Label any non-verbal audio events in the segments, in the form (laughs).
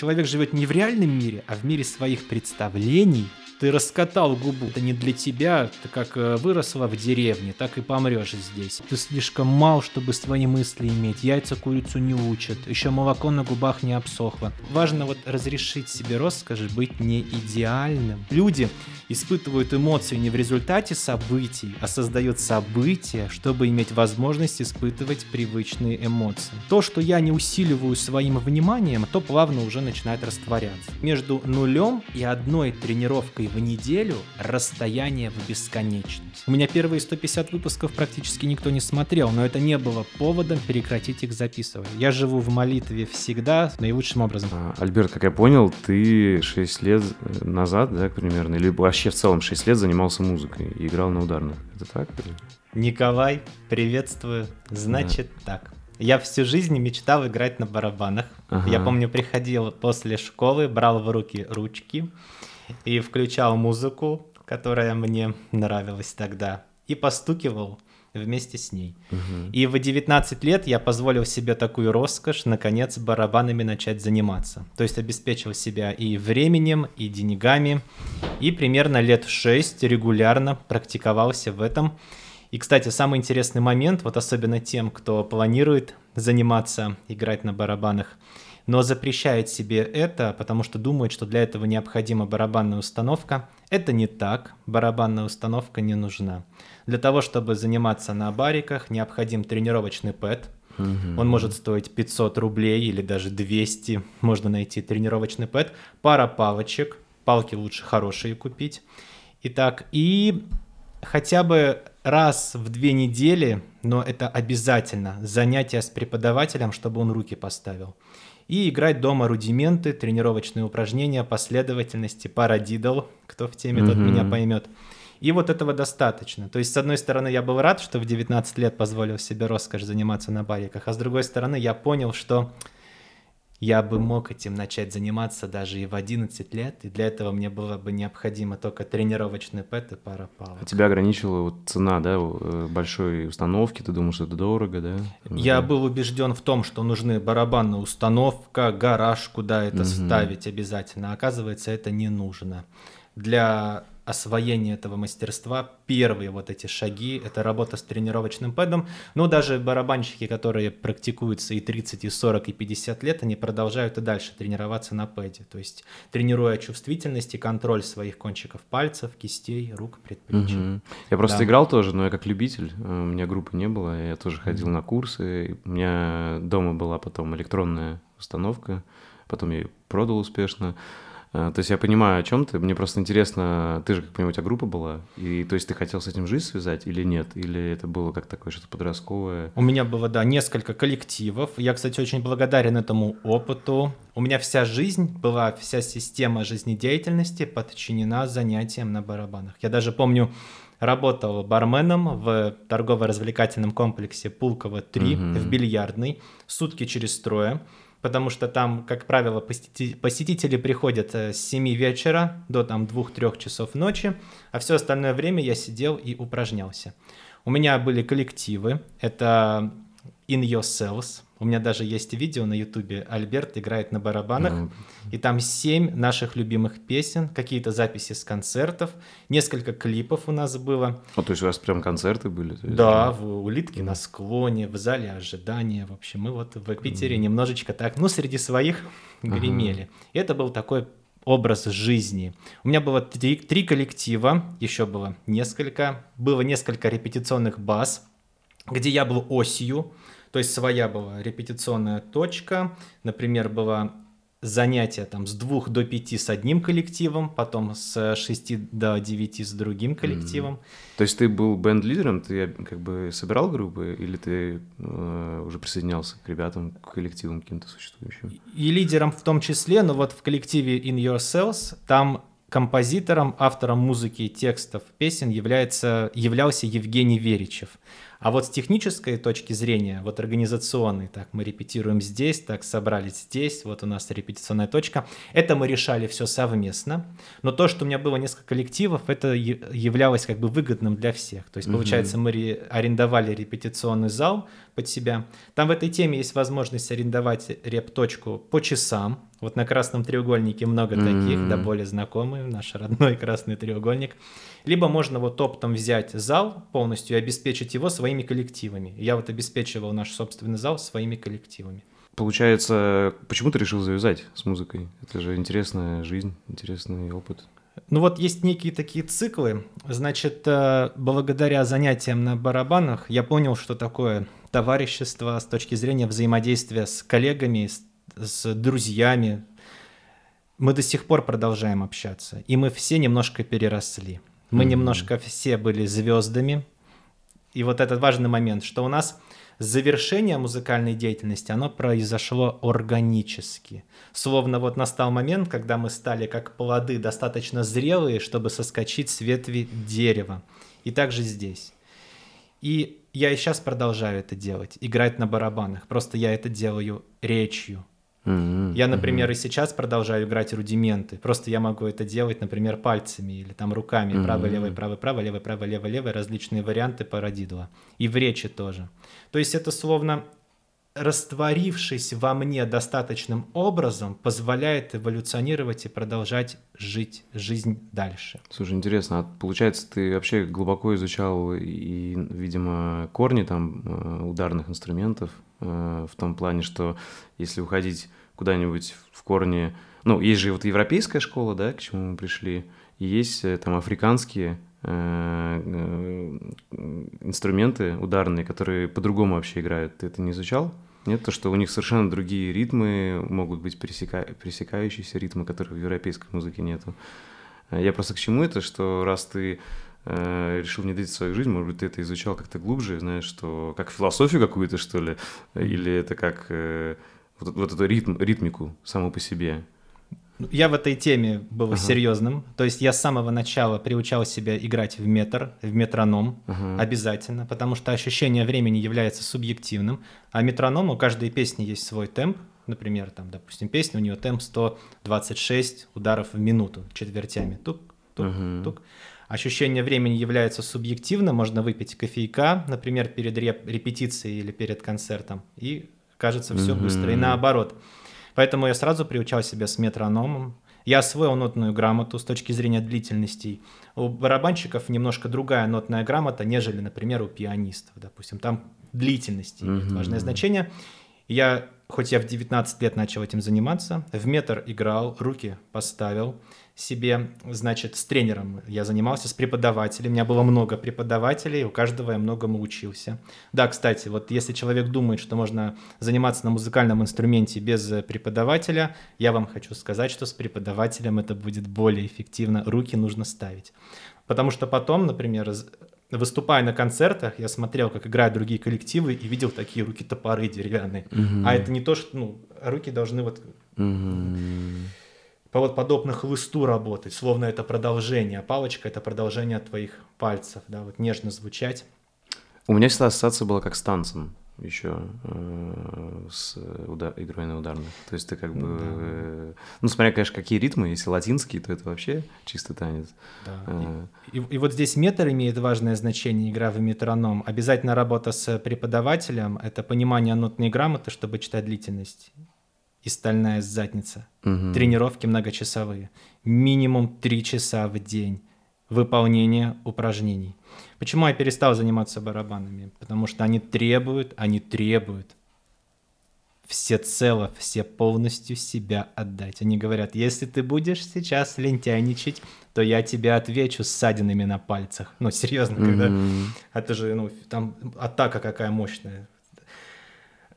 человек живет не в реальном мире, а в мире своих представлений, ты раскатал губу. Это не для тебя. Ты как э, выросла в деревне, так и помрешь здесь. Ты слишком мал, чтобы свои мысли иметь. Яйца курицу не учат. Еще молоко на губах не обсохло. Важно вот разрешить себе роскошь быть не идеальным. Люди испытывают эмоции не в результате событий, а создают события, чтобы иметь возможность испытывать привычные эмоции. То, что я не усиливаю своим вниманием, то плавно уже начинает растворяться. Между нулем и одной тренировкой в неделю расстояние в бесконечность. У меня первые 150 выпусков практически никто не смотрел, но это не было поводом прекратить их записывать. Я живу в молитве всегда наилучшим образом. А, Альберт, как я понял, ты 6 лет назад, да, примерно, или вообще в целом 6 лет занимался музыкой и играл на ударных. Это так? Николай, приветствую. Значит да. так. Я всю жизнь мечтал играть на барабанах. Ага. Я помню, приходил после школы, брал в руки ручки, и включал музыку, которая мне нравилась тогда, и постукивал вместе с ней. Угу. И в 19 лет я позволил себе такую роскошь, наконец, барабанами начать заниматься. То есть обеспечил себя и временем, и деньгами, и примерно лет 6 регулярно практиковался в этом. И, кстати, самый интересный момент, вот особенно тем, кто планирует заниматься, играть на барабанах – но запрещает себе это, потому что думает, что для этого необходима барабанная установка. Это не так, барабанная установка не нужна. Для того, чтобы заниматься на бариках, необходим тренировочный пэт. Он может стоить 500 рублей или даже 200. Можно найти тренировочный пэт. Пара палочек. Палки лучше хорошие купить. Итак, и хотя бы раз в две недели, но это обязательно, занятия с преподавателем, чтобы он руки поставил и играть дома рудименты, тренировочные упражнения, последовательности, парадидл, кто в теме, тот mm-hmm. меня поймет. И вот этого достаточно. То есть, с одной стороны, я был рад, что в 19 лет позволил себе роскошь заниматься на бариках, а с другой стороны, я понял, что я бы мог этим начать заниматься даже и в 11 лет, и для этого мне было бы необходимо только тренировочный пэт и пара палок. А тебя ограничила вот цена, да, э, большой установки, ты думал, что это дорого, да? Я да. был убежден в том, что нужны барабанная установка, гараж, куда это угу. ставить обязательно. Оказывается, это не нужно. Для освоение этого мастерства, первые вот эти шаги, это работа с тренировочным пэдом. Но даже барабанщики, которые практикуются и 30, и 40, и 50 лет, они продолжают и дальше тренироваться на пэде. То есть тренируя чувствительность и контроль своих кончиков пальцев, кистей, рук, предплечий. Угу. Я просто да. играл тоже, но я как любитель. У меня группы не было, я тоже ходил на курсы. У меня дома была потом электронная установка, потом я ее продал успешно. Э, то есть я понимаю, о чем ты. Мне просто интересно, ты же, как понимаю, у тебя группа была, и то есть ты хотел с этим жизнь связать или нет? Или это было как такое что-то подростковое? У меня было, да, несколько коллективов. Я, кстати, очень благодарен этому опыту. У меня вся жизнь была, вся система жизнедеятельности подчинена занятиям на барабанах. Я даже помню, работал барменом в торгово-развлекательном комплексе Пулково 3 угу. в бильярдной, сутки через трое потому что там, как правило, посетители приходят э, с 7 вечера до там 2-3 часов ночи, а все остальное время я сидел и упражнялся. У меня были коллективы, это In Your Cells, у меня даже есть видео на ютубе, Альберт играет на барабанах, mm. и там семь наших любимых песен, какие-то записи с концертов, несколько клипов у нас было. А то есть у вас прям концерты были? Есть, да, в «Улитке mm. на склоне», в зале ожидания, в общем, мы вот в Питере mm. немножечко так, ну, среди своих гремели. Uh-huh. И это был такой образ жизни. У меня было три, три коллектива, еще было несколько, было несколько репетиционных баз, где я был осью, то есть своя была репетиционная точка, например, было занятие там с двух до пяти с одним коллективом, потом с шести до девяти с другим коллективом. Mm-hmm. То есть ты был бенд-лидером, ты как бы собирал группы, или ты э, уже присоединялся к ребятам, к коллективам каким-то существующим? И лидером в том числе, но вот в коллективе In Your Cells там композитором, автором музыки и текстов песен является, являлся Евгений Веричев. А вот с технической точки зрения, вот организационной, так, мы репетируем здесь, так, собрались здесь, вот у нас репетиционная точка, это мы решали все совместно, но то, что у меня было несколько коллективов, это являлось как бы выгодным для всех. То есть, получается, мы арендовали репетиционный зал под себя. Там в этой теме есть возможность арендовать реп-точку по часам, вот на красном треугольнике много mm-hmm. таких, да более знакомый, наш родной красный треугольник. Либо можно вот оптом взять зал полностью и обеспечить его своими коллективами. Я вот обеспечивал наш собственный зал своими коллективами. Получается, почему ты решил завязать с музыкой? Это же интересная жизнь, интересный опыт. Ну вот есть некие такие циклы. Значит, э, благодаря занятиям на барабанах я понял, что такое товарищество с точки зрения взаимодействия с коллегами, с с друзьями. Мы до сих пор продолжаем общаться, и мы все немножко переросли. Мы mm-hmm. немножко все были звездами. И вот этот важный момент, что у нас завершение музыкальной деятельности, оно произошло органически. Словно вот настал момент, когда мы стали как плоды достаточно зрелые, чтобы соскочить с ветви дерева. И также здесь. И я и сейчас продолжаю это делать, играть на барабанах. Просто я это делаю речью, Mm-hmm. Я, например, mm-hmm. и сейчас продолжаю играть рудименты. Просто я могу это делать, например, пальцами или там руками. Mm-hmm. Право, левый, право, право, левый, право, левый, левый. Различные варианты парадидла. И в речи тоже. То есть это словно растворившись во мне достаточным образом, позволяет эволюционировать и продолжать жить жизнь дальше. Слушай, интересно, а получается, ты вообще глубоко изучал и, видимо, корни там э, ударных инструментов, в том плане, что если уходить куда-нибудь в корни, ну, есть же вот европейская школа, да, к чему мы пришли, и есть э, там африканские инструменты ударные, которые по-другому вообще играют. Ты это не изучал? Нет, то, что у них совершенно другие ритмы, могут быть пересека... пересекающиеся ритмы, которых в европейской музыке нету. Э, я просто к чему это, что раз ты э, решил внедрить в свою жизнь, может быть, ты это изучал как-то глубже, знаешь, что как философию какую-то, что ли, или это как э, вот, вот эту ритм, ритмику саму по себе. Я в этой теме был ага. серьезным. То есть я с самого начала приучал себя играть в метр, в метроном ага. обязательно, потому что ощущение времени является субъективным. А метроном у каждой песни есть свой темп. Например, там, допустим, песня, у нее темп 126 ударов в минуту четвертями. Тук, тук, ага. тук. Ощущение времени является субъективным. Можно выпить кофейка, например, перед реп- репетицией или перед концертом, и кажется все быстро. И наоборот. Поэтому я сразу приучал себя с метрономом. Я освоил нотную грамоту с точки зрения длительностей. У барабанщиков немножко другая нотная грамота, нежели, например, у пианистов. Допустим, там длительности имеет mm-hmm. важное значение. Я, хоть я в 19 лет начал этим заниматься, в метр играл, руки поставил, себе, значит, с тренером я занимался, с преподавателем. У меня было много преподавателей, у каждого я многому учился. Да, кстати, вот если человек думает, что можно заниматься на музыкальном инструменте без преподавателя, я вам хочу сказать, что с преподавателем это будет более эффективно. Руки нужно ставить. Потому что потом, например, выступая на концертах, я смотрел, как играют другие коллективы и видел такие руки-топоры деревянные. Угу. А это не то, что ну, руки должны вот... Угу вот подобно хлысту работать, словно это продолжение, а палочка это продолжение твоих пальцев, да, вот нежно звучать. У меня всегда ассоциация была как с танцем еще э, с удар, игрой на ударных. То есть ты как бы... Да. Э, ну, смотря, конечно, какие ритмы. Если латинские, то это вообще чистый танец. Да. Э. И, и, и вот здесь метр имеет важное значение, игра в метроном. Обязательно работа с преподавателем — это понимание нотной грамоты, чтобы читать длительность и стальная задница. Угу. Тренировки многочасовые. Минимум 3 часа в день. Выполнение упражнений. Почему я перестал заниматься барабанами? Потому что они требуют, они требуют все цело, все полностью себя отдать. Они говорят, если ты будешь сейчас лентяйничать, то я тебе отвечу с ссадинами на пальцах. Ну, серьезно, mm-hmm. когда... Это же, ну, там атака какая мощная.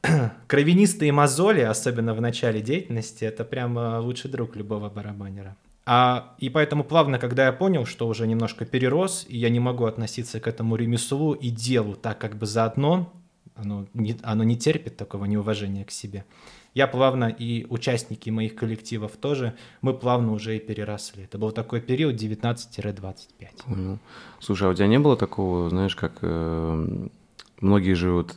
(clears throat) кровянистые мозоли, особенно в начале деятельности, это прям лучший друг любого барабанера. А, и поэтому плавно, когда я понял, что уже немножко перерос, и я не могу относиться к этому ремеслу и делу так как бы заодно, оно не, оно не терпит такого неуважения к себе. Я плавно, и участники моих коллективов тоже, мы плавно уже и переросли. Это был такой период 19-25. Понял. Слушай, а у тебя не было такого, знаешь, как... Э многие же вот...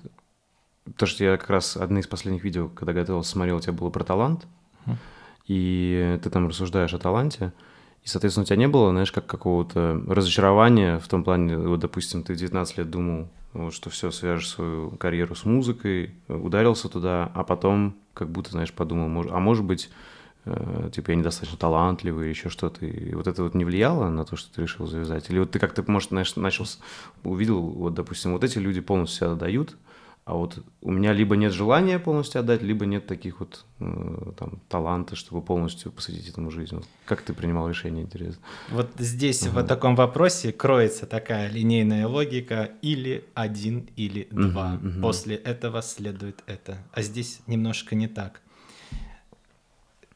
То, что я как раз одни из последних видео, когда готовился, смотрел, у тебя было про талант, и ты там рассуждаешь о таланте, и, соответственно, у тебя не было, знаешь, как какого-то разочарования в том плане, вот, допустим, ты в 19 лет думал, вот, что все, свяжешь свою карьеру с музыкой, ударился туда, а потом как будто, знаешь, подумал, а может быть, э, типа, я недостаточно талантливый, еще что-то. И вот это вот не влияло на то, что ты решил завязать? Или вот ты как-то, может, знаешь, начал, увидел, вот, допустим, вот эти люди полностью себя отдают, а вот у меня либо нет желания полностью отдать, либо нет таких вот э, там таланта, чтобы полностью посвятить этому жизнь. Как ты принимал решение, интересно? Вот здесь uh-huh. в таком вопросе кроется такая линейная логика или один, или два. Uh-huh. После этого следует это. А здесь немножко не так.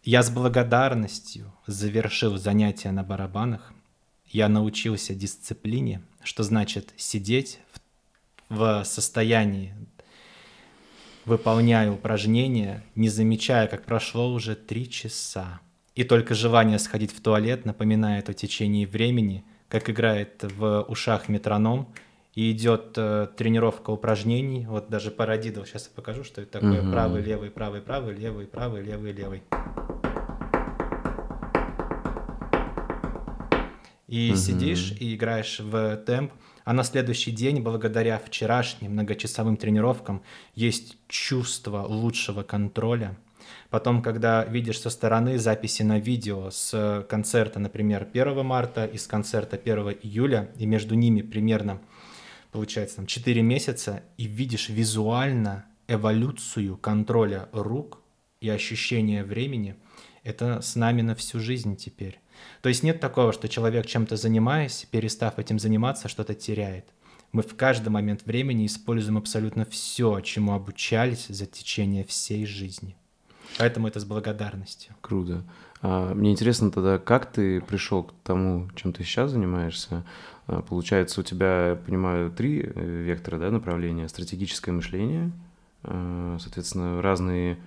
Я с благодарностью завершил занятия на барабанах. Я научился дисциплине, что значит сидеть в, в состоянии выполняю упражнения, не замечая, как прошло уже три часа. И только желание сходить в туалет напоминает о течении времени, как играет в ушах метроном, и идет э, тренировка упражнений. Вот даже парадидл, сейчас я покажу, что это такое. Угу. Правый, левый, правый, правый, левый, правый, левый, левый. И угу. сидишь и играешь в темп. А на следующий день, благодаря вчерашним многочасовым тренировкам, есть чувство лучшего контроля. Потом, когда видишь со стороны записи на видео с концерта, например, 1 марта и с концерта 1 июля, и между ними примерно, получается, там 4 месяца, и видишь визуально эволюцию контроля рук и ощущения времени, это с нами на всю жизнь теперь. То есть нет такого, что человек чем-то занимаясь, перестав этим заниматься, что-то теряет. Мы в каждый момент времени используем абсолютно все, чему обучались за течение всей жизни. Поэтому это с благодарностью. Круто. А, мне интересно тогда, как ты пришел к тому, чем ты сейчас занимаешься? А, получается, у тебя, я понимаю, три э, вектора, да, направления. Стратегическое мышление, а, соответственно, разные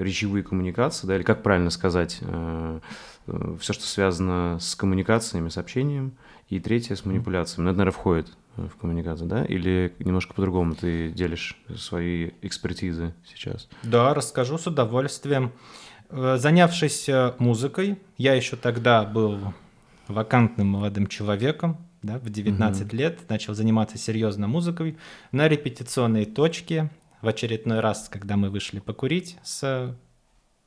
речевые коммуникации, да, или как правильно сказать, э, э, все, что связано с коммуникациями, с общением, и третье с манипуляциями. Ну, это, наверное, входит э, в коммуникацию, да? Или немножко по-другому ты делишь свои экспертизы сейчас? Да, расскажу с удовольствием. Занявшись музыкой, я еще тогда был вакантным молодым человеком, да, в 19 угу. лет начал заниматься серьезно музыкой на репетиционной точке в очередной раз, когда мы вышли покурить с...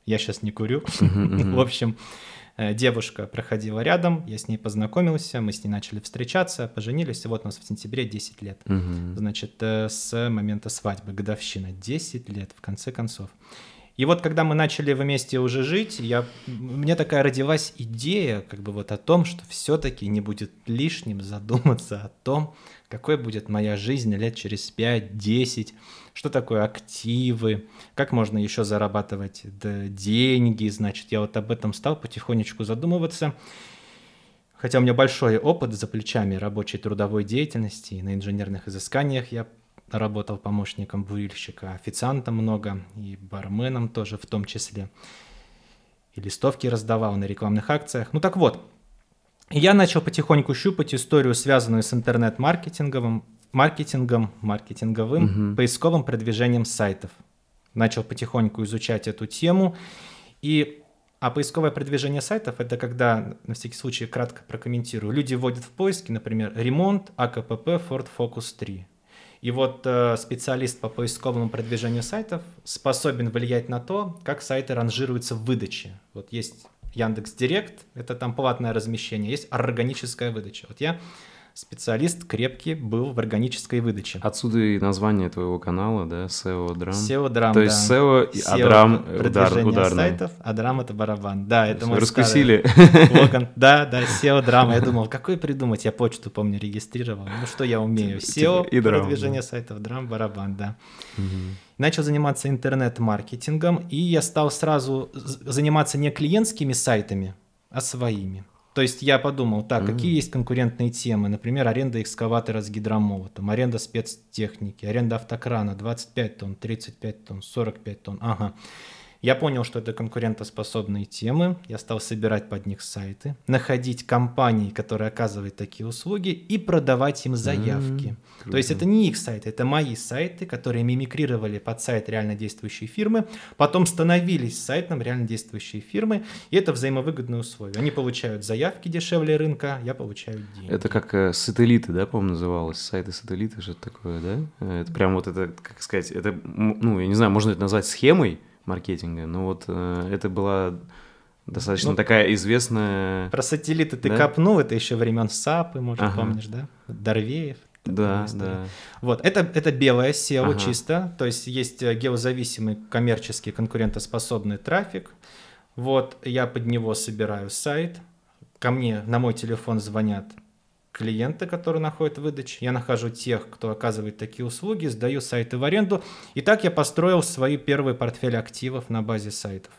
Я сейчас не курю. (laughs) В общем, э, девушка проходила рядом, я с ней познакомился, мы с ней начали встречаться, поженились, и вот у нас в сентябре 10 лет. Значит, э, с момента свадьбы, годовщина, 10 лет, в конце концов. И вот когда мы начали вместе уже жить, я, мне такая родилась идея как бы вот о том, что все-таки не будет лишним задуматься о том, какой будет моя жизнь лет через 5-10, что такое активы, как можно еще зарабатывать деньги, значит, я вот об этом стал потихонечку задумываться. Хотя у меня большой опыт за плечами рабочей трудовой деятельности, на инженерных изысканиях я работал помощником бурильщика, официантом много, и барменом тоже в том числе. И листовки раздавал на рекламных акциях. Ну так вот, я начал потихоньку щупать историю, связанную с интернет-маркетинговым, маркетингом, маркетинговым, угу. поисковым продвижением сайтов. Начал потихоньку изучать эту тему. И а поисковое продвижение сайтов это когда, на всякий случай, кратко прокомментирую. Люди вводят в поиски, например, ремонт АКПП Ford Focus 3. И вот э, специалист по поисковому продвижению сайтов способен влиять на то, как сайты ранжируются в выдаче. Вот есть Яндекс Директ, это там платное размещение, есть органическая выдача. Вот я специалист крепкий был в органической выдаче. Отсюда и название твоего канала, да, SEO Драм. SEO Драм, То есть SEO, и SEO Адрам удар, ударный. сайтов, Адрам это барабан. Да, это мой Раскусили. (laughs) Логан. Да, да, SEO Драм. Я думал, какой придумать? Я почту, помню, регистрировал. Ну, что я умею? SEO, и продвижение сайтов, драм, барабан, да. Начал заниматься интернет-маркетингом, и я стал сразу заниматься не клиентскими сайтами, а своими. То есть я подумал, так, mm-hmm. какие есть конкурентные темы, например, аренда экскаватора с гидромолотом, аренда спецтехники, аренда автокрана 25 тонн, 35 тонн, 45 тонн, ага. Я понял, что это конкурентоспособные темы, я стал собирать под них сайты, находить компании, которые оказывают такие услуги, и продавать им заявки. Mm, То есть это не их сайты, это мои сайты, которые мимикрировали под сайт реально действующей фирмы, потом становились сайтом реально действующей фирмы, и это взаимовыгодные условия. Они получают заявки дешевле рынка, я получаю деньги. Это как э, сателлиты, да, по-моему, называлось? Сайты сателлиты, что-то такое, да? Это прям вот это, как сказать, это, ну, я не знаю, можно это назвать схемой, маркетинга. Но вот э, это была достаточно ну, такая известная... Про сателлиты ты да? копнул, это еще времен САПы, может, ага. помнишь, да? Дорвеев. Да, да. Вот, это, это белое SEO ага. чисто, то есть есть э, геозависимый коммерческий конкурентоспособный трафик. Вот, я под него собираю сайт, ко мне на мой телефон звонят клиенты, которые находят выдачи, я нахожу тех, кто оказывает такие услуги, сдаю сайты в аренду. И так я построил свои первые портфели активов на базе сайтов.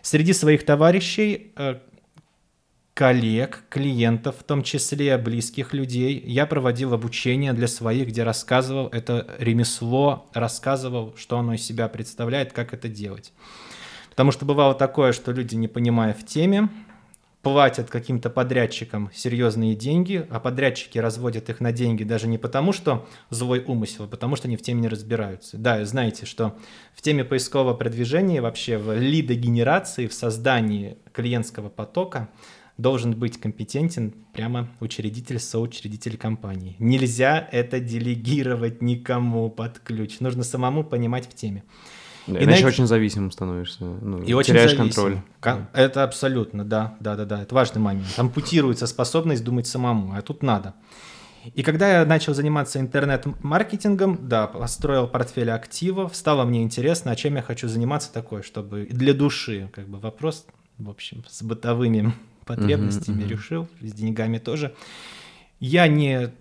Среди своих товарищей, э, коллег, клиентов, в том числе близких людей, я проводил обучение для своих, где рассказывал это ремесло, рассказывал, что оно из себя представляет, как это делать. Потому что бывало такое, что люди, не понимая в теме, платят каким-то подрядчикам серьезные деньги, а подрядчики разводят их на деньги даже не потому, что злой умысел, а потому что они в теме не разбираются. Да, знаете, что в теме поискового продвижения, вообще в лидогенерации, в создании клиентского потока должен быть компетентен прямо учредитель, соучредитель компании. Нельзя это делегировать никому под ключ. Нужно самому понимать в теме. Да, иначе эти... очень зависимым становишься. Ну, и очень теряешь зависим. контроль. Это абсолютно, да, да, да, да. Это важный момент. Ампутируется способность думать самому, а тут надо. И когда я начал заниматься интернет-маркетингом, да, построил портфель активов, стало мне интересно, а чем я хочу заниматься такое, чтобы для души, как бы вопрос, в общем, с бытовыми потребностями uh-huh, uh-huh. решил, с деньгами тоже. Я не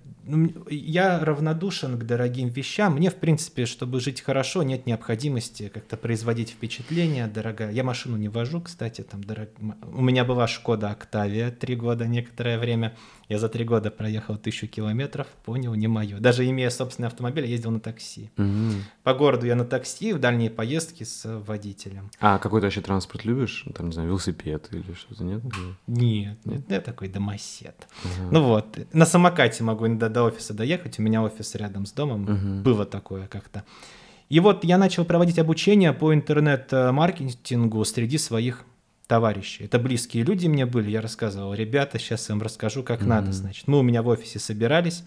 я равнодушен к дорогим вещам. Мне, в принципе, чтобы жить хорошо, нет необходимости как-то производить впечатление дорогая. Я машину не вожу, кстати, там дорог... у меня была Шкода Октавия три года некоторое время. Я за три года проехал тысячу километров, понял, не мое. Даже имея собственный автомобиль, ездил на такси. Угу. По городу я на такси, в дальние поездки с водителем. А какой то вообще транспорт любишь? Там, не знаю, велосипед или что-то, нет? Нет, нет, я такой домосед. Угу. Ну вот, на самокате могу иногда до офиса доехать, у меня офис рядом с домом, угу. было такое как-то. И вот я начал проводить обучение по интернет-маркетингу среди своих товарищи. Это близкие люди мне были, я рассказывал, ребята, сейчас я вам расскажу, как mm-hmm. надо, значит. Мы у меня в офисе собирались,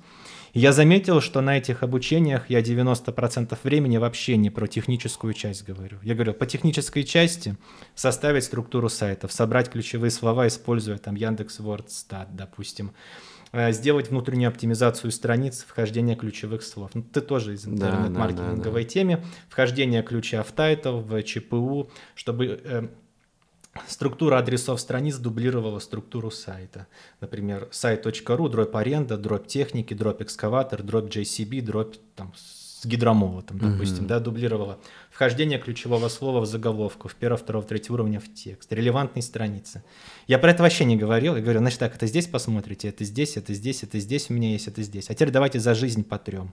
и я заметил, что на этих обучениях я 90% времени вообще не про техническую часть говорю. Я говорю, по технической части составить структуру сайтов, собрать ключевые слова, используя там Яндекс Wordstat, допустим, э, сделать внутреннюю оптимизацию страниц, вхождение ключевых слов. Ну, ты тоже из интернет-маркетинговой да, да, да, теме. Вхождение ключа в title, в ЧПУ, чтобы э, структура адресов страниц дублировала структуру сайта. Например, сайт.ру, дробь аренда, дробь техники, дробь экскаватор, дробь JCB, дробь там, с гидромолотом, допустим, mm-hmm. да, дублировала. Вхождение ключевого слова в заголовку, в первого, второго, третьего уровня в текст, релевантные страницы. Я про это вообще не говорил, я говорю, значит так, это здесь посмотрите, это здесь, это здесь, это здесь у меня есть, это здесь. А теперь давайте за жизнь по трем.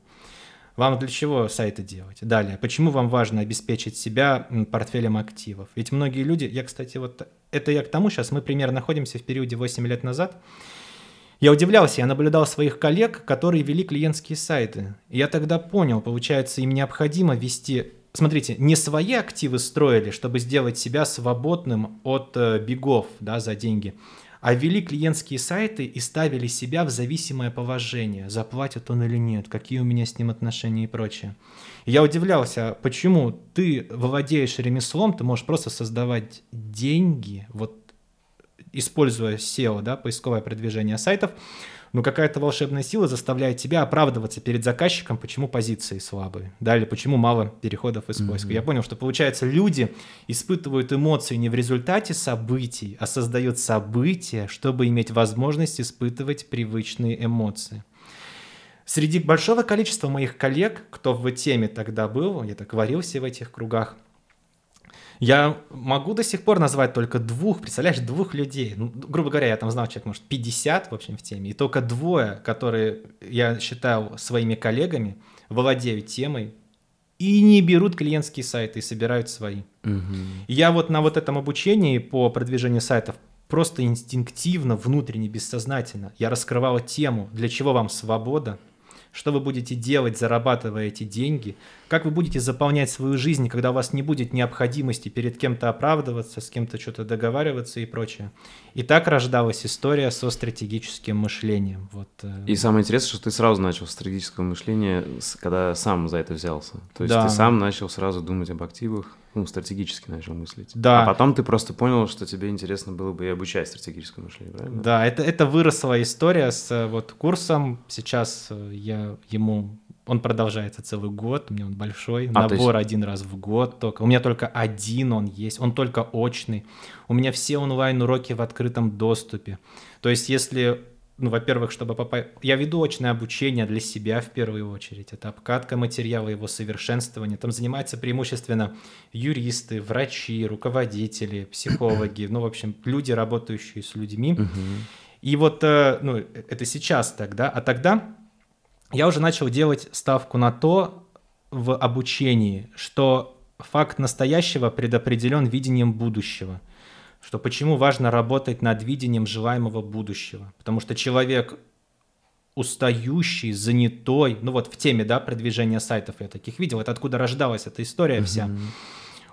Вам для чего сайты делать? Далее, почему вам важно обеспечить себя портфелем активов? Ведь многие люди, я, кстати, вот это я к тому, сейчас мы примерно находимся в периоде 8 лет назад, я удивлялся, я наблюдал своих коллег, которые вели клиентские сайты. Я тогда понял, получается, им необходимо вести смотрите, не свои активы строили, чтобы сделать себя свободным от э, бегов да, за деньги, а вели клиентские сайты и ставили себя в зависимое положение, заплатит он или нет, какие у меня с ним отношения и прочее. Я удивлялся, почему ты владеешь ремеслом, ты можешь просто создавать деньги, вот используя SEO, да, поисковое продвижение сайтов, но какая-то волшебная сила заставляет тебя оправдываться перед заказчиком, почему позиции слабые, да, или почему мало переходов из поиска. Mm-hmm. Я понял, что, получается, люди испытывают эмоции не в результате событий, а создают события, чтобы иметь возможность испытывать привычные эмоции. Среди большого количества моих коллег, кто в теме тогда был, я так варился в этих кругах, я могу до сих пор назвать только двух, представляешь, двух людей. Ну, грубо говоря, я там знал человек, может, 50 в общем в теме, и только двое, которые я считал своими коллегами, владеют темой, и не берут клиентские сайты и собирают свои. Угу. Я вот на вот этом обучении по продвижению сайтов просто инстинктивно, внутренне, бессознательно я раскрывала тему, для чего вам свобода, что вы будете делать, зарабатывая эти деньги, как вы будете заполнять свою жизнь, когда у вас не будет необходимости перед кем-то оправдываться, с кем-то что-то договариваться и прочее. И так рождалась история со стратегическим мышлением. Вот. Э. И самое интересное, что ты сразу начал стратегическое мышление, когда сам за это взялся. То есть да. ты сам начал сразу думать об активах, ну, стратегически начал мыслить. Да. А потом ты просто понял, что тебе интересно было бы и обучать стратегическому мышлению, правильно? Да, это, это выросла история с э, вот курсом. Сейчас э, я ему... Он продолжается целый год, у меня он большой, а, набор есть... один раз в год только. У меня только один он есть, он только очный. У меня все онлайн-уроки в открытом доступе. То есть если ну, во-первых, чтобы попасть... Я веду очное обучение для себя в первую очередь. Это обкатка материала, его совершенствование. Там занимаются преимущественно юристы, врачи, руководители, психологи, ну, в общем, люди, работающие с людьми. И вот, э, ну, это сейчас тогда. А тогда я уже начал делать ставку на то в обучении, что факт настоящего предопределен видением будущего – что почему важно работать над видением желаемого будущего. Потому что человек устающий, занятой, ну вот в теме, да, продвижения сайтов я таких видел, это откуда рождалась эта история вся. Mm-hmm.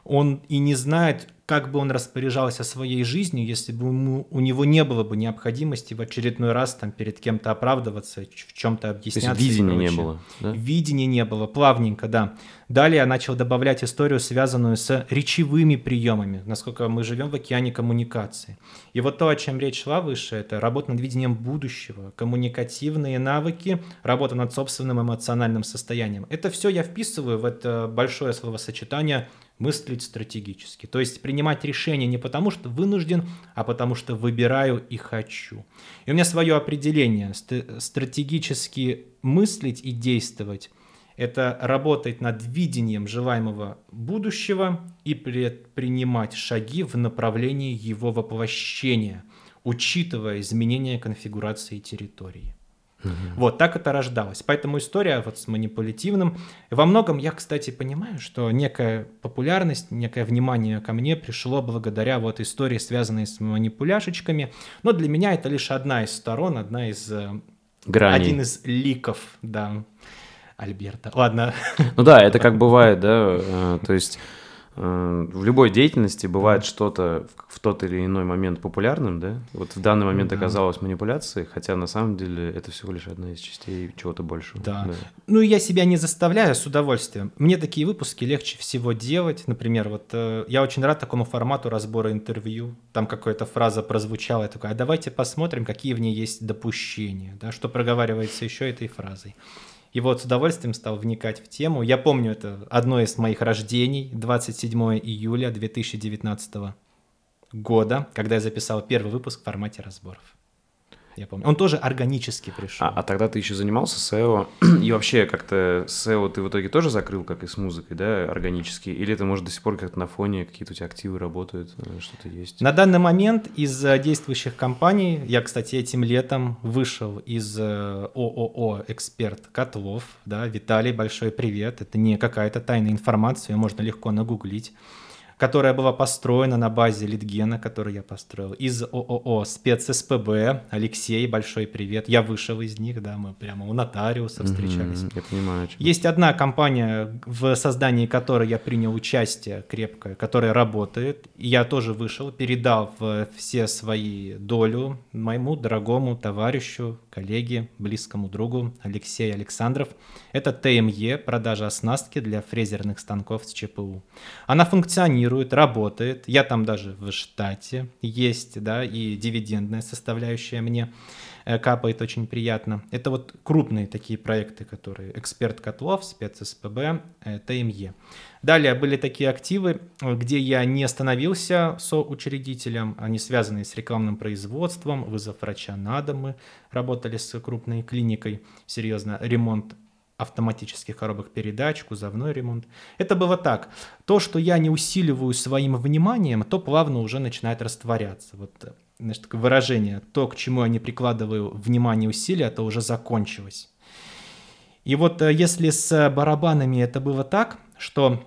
Он и не знает, как бы он распоряжался своей жизнью, если бы ему, у него не было бы необходимости в очередной раз там перед кем-то оправдываться, в чем-то объясняться. То есть видения не было, да? Видения не было, плавненько, да. Далее я начал добавлять историю, связанную с речевыми приемами, насколько мы живем в океане коммуникации. И вот то, о чем речь шла выше, это работа над видением будущего, коммуникативные навыки, работа над собственным эмоциональным состоянием. Это все я вписываю в это большое словосочетание мыслить стратегически. То есть принимать решения не потому, что вынужден, а потому что выбираю и хочу. И у меня свое определение. Стратегически мыслить и действовать – это работать над видением желаемого будущего и предпринимать шаги в направлении его воплощения, учитывая изменения конфигурации территории. Угу. Вот так это рождалось. Поэтому история вот с манипулятивным. Во многом я, кстати, понимаю, что некая популярность, некое внимание ко мне пришло благодаря вот истории, связанной с манипуляшечками. Но для меня это лишь одна из сторон, одна из... Э, Граней. Один из ликов, да. Альберта. Ладно. Ну да, это как бывает, да. Э, то есть в любой деятельности бывает что-то в тот или иной момент популярным, да? Вот в данный момент оказалось манипуляцией, хотя на самом деле это всего лишь одна из частей чего-то большего. Да. да. Ну, я себя не заставляю с удовольствием. Мне такие выпуски легче всего делать. Например, вот э, я очень рад такому формату разбора интервью. Там какая-то фраза прозвучала, я такой, а давайте посмотрим, какие в ней есть допущения, да, что проговаривается еще этой фразой. И вот с удовольствием стал вникать в тему. Я помню, это одно из моих рождений, 27 июля 2019 года, когда я записал первый выпуск в формате разборов. Я помню. Он тоже органически пришел. А, а тогда ты еще занимался SEO? И вообще как-то SEO ты в итоге тоже закрыл, как и с музыкой, да, органически? Или это, может, до сих пор как-то на фоне какие-то у тебя активы работают, э, что-то есть? На данный момент из э, действующих компаний, я, кстати, этим летом вышел из э, ООО «Эксперт Котлов», да, Виталий, большой привет. Это не какая-то тайная информация, ее можно легко нагуглить которая была построена на базе Литгена, который я построил, из ООО «Спец СПБ». Алексей, большой привет. Я вышел из них, да, мы прямо у нотариуса встречались. Mm-hmm, я понимаю. Есть одна компания, в создании которой я принял участие крепкое, которая работает. Я тоже вышел, передал все свои долю моему дорогому товарищу, коллеге, близкому другу Алексею Александров. Это ТМЕ, продажа оснастки для фрезерных станков с ЧПУ. Она функционирует функционирует, работает. Я там даже в штате есть, да, и дивидендная составляющая мне э, капает очень приятно. Это вот крупные такие проекты, которые эксперт котлов, спец СПБ, э, ТМЕ. Далее были такие активы, где я не становился соучредителем, они связаны с рекламным производством, вызов врача на дом, мы работали с крупной клиникой, серьезно, ремонт автоматических коробок передач, кузовной ремонт. Это было так. То, что я не усиливаю своим вниманием, то плавно уже начинает растворяться. Вот знаешь, такое выражение. То, к чему я не прикладываю внимание усилия, это уже закончилось. И вот э, если с барабанами это было так, что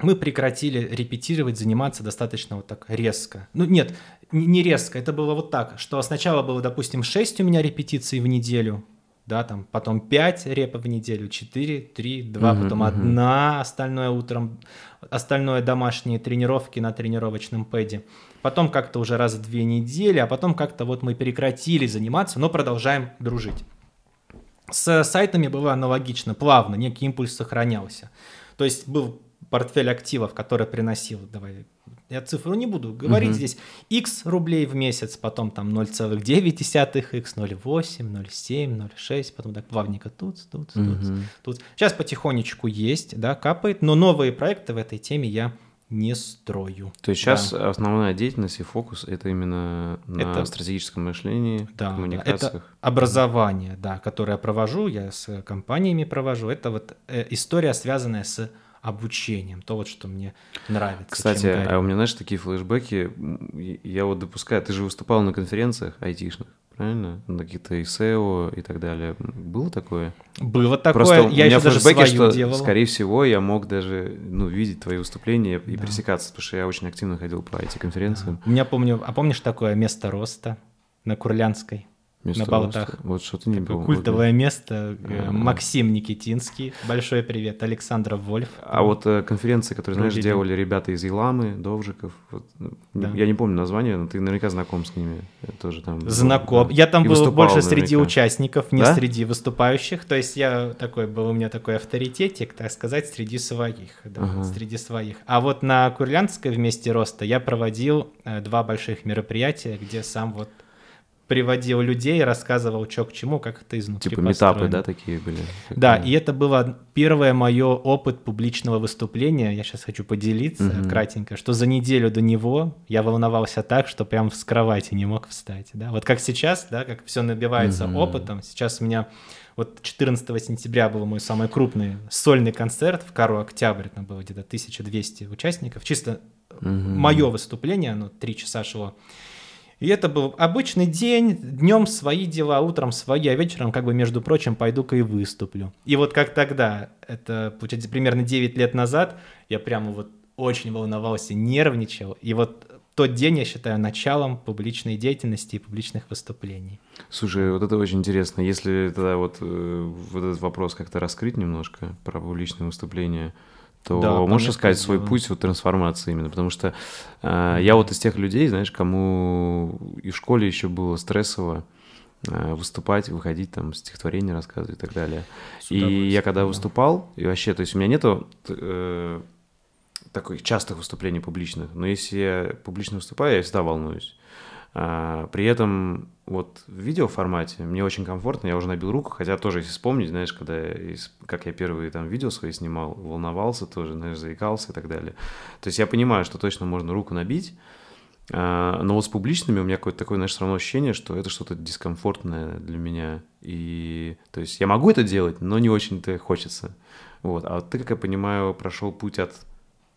мы прекратили репетировать, заниматься достаточно вот так резко. Ну нет, не резко, это было вот так, что сначала было, допустим, 6 у меня репетиций в неделю, да, там, потом 5 репов в неделю, 4, 3, 2, угу, потом угу. одна, остальное утром, остальное домашние тренировки на тренировочном пэде. Потом как-то уже раз в две недели, а потом как-то вот мы прекратили заниматься, но продолжаем дружить. С сайтами было аналогично, плавно, некий импульс сохранялся. То есть был портфель активов, который приносил, давай, я цифру не буду говорить угу. здесь, x рублей в месяц, потом там 0,9 x, 0,8, 0,7, 0,6, потом так плавненько тут, тут, тут, угу. тут. Сейчас потихонечку есть, да, капает, но новые проекты в этой теме я не строю. То есть сейчас да. основная деятельность и фокус это именно на это, стратегическом мышлении, да, коммуникациях. Это образование, да, которое я провожу, я с компаниями провожу. Это вот э, история, связанная с обучением, то вот, что мне нравится. Кстати, а у меня, знаешь, такие флешбеки, я вот допускаю, ты же выступал на конференциях айтишных, правильно? На какие-то SEO и так далее. Было такое? Было такое, Просто я у меня даже что, делал. скорее всего, я мог даже ну, видеть твои выступления и да. пересекаться, потому что я очень активно ходил по этим конференциям. Да. У меня, помню, а помнишь такое место роста на Курлянской? Место на болотах. Вот что-то не было. Культовое место. А-а-а. Максим Никитинский. Большой привет. Александр Вольф. А вот э, конференции, которые, знаешь, Люди. делали ребята из Еламы, Довжиков. Вот, да. Я не помню название, но ты наверняка знаком с ними. Я тоже там. Знаком. Да. Я там И был больше наверняка. среди участников, не да? среди выступающих. То есть я такой был, у меня такой авторитетик, так сказать, среди своих. Да, ага. Среди своих. А вот на Курлянской вместе роста я проводил э, два больших мероприятия, где сам вот приводил людей, рассказывал, что к чему, как это изнутри Типа метапы, да, такие были? Да, и это было первое мое опыт публичного выступления. Я сейчас хочу поделиться угу. кратенько, что за неделю до него я волновался так, что прям с кровати не мог встать. Да? Вот как сейчас, да, как все набивается угу. опытом. Сейчас у меня вот 14 сентября был мой самый крупный сольный концерт в Кару Октябрь, там было где-то 1200 участников. Чисто угу. мое выступление, оно три часа шло. И это был обычный день, днем свои дела, утром свои, а вечером, как бы, между прочим, пойду-ка и выступлю. И вот как тогда, это, получается, примерно 9 лет назад, я прямо вот очень волновался, нервничал. И вот тот день, я считаю, началом публичной деятельности и публичных выступлений. Слушай, вот это очень интересно. Если тогда вот, э, вот этот вопрос как-то раскрыть немножко про публичные выступления – то да, можешь искать свой путь вот трансформации именно, потому что э, я вот из тех людей, знаешь, кому и в школе еще было стрессово э, выступать, выходить там, стихотворение рассказывать и так далее. И я когда выступал, и вообще, то есть у меня нету э, таких частых выступлений публичных, но если я публично выступаю, я всегда волнуюсь. А, при этом вот в видеоформате мне очень комфортно, я уже набил руку, хотя тоже, если вспомнить, знаешь, когда я, как я первые там видео свои снимал, волновался тоже, знаешь, заикался и так далее. То есть я понимаю, что точно можно руку набить, а, но вот с публичными у меня какое-то такое, знаешь, все равно ощущение, что это что-то дискомфортное для меня. И, то есть я могу это делать, но не очень-то хочется. Вот. А ты, как я понимаю, прошел путь от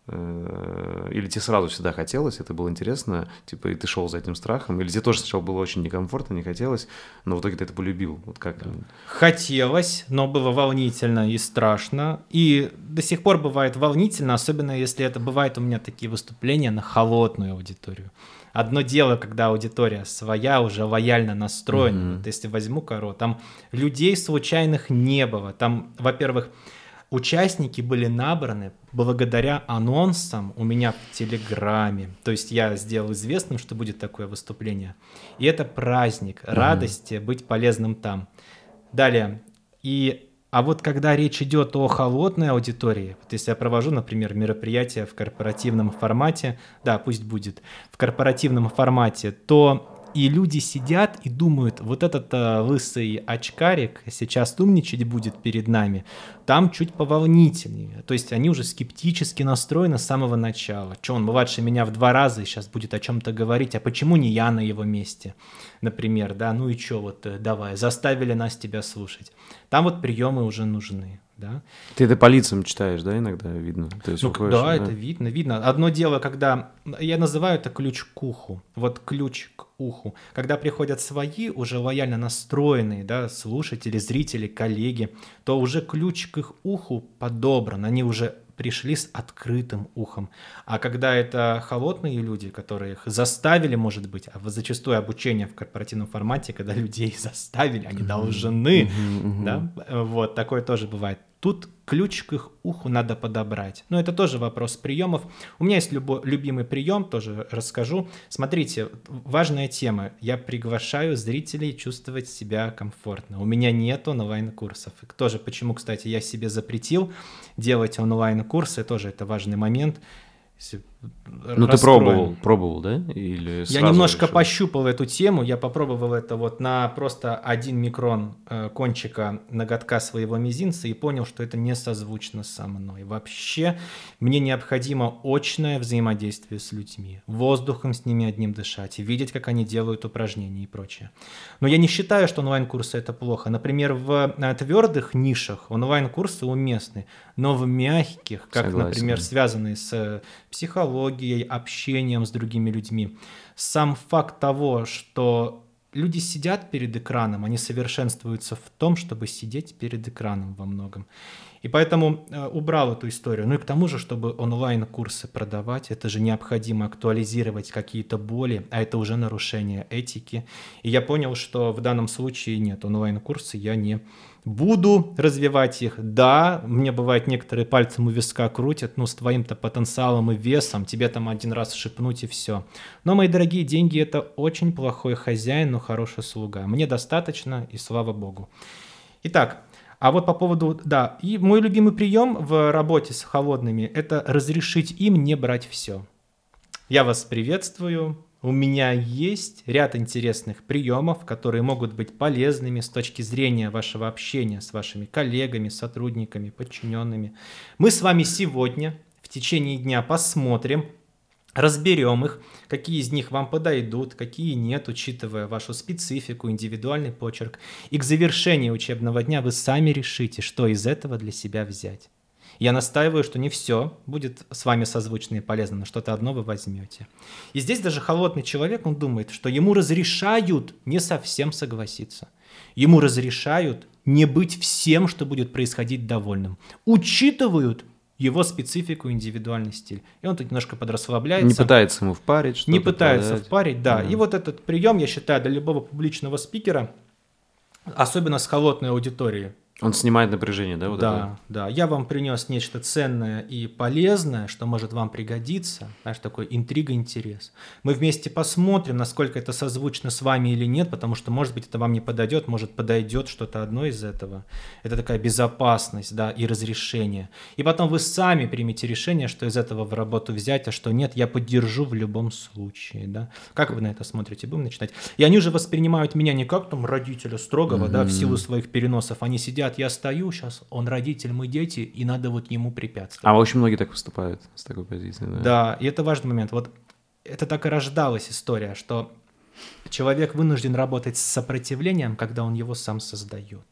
или тебе сразу всегда хотелось, это было интересно, типа, и ты шел за этим страхом, или тебе тоже сначала было очень некомфортно, не хотелось, но в итоге ты это полюбил, вот как? Хотелось, но было волнительно и страшно, и до сих пор бывает волнительно, особенно если это бывает у меня такие выступления на холодную аудиторию. Одно дело, когда аудитория своя, уже лояльно настроена. Mm-hmm. Вот если возьму коро, там людей случайных не было. Там, во-первых, Участники были набраны благодаря анонсам у меня в Телеграме. То есть я сделал известным, что будет такое выступление. И это праздник, mm-hmm. радости быть полезным там. Далее. И а вот когда речь идет о холодной аудитории, вот если я провожу, например, мероприятие в корпоративном формате, да, пусть будет в корпоративном формате, то и люди сидят и думают, вот этот э, лысый очкарик сейчас умничать будет перед нами, там чуть поволнительнее. То есть они уже скептически настроены с самого начала. Че, он младше меня в два раза и сейчас будет о чем-то говорить, а почему не я на его месте, например, да, ну и что, вот э, давай, заставили нас тебя слушать. Там вот приемы уже нужны. Да. Ты это по лицам читаешь, да, иногда видно? То есть ну, уходишь, да, да, это видно, видно. Одно дело, когда, я называю это ключ к уху, вот ключ к уху. Когда приходят свои, уже лояльно настроенные, да, слушатели, зрители, коллеги, то уже ключ к их уху подобран, они уже пришли с открытым ухом. А когда это холодные люди, которые их заставили, может быть, а зачастую обучение в корпоративном формате, когда людей (laughs) заставили, они должны, да, вот, такое тоже бывает. Тут ключ к их уху надо подобрать. Но это тоже вопрос приемов. У меня есть любо, любимый прием, тоже расскажу. Смотрите, важная тема. Я приглашаю зрителей чувствовать себя комфортно. У меня нет онлайн-курсов. И тоже почему, кстати, я себе запретил делать онлайн-курсы, тоже это важный момент. Ну, ты пробовал, пробовал, да? Или я немножко решил? пощупал эту тему, я попробовал это вот на просто один микрон э, кончика ноготка своего мизинца и понял, что это не созвучно со мной. Вообще, мне необходимо очное взаимодействие с людьми, воздухом с ними одним дышать, видеть, как они делают упражнения и прочее. Но я не считаю, что онлайн-курсы это плохо. Например, в э, твердых нишах онлайн-курсы уместны, но в мягких, как, Согласен. например, связанные с э, психологией, общением с другими людьми. Сам факт того, что люди сидят перед экраном, они совершенствуются в том, чтобы сидеть перед экраном во многом. И поэтому э, убрал эту историю. Ну и к тому же, чтобы онлайн-курсы продавать, это же необходимо актуализировать какие-то боли, а это уже нарушение этики. И я понял, что в данном случае нет, онлайн-курсы я не Буду развивать их. Да, мне бывает некоторые пальцем у виска крутят, ну с твоим-то потенциалом и весом, тебе там один раз шепнуть и все. Но, мои дорогие, деньги это очень плохой хозяин, но хороший слуга. Мне достаточно, и слава богу. Итак, а вот по поводу, да, и мой любимый прием в работе с холодными – это разрешить им не брать все. Я вас приветствую, у меня есть ряд интересных приемов, которые могут быть полезными с точки зрения вашего общения с вашими коллегами, сотрудниками, подчиненными. Мы с вами сегодня в течение дня посмотрим, разберем их, какие из них вам подойдут, какие нет, учитывая вашу специфику, индивидуальный почерк. И к завершению учебного дня вы сами решите, что из этого для себя взять. Я настаиваю, что не все будет с вами созвучно и полезно, но что-то одно вы возьмете. И здесь даже холодный человек, он думает, что ему разрешают не совсем согласиться. Ему разрешают не быть всем, что будет происходить довольным. Учитывают его специфику, индивидуальный стиль. И он тут немножко подрасслабляется. Не пытается ему впарить что-то. Не пытается продать. впарить, да. Mm. И вот этот прием, я считаю, для любого публичного спикера, особенно с холодной аудиторией, он снимает напряжение, да? Вот да, это? да. Я вам принес нечто ценное и полезное, что может вам пригодиться. Знаешь, такой интрига, интерес. Мы вместе посмотрим, насколько это созвучно с вами или нет, потому что, может быть, это вам не подойдет, может, подойдет что-то одно из этого. Это такая безопасность, да, и разрешение. И потом вы сами примете решение, что из этого в работу взять, а что нет, я поддержу в любом случае, да. Как вы на это смотрите? Будем начинать. И они же воспринимают меня не как там родителя строгого, mm-hmm. да, в силу своих переносов. Они сидят говорят, я стою сейчас, он родитель, мы дети, и надо вот ему препятствовать. А очень многие так выступают с такой позиции. Да, да и это важный момент. Вот это так и рождалась история, что человек вынужден работать с сопротивлением, когда он его сам создает.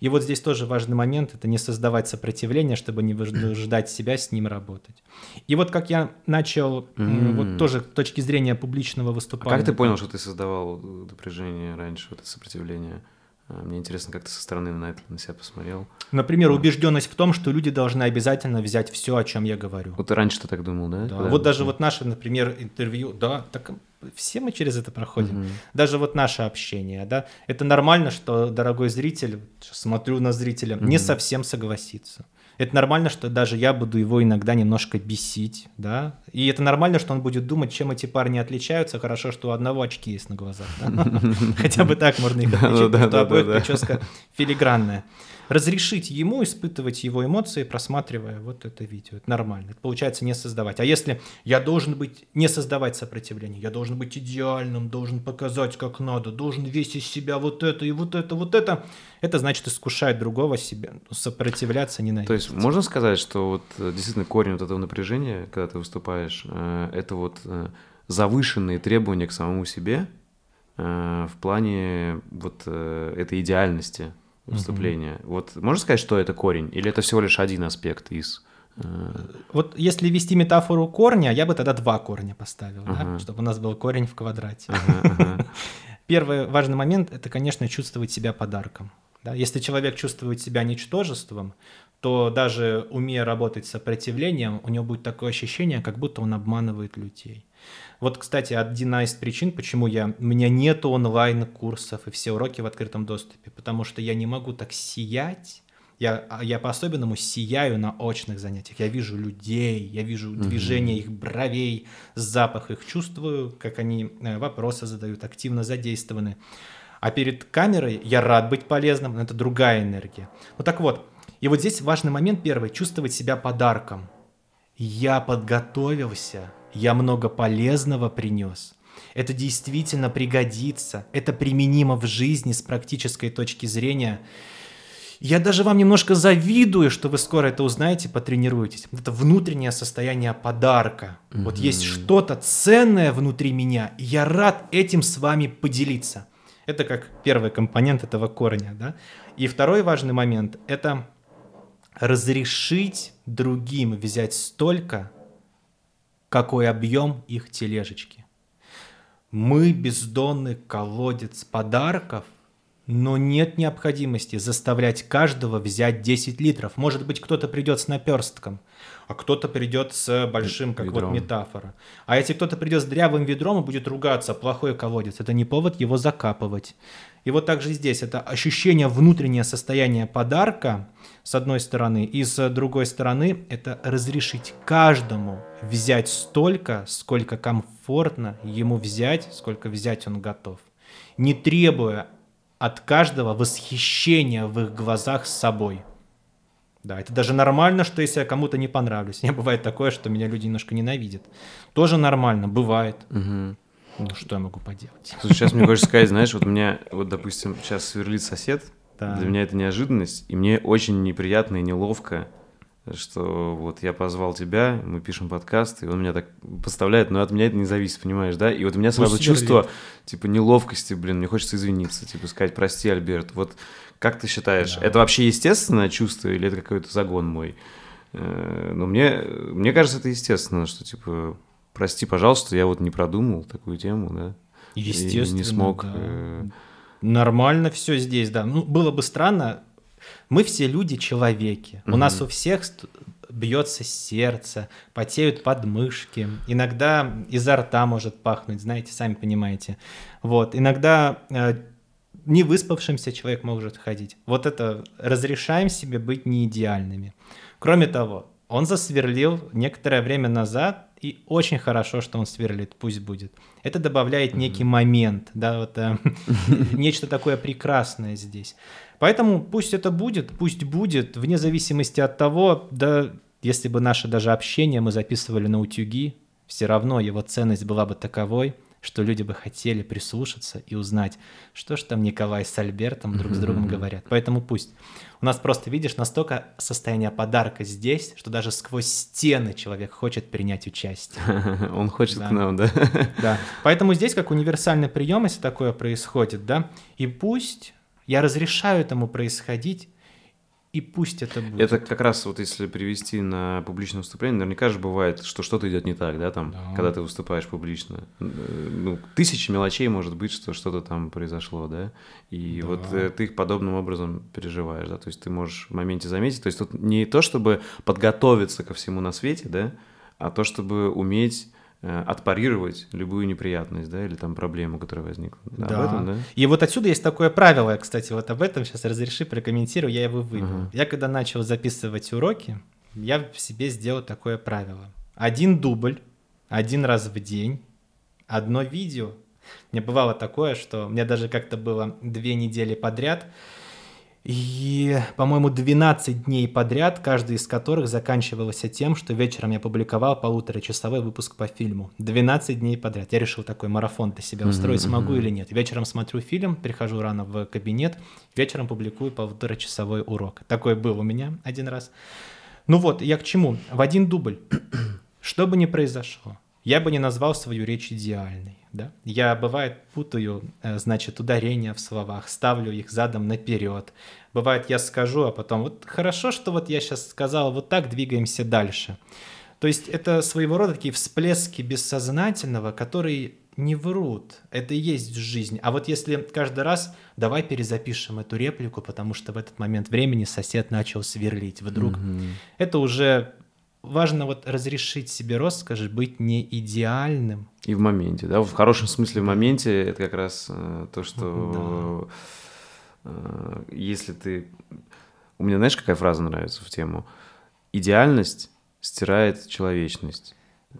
И вот здесь тоже важный момент – это не создавать сопротивление, чтобы не вынуждать себя с ним работать. И вот как я начал, mm-hmm. вот тоже с точки зрения публичного выступления. А как ты понял, что ты создавал напряжение раньше, вот это сопротивление? А, мне интересно, как ты со стороны на это на себя посмотрел. Например, убежденность в том, что люди должны обязательно взять все, о чем я говорю. Вот ты раньше ты так думал, да? Да. вот даже вот наше, например, интервью, да, так все мы через это проходим. Угу. Даже вот наше общение, да, это нормально, что дорогой зритель, смотрю на зрителя, угу. не совсем согласится. Это нормально, что даже я буду его иногда немножко бесить, да. И это нормально, что он будет думать, чем эти парни отличаются. Хорошо, что у одного очки есть на глазах. (laughs) Хотя бы так можно их отличить, потому что обоих прическа филигранная разрешить ему испытывать его эмоции, просматривая вот это видео. Это нормально. Это получается не создавать. А если я должен быть, не создавать сопротивление, я должен быть идеальным, должен показать как надо, должен весь из себя вот это и вот это, вот это, это значит искушать другого себя, сопротивляться, ненавидеть. То есть можно сказать, что вот э, действительно корень вот этого напряжения, когда ты выступаешь, э, это вот э, завышенные требования к самому себе в плане вот этой идеальности, выступления. Угу. Вот можно сказать, что это корень, или это всего лишь один аспект из... Вот если вести метафору корня, я бы тогда два корня поставил, ага. да? чтобы у нас был корень в квадрате. Ага, ага. (laughs) Первый важный момент – это, конечно, чувствовать себя подарком. Да? Если человек чувствует себя ничтожеством, то даже умея работать с сопротивлением, у него будет такое ощущение, как будто он обманывает людей. Вот, кстати, одна из причин, почему я, у меня нет онлайн-курсов и все уроки в открытом доступе, потому что я не могу так сиять, я, а, я по-особенному сияю на очных занятиях. Я вижу людей, я вижу mm-hmm. движение их бровей, запах их чувствую, как они э, вопросы задают, активно задействованы. А перед камерой я рад быть полезным, но это другая энергия. Ну так вот, и вот здесь важный момент первый, чувствовать себя подарком. Я подготовился, я много полезного принес. Это действительно пригодится, это применимо в жизни с практической точки зрения. Я даже вам немножко завидую, что вы скоро это узнаете, потренируетесь. Это внутреннее состояние подарка. Mm-hmm. Вот есть что-то ценное внутри меня, и я рад этим с вами поделиться. Это как первый компонент этого корня. Да? И второй важный момент – это разрешить другим взять столько, какой объем их тележечки. Мы бездонный колодец подарков, но нет необходимости заставлять каждого взять 10 литров. Может быть, кто-то придет с наперстком, а кто-то придет с большим, как ведром. вот метафора. А если кто-то придет с дрявым ведром и будет ругаться, плохой колодец, это не повод его закапывать. И вот также здесь это ощущение внутреннее состояние подарка, с одной стороны, и с другой стороны, это разрешить каждому взять столько, сколько комфортно ему взять, сколько взять он готов, не требуя от каждого восхищения в их глазах с собой. Да, это даже нормально, что если я кому-то не понравлюсь. (laughs) Не бывает такое, что меня люди немножко ненавидят. Тоже нормально, бывает. Угу. Ну, что я могу поделать? Слушай, сейчас мне хочется сказать, знаешь, вот у меня, вот, допустим, сейчас сверлит сосед, да. для меня это неожиданность, и мне очень неприятно и неловко, что вот я позвал тебя, мы пишем подкаст, и он меня так поставляет, но от меня это не зависит, понимаешь, да? И вот у меня сразу Пусть чувство, сверлит. типа, неловкости, блин, мне хочется извиниться, типа, сказать, прости, Альберт, вот как ты считаешь, да. это вообще естественное чувство или это какой-то загон мой? Э, ну, мне, мне кажется, это естественно, что, типа, прости, пожалуйста, я вот не продумал такую тему, да. Естественно, и не смог. Да. Нормально все здесь, да. Ну, было бы странно. Мы все люди, человеки. Угу. У нас у всех бьется сердце, потеют подмышки, иногда изо рта может пахнуть, знаете, сами понимаете. Вот, иногда э, не выспавшимся человек может ходить. Вот это разрешаем себе быть не идеальными. Кроме того, он засверлил некоторое время назад и очень хорошо, что он сверлит, пусть будет. Это добавляет некий момент, да, вот э, (laughs) нечто такое прекрасное здесь. Поэтому пусть это будет, пусть будет, вне зависимости от того, да, если бы наше даже общение мы записывали на утюги, все равно его ценность была бы таковой, что люди бы хотели прислушаться и узнать, что же там Николай с Альбертом друг с другом говорят. Поэтому пусть. У нас просто, видишь, настолько состояние подарка здесь, что даже сквозь стены человек хочет принять участие. (laughs) Он хочет да. к нам, да? (laughs) Да. Поэтому здесь как универсальный прием, если такое происходит, да, и пусть я разрешаю этому происходить, и пусть это будет. Это как раз вот если привести на публичное выступление, наверняка же бывает, что что-то идет не так, да, там, да. когда ты выступаешь публично. Ну, тысячи мелочей может быть, что что-то там произошло, да, и да. вот э, ты их подобным образом переживаешь, да, то есть ты можешь в моменте заметить, то есть тут не то, чтобы подготовиться ко всему на свете, да, а то, чтобы уметь отпарировать любую неприятность, да, или там проблему, которая возникла. Да. Об этом, да? И вот отсюда есть такое правило, кстати, вот об этом сейчас разреши, прокомментирую, я его выберу. Ага. Я когда начал записывать уроки, я в себе сделал такое правило. Один дубль, один раз в день, одно видео. Мне бывало такое, что у меня даже как-то было две недели подряд – и, по-моему, 12 дней подряд, каждый из которых заканчивался тем, что вечером я публиковал полуторачасовой выпуск по фильму. 12 дней подряд. Я решил такой марафон для себя устроить, mm-hmm. смогу или нет. Вечером смотрю фильм, прихожу рано в кабинет, вечером публикую полуторачасовой урок. Такой был у меня один раз. Ну вот, я к чему? В один дубль. (clears throat) Что бы ни произошло, я бы не назвал свою речь идеальной. Да? Я, бывает, путаю, э, значит, ударения в словах, ставлю их задом наперед. Бывает, я скажу, а потом, вот хорошо, что вот я сейчас сказал, вот так двигаемся дальше. То есть это своего рода такие всплески бессознательного, которые не врут. Это и есть жизнь. А вот если каждый раз давай перезапишем эту реплику, потому что в этот момент времени сосед начал сверлить вдруг, угу. это уже важно вот разрешить себе роскошь быть не идеальным. И в моменте, да, в хорошем смысле в моменте это как раз э, то, что да. э, если ты... У меня знаешь, какая фраза нравится в тему? Идеальность стирает человечность.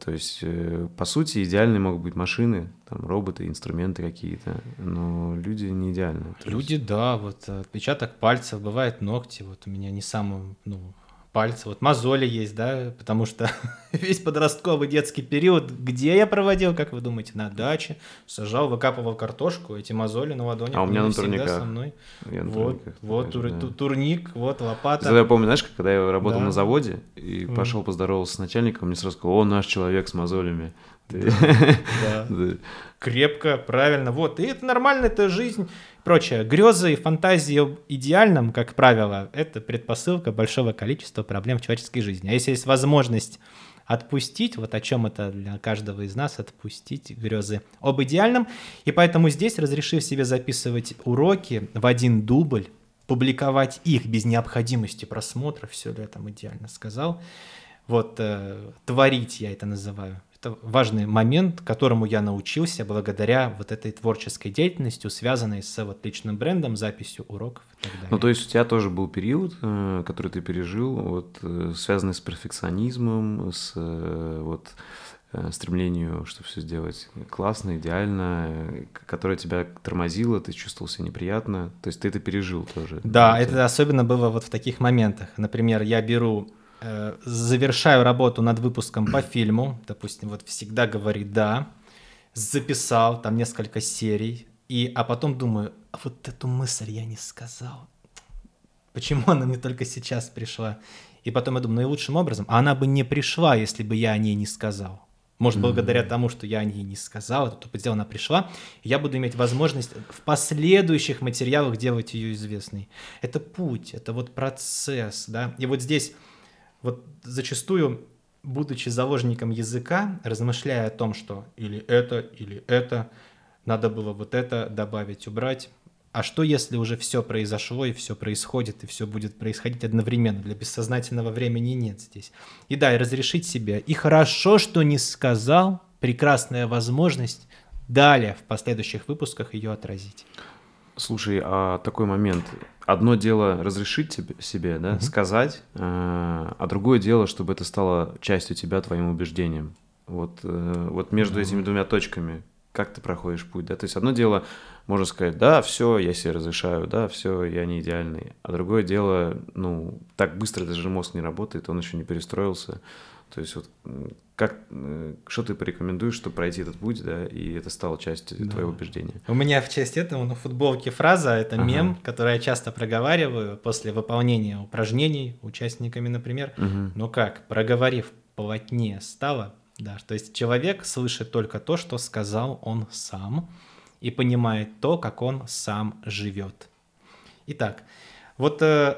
То есть, э, по сути, идеальные могут быть машины, там, роботы, инструменты какие-то, но люди не идеальны. Люди, есть... да, вот отпечаток пальцев, бывает ногти, вот у меня не самый, ну, пальцы. Вот мозоли есть, да, потому что (laughs) весь подростковый детский период, где я проводил, как вы думаете, на даче, сажал, выкапывал картошку, эти мозоли на ладони. А у меня на турниках. со мной. Я на вот, вот тур, да. турник, вот лопата. Я помню, знаешь, когда я работал да. на заводе и пошел поздоровался с начальником, мне сразу сказал, о, наш человек с мозолями. (laughs) Да. Крепко, правильно. Вот. И это нормально, это жизнь прочее. Грезы и фантазии об идеальном, как правило, это предпосылка большого количества проблем в человеческой жизни. А если есть возможность отпустить, вот о чем это для каждого из нас, отпустить грезы об идеальном. И поэтому здесь, разрешив себе записывать уроки в один дубль, публиковать их без необходимости просмотра, все ли я там идеально сказал, вот э, творить я это называю, это важный момент, которому я научился благодаря вот этой творческой деятельности, связанной с вот личным брендом, записью уроков и так далее. Ну, то есть у тебя тоже был период, э, который ты пережил, вот, э, связанный с перфекционизмом, с э, вот, стремлению, что все сделать классно, идеально, которое тебя тормозило, ты чувствовал себя неприятно, то есть ты это пережил тоже. Да, это особенно было вот в таких моментах. Например, я беру Э, завершаю работу над выпуском по фильму, допустим, вот всегда говорит «да», записал там несколько серий, и, а потом думаю, а вот эту мысль я не сказал. Почему она мне только сейчас пришла? И потом я думаю, наилучшим образом, а она бы не пришла, если бы я о ней не сказал. Может, благодаря mm-hmm. тому, что я о ней не сказал, это тупо сделано, она пришла, я буду иметь возможность в последующих материалах делать ее известной. Это путь, это вот процесс, да. И вот здесь вот зачастую, будучи заложником языка, размышляя о том, что или это, или это, надо было вот это добавить, убрать, а что, если уже все произошло, и все происходит, и все будет происходить одновременно? Для бессознательного времени нет здесь. И да, и разрешить себе. И хорошо, что не сказал, прекрасная возможность далее в последующих выпусках ее отразить. Слушай, а такой момент. Одно дело разрешить тебе, себе, да, угу. сказать, э, а другое дело, чтобы это стало частью тебя, твоим убеждением. Вот, э, вот между угу. этими двумя точками, как ты проходишь путь, да? То есть одно дело, можно сказать, да, все, я себе разрешаю, да, все, я не идеальный. А другое дело, ну, так быстро даже мозг не работает, он еще не перестроился. То есть вот как, что ты порекомендуешь, чтобы пройти этот путь, да, и это стало частью да. твоего убеждения? У меня в честь этого на футболке фраза, это ага. мем, который я часто проговариваю после выполнения упражнений участниками, например. Угу. Ну как, проговорив полотне стало, да, то есть человек слышит только то, что сказал он сам, и понимает то, как он сам живет. Итак, вот э,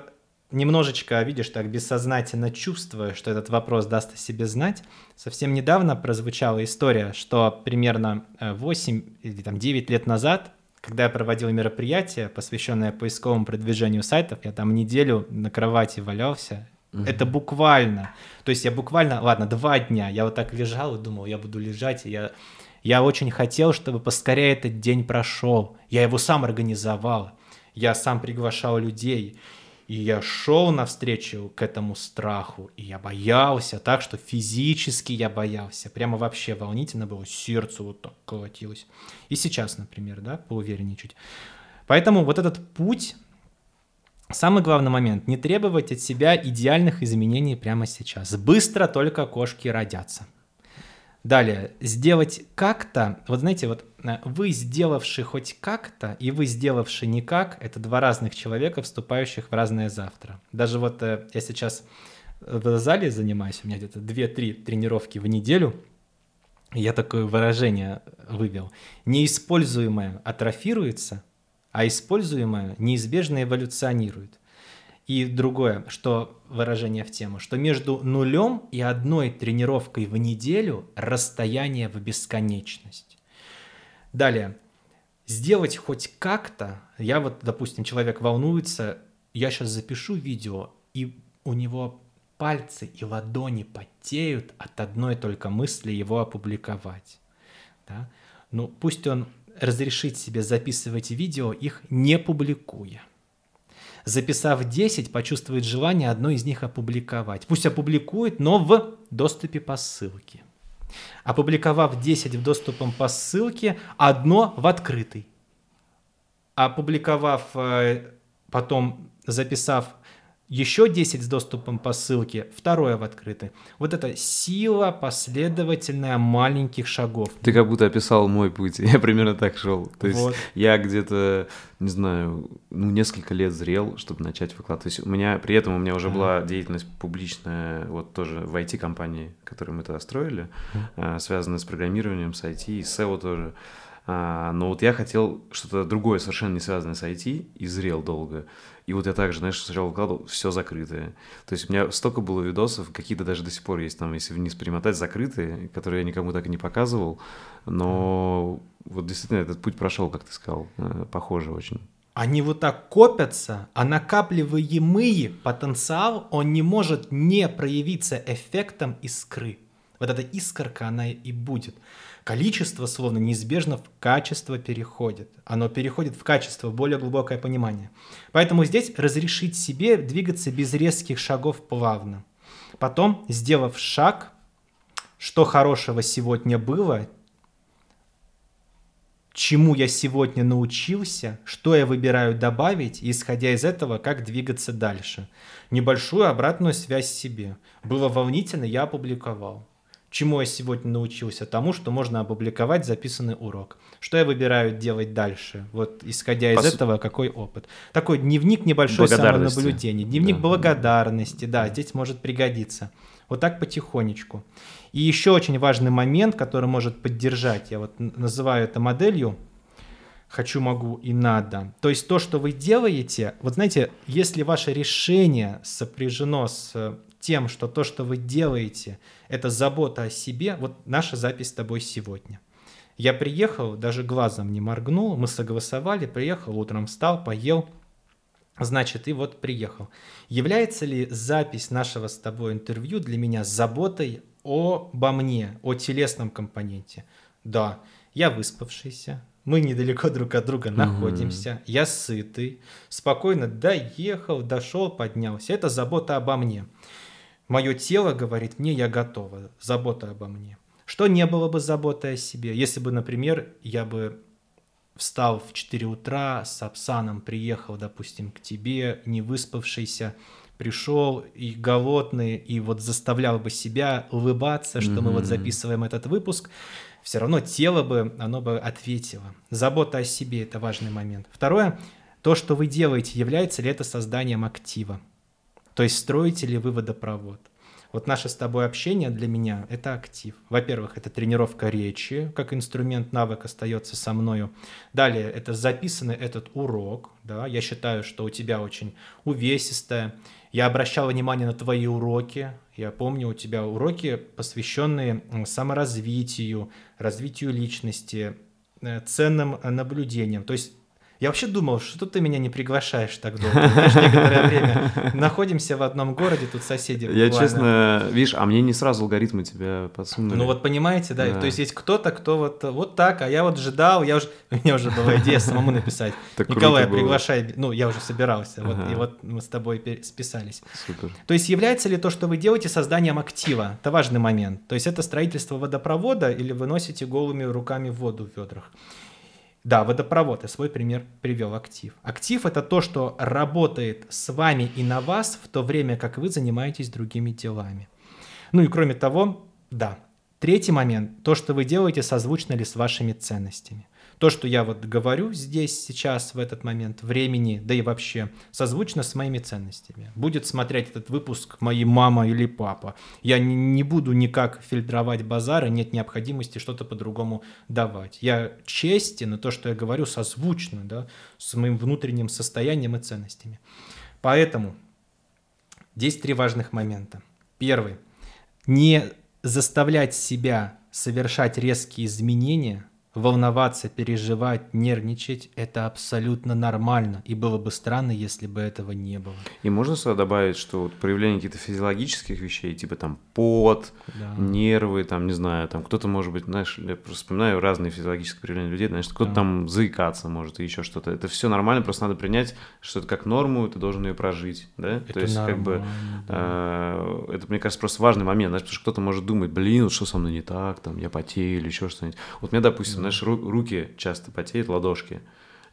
немножечко, видишь, так бессознательно чувствуя, что этот вопрос даст о себе знать, совсем недавно прозвучала история, что примерно 8 э, или там 9 лет назад, когда я проводил мероприятие, посвященное поисковому продвижению сайтов, я там неделю на кровати валялся, mm Это буквально. То есть я буквально, ладно, два дня, я вот так лежал и думал, я буду лежать, и я, я очень хотел, чтобы поскорее этот день прошел. Я его сам организовал, я сам приглашал людей. И я шел навстречу к этому страху, и я боялся так, что физически я боялся. Прямо вообще волнительно было, сердце вот так колотилось. И сейчас, например, да, поувереннее чуть. Поэтому вот этот путь, самый главный момент, не требовать от себя идеальных изменений прямо сейчас. Быстро только кошки родятся. Далее, сделать как-то, вот знаете, вот э, вы сделавший хоть как-то и вы сделавший никак, это два разных человека, вступающих в разное завтра. Даже вот э, я сейчас в зале занимаюсь, у меня где-то 2-3 тренировки в неделю, я такое выражение вывел. Неиспользуемое атрофируется, а используемое неизбежно эволюционирует. И другое, что выражение в тему, что между нулем и одной тренировкой в неделю расстояние в бесконечность. Далее, сделать хоть как-то, я вот, допустим, человек волнуется, я сейчас запишу видео, и у него пальцы и ладони потеют от одной только мысли его опубликовать. Да? Ну, пусть он разрешит себе записывать видео, их не публикуя. Записав 10, почувствует желание одно из них опубликовать. Пусть опубликует, но в доступе по ссылке. Опубликовав 10 в доступом по ссылке, одно в открытый. Опубликовав э, потом, записав еще 10 с доступом по ссылке, второе в открытый. Вот это сила последовательная маленьких шагов. Ты как будто описал мой путь, (laughs) я примерно так шел. То есть вот. я где-то, не знаю, ну, несколько лет зрел, чтобы начать выкладывать. То есть у меня, при этом у меня уже была деятельность публичная, вот тоже в IT-компании, которую мы тогда строили, а, связанная с программированием, с IT, и SEO тоже. А, но вот я хотел что-то другое, совершенно не связанное с IT, и зрел долго. И вот я также, знаешь, сначала выкладывал, все закрытое. То есть у меня столько было видосов, какие-то даже до сих пор есть, там, если вниз перемотать, закрытые, которые я никому так и не показывал. Но вот действительно этот путь прошел, как ты сказал, э, похоже очень. Они вот так копятся, а накапливаемый потенциал, он не может не проявиться эффектом искры. Вот эта искорка, она и будет количество словно неизбежно в качество переходит. Оно переходит в качество, в более глубокое понимание. Поэтому здесь разрешить себе двигаться без резких шагов плавно. Потом, сделав шаг, что хорошего сегодня было, чему я сегодня научился, что я выбираю добавить, и исходя из этого, как двигаться дальше. Небольшую обратную связь себе. Было волнительно, я опубликовал. Чему я сегодня научился? Тому, что можно опубликовать записанный урок. Что я выбираю делать дальше? Вот исходя из По этого, какой опыт? Такой дневник небольшой самонаблюдения. Дневник да. благодарности, да, здесь может пригодиться. Вот так потихонечку. И еще очень важный момент, который может поддержать, я вот называю это моделью хочу, могу и надо. То есть то, что вы делаете, вот знаете, если ваше решение сопряжено с тем, что то, что вы делаете, это забота о себе, вот наша запись с тобой сегодня. Я приехал, даже глазом не моргнул, мы согласовали, приехал, утром встал, поел, значит, и вот приехал. Является ли запись нашего с тобой интервью для меня заботой обо мне, о телесном компоненте? Да, я выспавшийся, мы недалеко друг от друга находимся, mm-hmm. я сытый, спокойно доехал, дошел, поднялся. Это забота обо мне. Мое тело говорит мне, я готова, забота обо мне. Что не было бы заботой о себе, если бы, например, я бы встал в 4 утра, с Апсаном приехал, допустим, к тебе, не выспавшийся, пришел и голодный, и вот заставлял бы себя улыбаться, что mm-hmm. мы вот записываем этот выпуск, все равно тело бы, оно бы ответило. Забота о себе – это важный момент. Второе, то, что вы делаете, является ли это созданием актива? То есть строите ли вы водопровод? Вот наше с тобой общение для меня – это актив. Во-первых, это тренировка речи, как инструмент, навык остается со мною. Далее, это записанный этот урок. Да? Я считаю, что у тебя очень увесистая. Я обращал внимание на твои уроки. Я помню, у тебя уроки, посвященные саморазвитию, развитию личности, э, ценным наблюдениям. То есть я вообще думал, что ты меня не приглашаешь так долго. Знаешь, некоторое время находимся в одном городе, тут соседи. Я честно, видишь, а мне не сразу алгоритмы тебя подсунули. Ну вот понимаете, да, да. то есть есть кто-то, кто вот, вот так, а я вот ждал, я уже, (laughs) у меня уже была идея самому написать. (laughs) Так Николай, приглашай, ну я уже собирался, ага. вот, и вот мы с тобой списались. Супер. То есть является ли то, что вы делаете, созданием актива? Это важный момент. То есть это строительство водопровода или вы носите голыми руками воду в ведрах? Да, водопровод, я свой пример привел, актив. Актив – это то, что работает с вами и на вас в то время, как вы занимаетесь другими делами. Ну и кроме того, да, третий момент – то, что вы делаете, созвучно ли с вашими ценностями. То, что я вот говорю здесь, сейчас, в этот момент времени, да и вообще, созвучно с моими ценностями. Будет смотреть этот выпуск мои мама или папа. Я не буду никак фильтровать базары, нет необходимости что-то по-другому давать. Я честен, и то, что я говорю, созвучно да, с моим внутренним состоянием и ценностями. Поэтому здесь три важных момента. Первый. Не заставлять себя совершать резкие изменения – волноваться, переживать, нервничать – это абсолютно нормально. И было бы странно, если бы этого не было. И можно сюда добавить, что вот проявление каких-то физиологических вещей, типа там пот, да. нервы, там, не знаю, там кто-то может быть, знаешь, я просто вспоминаю разные физиологические проявления людей, знаешь, кто-то да. там заикаться может и еще что-то. Это все нормально, просто надо принять, что это как норму, ты должен ее прожить, да? Это То есть, как бы, да. э, это, мне кажется, просто важный момент, знаешь, потому что кто-то может думать, блин, вот что со мной не так, там, я потею или еще что-нибудь. Вот мне, допустим, знаешь, руки часто потеют, ладошки.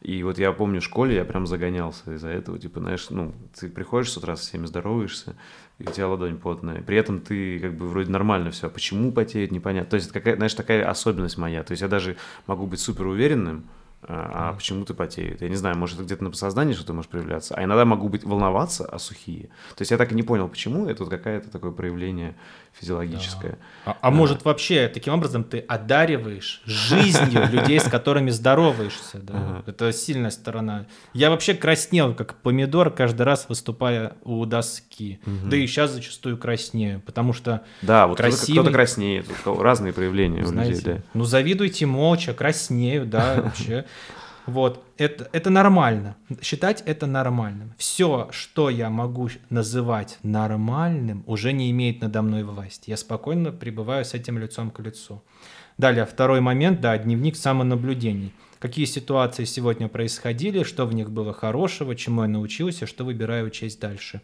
И вот я помню в школе, я прям загонялся из-за этого. Типа, знаешь, ну, ты приходишь с утра, со всеми здороваешься, и у тебя ладонь потная. При этом ты как бы вроде нормально все. А почему потеет, непонятно. То есть, это какая, знаешь, такая особенность моя. То есть, я даже могу быть супер уверенным, а, а почему ты потеет? Я не знаю, может, это где-то на подсознании что-то может проявляться. А иногда могу быть волноваться, а сухие. То есть я так и не понял, почему. Это вот какое-то такое проявление физиологическое. Да. А, а, а может вообще таким образом ты одариваешь жизнью (laughs) людей, с которыми здороваешься. Да? Ага. Это сильная сторона. Я вообще краснел, как помидор, каждый раз выступая у доски. Угу. Да и сейчас зачастую краснею, потому что Да, вот красивый... кто-то краснеет, разные проявления Знаете, у людей. Да. Ну завидуйте молча, краснею, да, вообще. (laughs) Вот, это, это нормально. Считать это нормальным. Все, что я могу называть нормальным, уже не имеет надо мной власти. Я спокойно пребываю с этим лицом к лицу. Далее, второй момент, да, дневник самонаблюдений. Какие ситуации сегодня происходили, что в них было хорошего, чему я научился, что выбираю учесть дальше.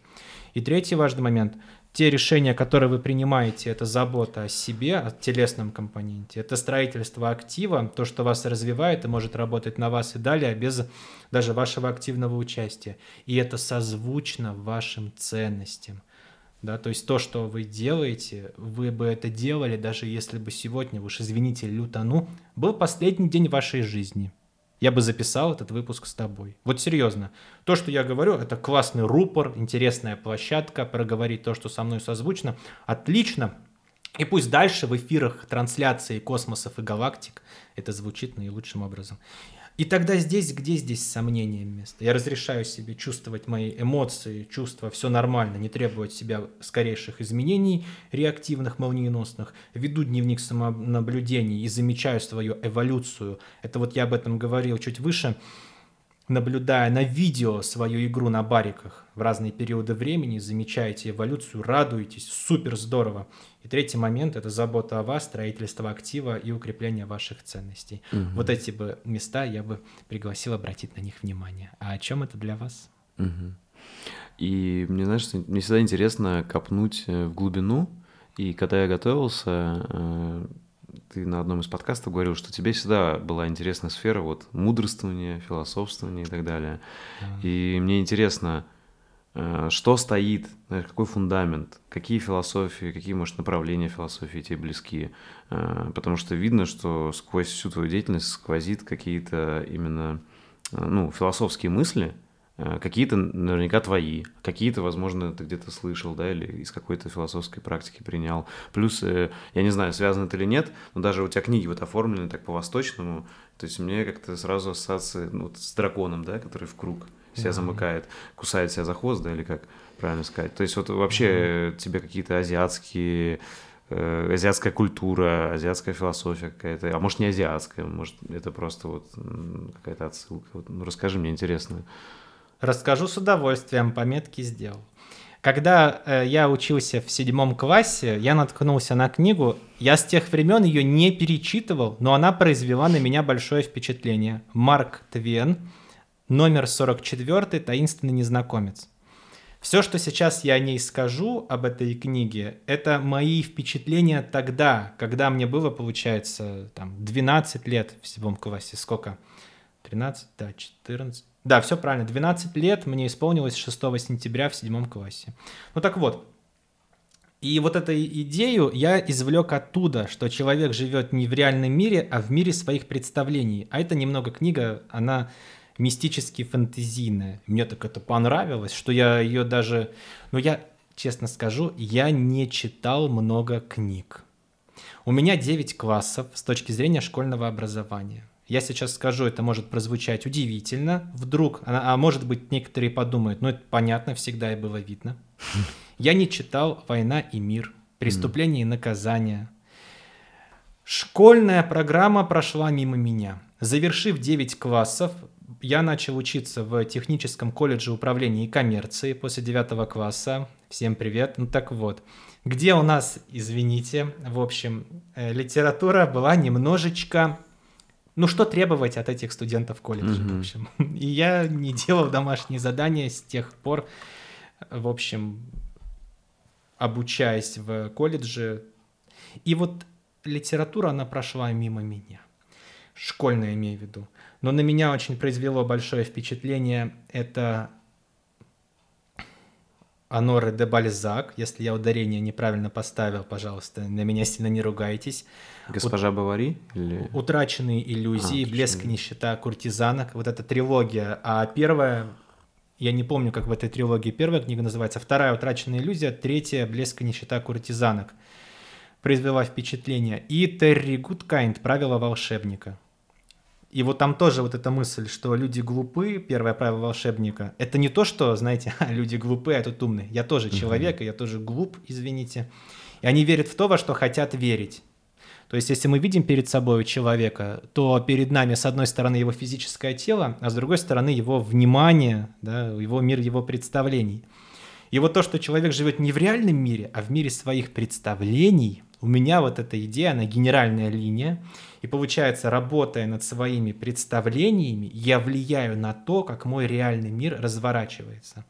И третий важный момент те решения, которые вы принимаете, это забота о себе, о телесном компоненте, это строительство актива, то, что вас развивает и может работать на вас и далее без даже вашего активного участия. И это созвучно вашим ценностям. Да, то есть то, что вы делаете, вы бы это делали, даже если бы сегодня, уж извините, лютану, был последний день вашей жизни – я бы записал этот выпуск с тобой. Вот серьезно. То, что я говорю, это классный рупор, интересная площадка, проговорить то, что со мной созвучно. Отлично. И пусть дальше в эфирах трансляции космосов и галактик это звучит наилучшим образом. И тогда здесь, где здесь сомнение место? Я разрешаю себе чувствовать мои эмоции, чувства, все нормально, не требовать себя скорейших изменений, реактивных, молниеносных. Веду дневник самонаблюдений и замечаю свою эволюцию. Это вот я об этом говорил чуть выше наблюдая на видео свою игру на бариках в разные периоды времени, замечаете эволюцию, радуетесь, супер здорово. И третий момент – это забота о вас, строительство актива и укрепление ваших ценностей. Угу. Вот эти бы места я бы пригласил обратить на них внимание. А о чем это для вас? Угу. И мне, знаешь, мне всегда интересно копнуть э, в глубину, и когда я готовился, э, ты на одном из подкастов говорил, что тебе всегда была интересна сфера вот мудрствования, философствования и так далее. Mm. И мне интересно, э, что стоит, какой фундамент, какие философии, какие, может, направления философии тебе близки. Э, потому что видно, что сквозь всю твою деятельность сквозит какие-то именно э, ну, философские мысли, какие-то наверняка твои, какие-то, возможно, ты где-то слышал, да, или из какой-то философской практики принял. Плюс, э, я не знаю, связано это или нет, но даже у тебя книги вот оформлены так по-восточному, то есть мне как-то сразу ассоциация ну, вот с драконом, да, который в круг себя замыкает, кусает себя за хвост, да, или как правильно сказать. То есть вот вообще mm-hmm. тебе какие-то азиатские э, азиатская культура, азиатская философия какая-то, а может не азиатская, может это просто вот какая-то отсылка. Вот, ну, расскажи мне, интересно. Расскажу с удовольствием, пометки сделал. Когда э, я учился в седьмом классе, я наткнулся на книгу. Я с тех времен ее не перечитывал, но она произвела на меня большое впечатление. Марк Твен, номер 44, «Таинственный незнакомец». Все, что сейчас я о ней скажу, об этой книге, это мои впечатления тогда, когда мне было, получается, там, 12 лет в седьмом классе. Сколько? 13, да, 14, да, все правильно. 12 лет мне исполнилось 6 сентября в седьмом классе. Ну так вот, И вот эту идею я извлек оттуда, что человек живет не в реальном мире, а в мире своих представлений. А это немного книга, она мистически фэнтезийная. Мне так это понравилось, что я ее даже... Ну, я честно скажу, я не читал много книг. У меня 9 классов с точки зрения школьного образования. Я сейчас скажу, это может прозвучать удивительно, вдруг, а, а может быть некоторые подумают, ну это понятно, всегда и было видно. (laughs) Я не читал «Война и мир», «Преступление и наказание». Школьная программа прошла мимо меня. Завершив 9 классов, я начал учиться в техническом колледже управления и коммерции после 9 класса. Всем привет. Ну так вот, где у нас, извините, в общем, э, литература была немножечко ну что требовать от этих студентов колледжа, mm-hmm. в общем. (laughs) И я не делал домашние задания с тех пор, в общем, обучаясь в колледже. И вот литература, она прошла мимо меня. Школьная, имею в виду. Но на меня очень произвело большое впечатление это Аноре де Бальзак. Если я ударение неправильно поставил, пожалуйста, на меня сильно не ругайтесь. Госпожа Ут... Бавари? Или... Утраченные иллюзии, а, блеск, нищета, куртизанок. Вот эта трилогия. А первая я не помню, как в этой трилогии первая книга называется, вторая «Утраченная иллюзия», третья «Блеск нищета куртизанок». Произвела впечатление. И Терри Гудкайнд «Правила волшебника». И вот там тоже вот эта мысль, что люди глупы, первое правило волшебника, это не то, что, знаете, (laughs) люди глупы, а тут умные. Я тоже человек, и я тоже глуп, извините. И они верят в то, во что хотят верить. То есть, если мы видим перед собой человека, то перед нами, с одной стороны, его физическое тело, а с другой стороны, его внимание, да, его мир, его представлений. И вот то, что человек живет не в реальном мире, а в мире своих представлений, у меня вот эта идея, она генеральная линия, и получается, работая над своими представлениями, я влияю на то, как мой реальный мир разворачивается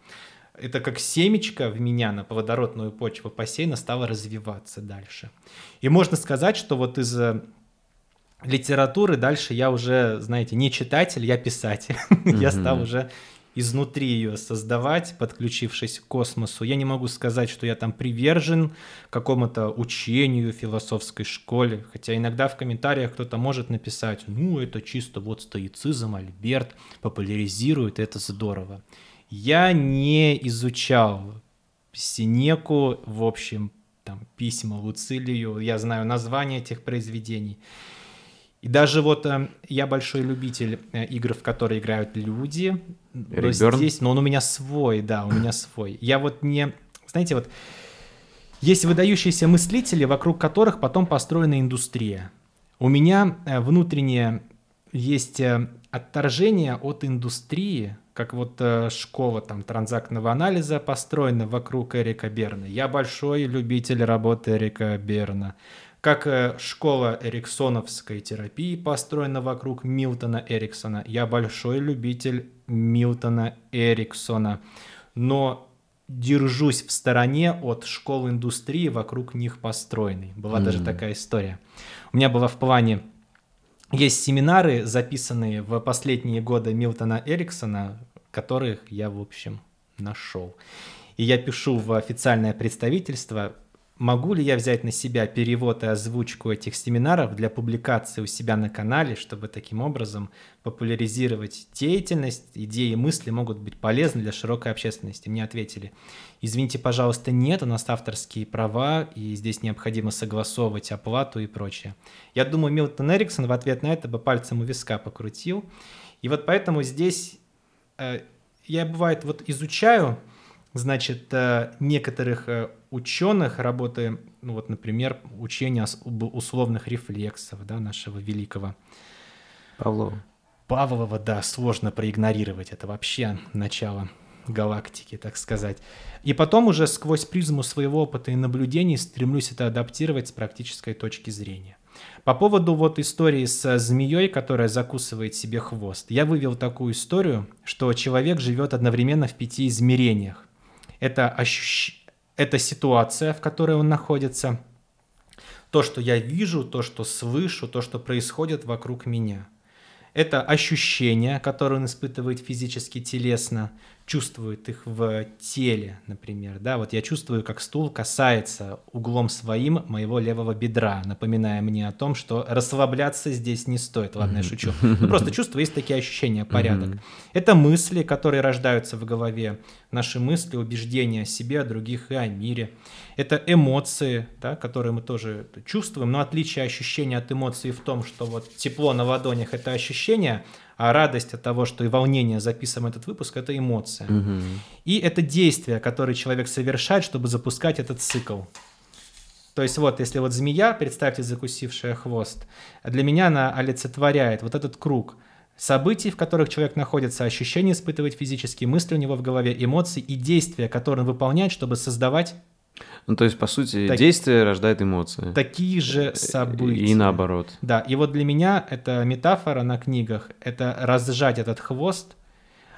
это как семечко в меня на плодородную почву посеяно стало развиваться дальше. И можно сказать, что вот из э, литературы дальше я уже, знаете, не читатель, я писатель. Mm-hmm. (laughs) я стал уже изнутри ее создавать, подключившись к космосу. Я не могу сказать, что я там привержен какому-то учению философской школе, хотя иногда в комментариях кто-то может написать, ну, это чисто вот стоицизм, Альберт популяризирует, это здорово. Я не изучал Синеку, в общем, там, письма Луцилию, я знаю названия этих произведений. И даже вот э, я большой любитель э, игр, в которые играют люди. Но здесь, но он у меня свой, да, у меня свой. Я вот не, знаете, вот есть выдающиеся мыслители, вокруг которых потом построена индустрия. У меня э, внутреннее есть отторжение от индустрии, как вот э, школа там транзактного анализа построена вокруг Эрика Берна. Я большой любитель работы Эрика Берна. Как э, школа эриксоновской терапии построена вокруг Милтона Эриксона. Я большой любитель Милтона Эриксона. Но держусь в стороне от школ индустрии вокруг них построенной. Была mm-hmm. даже такая история. У меня была в плане есть семинары, записанные в последние годы Милтона Эриксона, которых я, в общем, нашел. И я пишу в официальное представительство, могу ли я взять на себя перевод и озвучку этих семинаров для публикации у себя на канале, чтобы таким образом популяризировать деятельность, идеи мысли могут быть полезны для широкой общественности. Мне ответили, извините, пожалуйста, нет, у нас авторские права, и здесь необходимо согласовывать оплату и прочее. Я думаю, Милтон Эриксон в ответ на это бы пальцем у виска покрутил. И вот поэтому здесь Э, я, бывает, вот изучаю, значит, э, некоторых э, ученых работы, ну вот, например, учение условных рефлексов, да, нашего великого. Павлова. Павлова, да, сложно проигнорировать. Это вообще начало галактики, так сказать. И потом уже сквозь призму своего опыта и наблюдений стремлюсь это адаптировать с практической точки зрения. По поводу вот истории с змеей, которая закусывает себе хвост, я вывел такую историю, что человек живет одновременно в пяти измерениях. Это, ощущ... это ситуация, в которой он находится, то, что я вижу, то, что слышу, то, что происходит вокруг меня. Это ощущения, которые он испытывает физически, телесно, чувствует их в теле, например. Да, вот я чувствую, как стул касается углом своим моего левого бедра, напоминая мне о том, что расслабляться здесь не стоит. Ладно, я шучу. Ну, просто чувство, есть такие ощущения, порядок. Это мысли, которые рождаются в голове. Наши мысли, убеждения о себе, о других и о мире. Это эмоции, да, которые мы тоже чувствуем, но отличие ощущения от эмоций в том, что вот тепло на ладонях – это ощущение, а радость от того, что и волнение записываем этот выпуск, это эмоция. Угу. И это действие, которое человек совершает, чтобы запускать этот цикл. То есть вот, если вот змея, представьте, закусившая хвост, для меня она олицетворяет вот этот круг событий, в которых человек находится, ощущения испытывает физические, мысли у него в голове, эмоции и действия, которые он выполняет, чтобы создавать ну, то есть, по сути, так... действие рождает эмоции. Такие же события. И наоборот. Да, и вот для меня это метафора на книгах, это разжать этот хвост,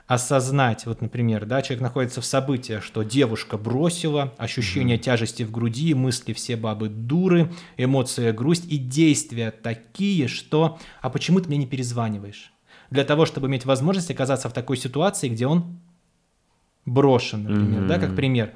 осознать, вот, например, да, человек находится в событии, что девушка бросила, ощущение mm тяжести в груди, мысли все бабы дуры, эмоция грусть и действия такие, что «а почему ты мне не перезваниваешь?» Для того, чтобы иметь возможность оказаться в такой ситуации, где он брошен, например, mm-hmm. да, как пример.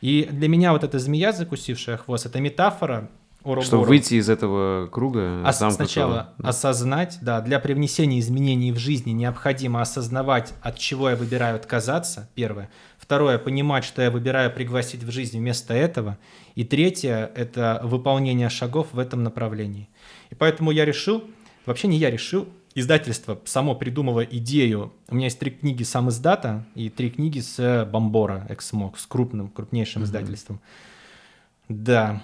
И для меня вот эта змея, закусившая хвост, это метафора Уробору. Чтобы выйти из этого круга Ос- Сначала да. осознать, да, для привнесения изменений в жизни необходимо осознавать, от чего я выбираю отказаться, первое. Второе, понимать, что я выбираю пригласить в жизнь вместо этого. И третье, это выполнение шагов в этом направлении. И поэтому я решил, вообще не я решил, издательство само придумало идею. У меня есть три книги сам издата и три книги с Бомбора Эксмок, с крупным, крупнейшим mm-hmm. издательством. Да,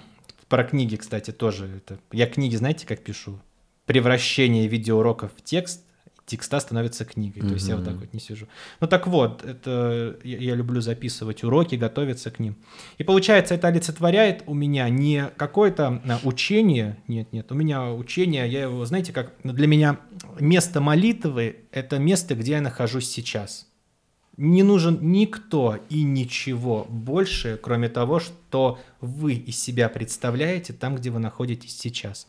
про книги, кстати, тоже. Это... Я книги, знаете, как пишу? Превращение видеоуроков в текст текста становится книгой. Mm-hmm. То есть я вот так вот не сижу. Ну так вот, это я, я люблю записывать уроки, готовиться к ним. И получается, это олицетворяет у меня не какое-то а, учение, нет, нет, у меня учение, я его, знаете, как для меня место молитвы – это место, где я нахожусь сейчас. Не нужен никто и ничего больше, кроме того, что вы из себя представляете там, где вы находитесь сейчас.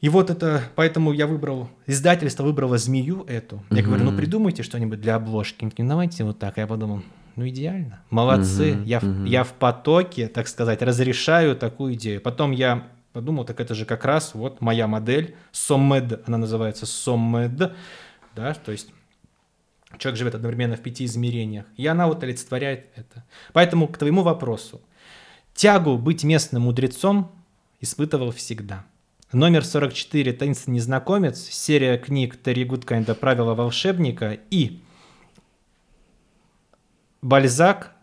И вот это, поэтому я выбрал, издательство выбрало змею эту. Я mm-hmm. говорю, ну придумайте что-нибудь для обложки. Ну, давайте вот так. Я подумал, ну идеально, молодцы, mm-hmm. я, mm-hmm. я в потоке, так сказать, разрешаю такую идею. Потом я подумал, так это же как раз вот моя модель, SOMED, она называется SOMED, да, то есть человек живет одновременно в пяти измерениях, и она вот олицетворяет это. Поэтому к твоему вопросу, тягу быть местным мудрецом испытывал всегда – Номер 44 «Таинственный незнакомец», серия книг Терри Гудкайнда «Правила волшебника» и Бальзак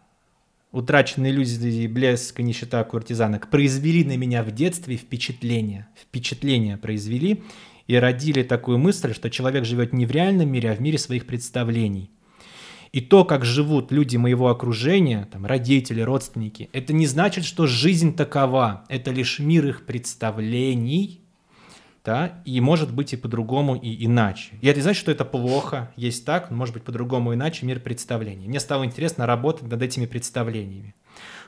«Утраченные иллюзии, блеск и нищета куртизанок» произвели на меня в детстве впечатление. Впечатление произвели и родили такую мысль, что человек живет не в реальном мире, а в мире своих представлений. И то, как живут люди моего окружения, там, родители, родственники, это не значит, что жизнь такова. Это лишь мир их представлений, да, и может быть и по-другому, и иначе. И это не значит, что это плохо, есть так, может быть по-другому, иначе мир представлений. Мне стало интересно работать над этими представлениями.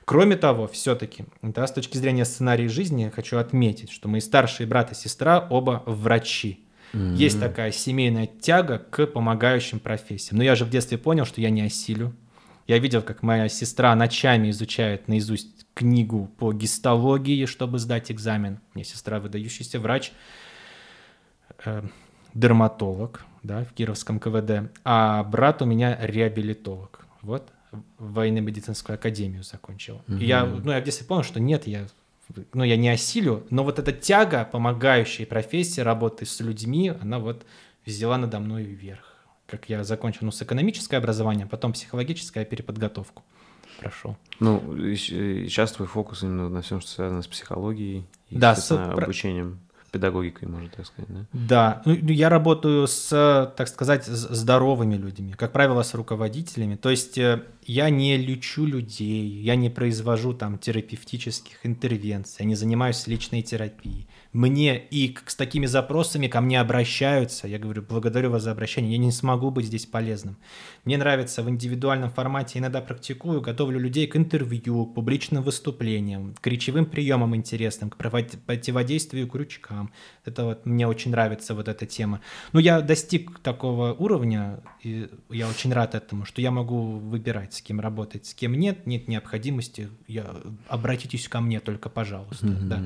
Кроме того, все-таки, да, с точки зрения сценария жизни, я хочу отметить, что мои старшие брат и сестра оба врачи. Mm-hmm. Есть такая семейная тяга к помогающим профессиям. Но я же в детстве понял, что я не осилю. Я видел, как моя сестра ночами изучает наизусть книгу по гистологии, чтобы сдать экзамен. Меня сестра выдающийся врач, э, дерматолог да, в Кировском КВД, а брат у меня реабилитолог. Вот, военно-медицинскую академию закончил. Mm-hmm. И я, ну, я в детстве понял, что нет, я ну, я не осилю, но вот эта тяга, помогающая профессии, работы с людьми, она вот взяла надо мной вверх. Как я закончил, ну, с экономическое образование, потом психологическое переподготовку прошел. Ну, сейчас твой фокус именно на всем, что связано с психологией и, да, с обучением педагогикой, можно так сказать, да? Да, ну, ну, я работаю с, так сказать, здоровыми людьми, как правило, с руководителями. То есть э, я не лечу людей, я не произвожу там терапевтических интервенций, я не занимаюсь личной терапией. Мне и с такими запросами ко мне обращаются. Я говорю, благодарю вас за обращение, я не смогу быть здесь полезным. Мне нравится в индивидуальном формате, иногда практикую, готовлю людей к интервью, к публичным выступлениям, к речевым приемам интересным, к противодействию крючкам. Это вот мне очень нравится вот эта тема. Ну, я достиг такого уровня, и я очень рад этому, что я могу выбирать, с кем работать, с кем нет, нет необходимости, я, обратитесь ко мне только, пожалуйста. Mm-hmm. Да.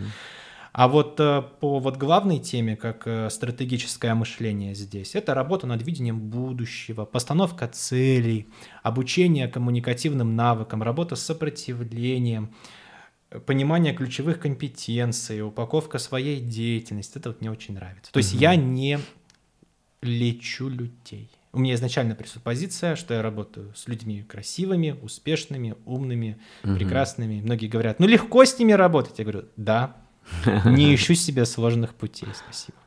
А вот э, по вот главной теме, как э, стратегическое мышление здесь, это работа над видением будущего, постановка целей, обучение коммуникативным навыкам, работа с сопротивлением, понимание ключевых компетенций, упаковка своей деятельности. Это вот мне очень нравится. То есть угу. я не лечу людей. У меня изначально пресуппозиция, что я работаю с людьми красивыми, успешными, умными, угу. прекрасными. Многие говорят, ну легко с ними работать. Я говорю, да, (laughs) не ищу себе сложных путей, спасибо.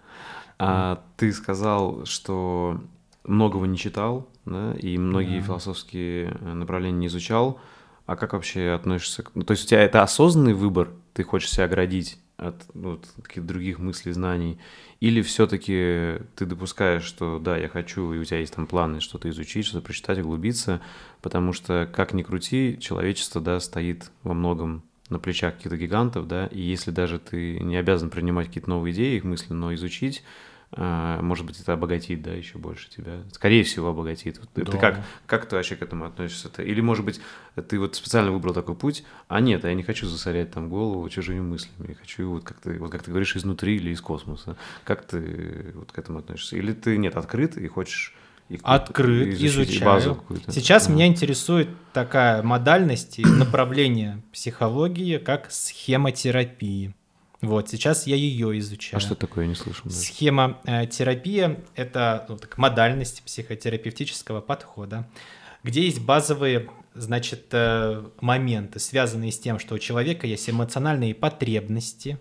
А ты сказал, что многого не читал, да, и многие да. философские направления не изучал. А как вообще относишься к... Ну, то есть у тебя это осознанный выбор? Ты хочешь себя оградить от ну, каких-то других мыслей, знаний? Или все-таки ты допускаешь, что да, я хочу, и у тебя есть там планы что-то изучить, что-то прочитать, углубиться, потому что, как ни крути, человечество, да, стоит во многом на плечах каких-то гигантов, да, и если даже ты не обязан принимать какие-то новые идеи, их мысли, но изучить, а, может быть, это обогатит, да, еще больше тебя. Скорее всего, обогатит. Да. Ты как, как ты вообще к этому относишься? -то? Или, может быть, ты вот специально выбрал такой путь, а нет, я не хочу засорять там голову чужими мыслями, я хочу вот как ты, вот как ты говоришь, изнутри или из космоса. Как ты вот к этому относишься? Или ты, нет, открыт и хочешь Открыт, изучаю. Сейчас ага. меня интересует такая модальность и (clears throat) направление психологии, как схемотерапии. Вот, сейчас я ее изучаю. А что такое, я не слышал. Схемотерапия э, — это ну, так, модальность психотерапевтического подхода, где есть базовые, значит, э, моменты, связанные с тем, что у человека есть эмоциональные потребности,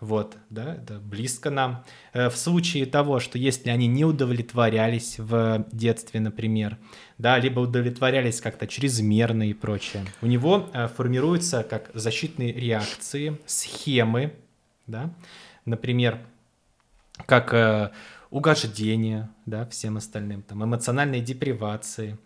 вот, да, это близко нам. Э, в случае того, что если они не удовлетворялись в детстве, например, да, либо удовлетворялись как-то чрезмерно и прочее, у него э, формируются как защитные реакции, схемы, да, например, как э, угождение, да, всем остальным, там, эмоциональные депривации,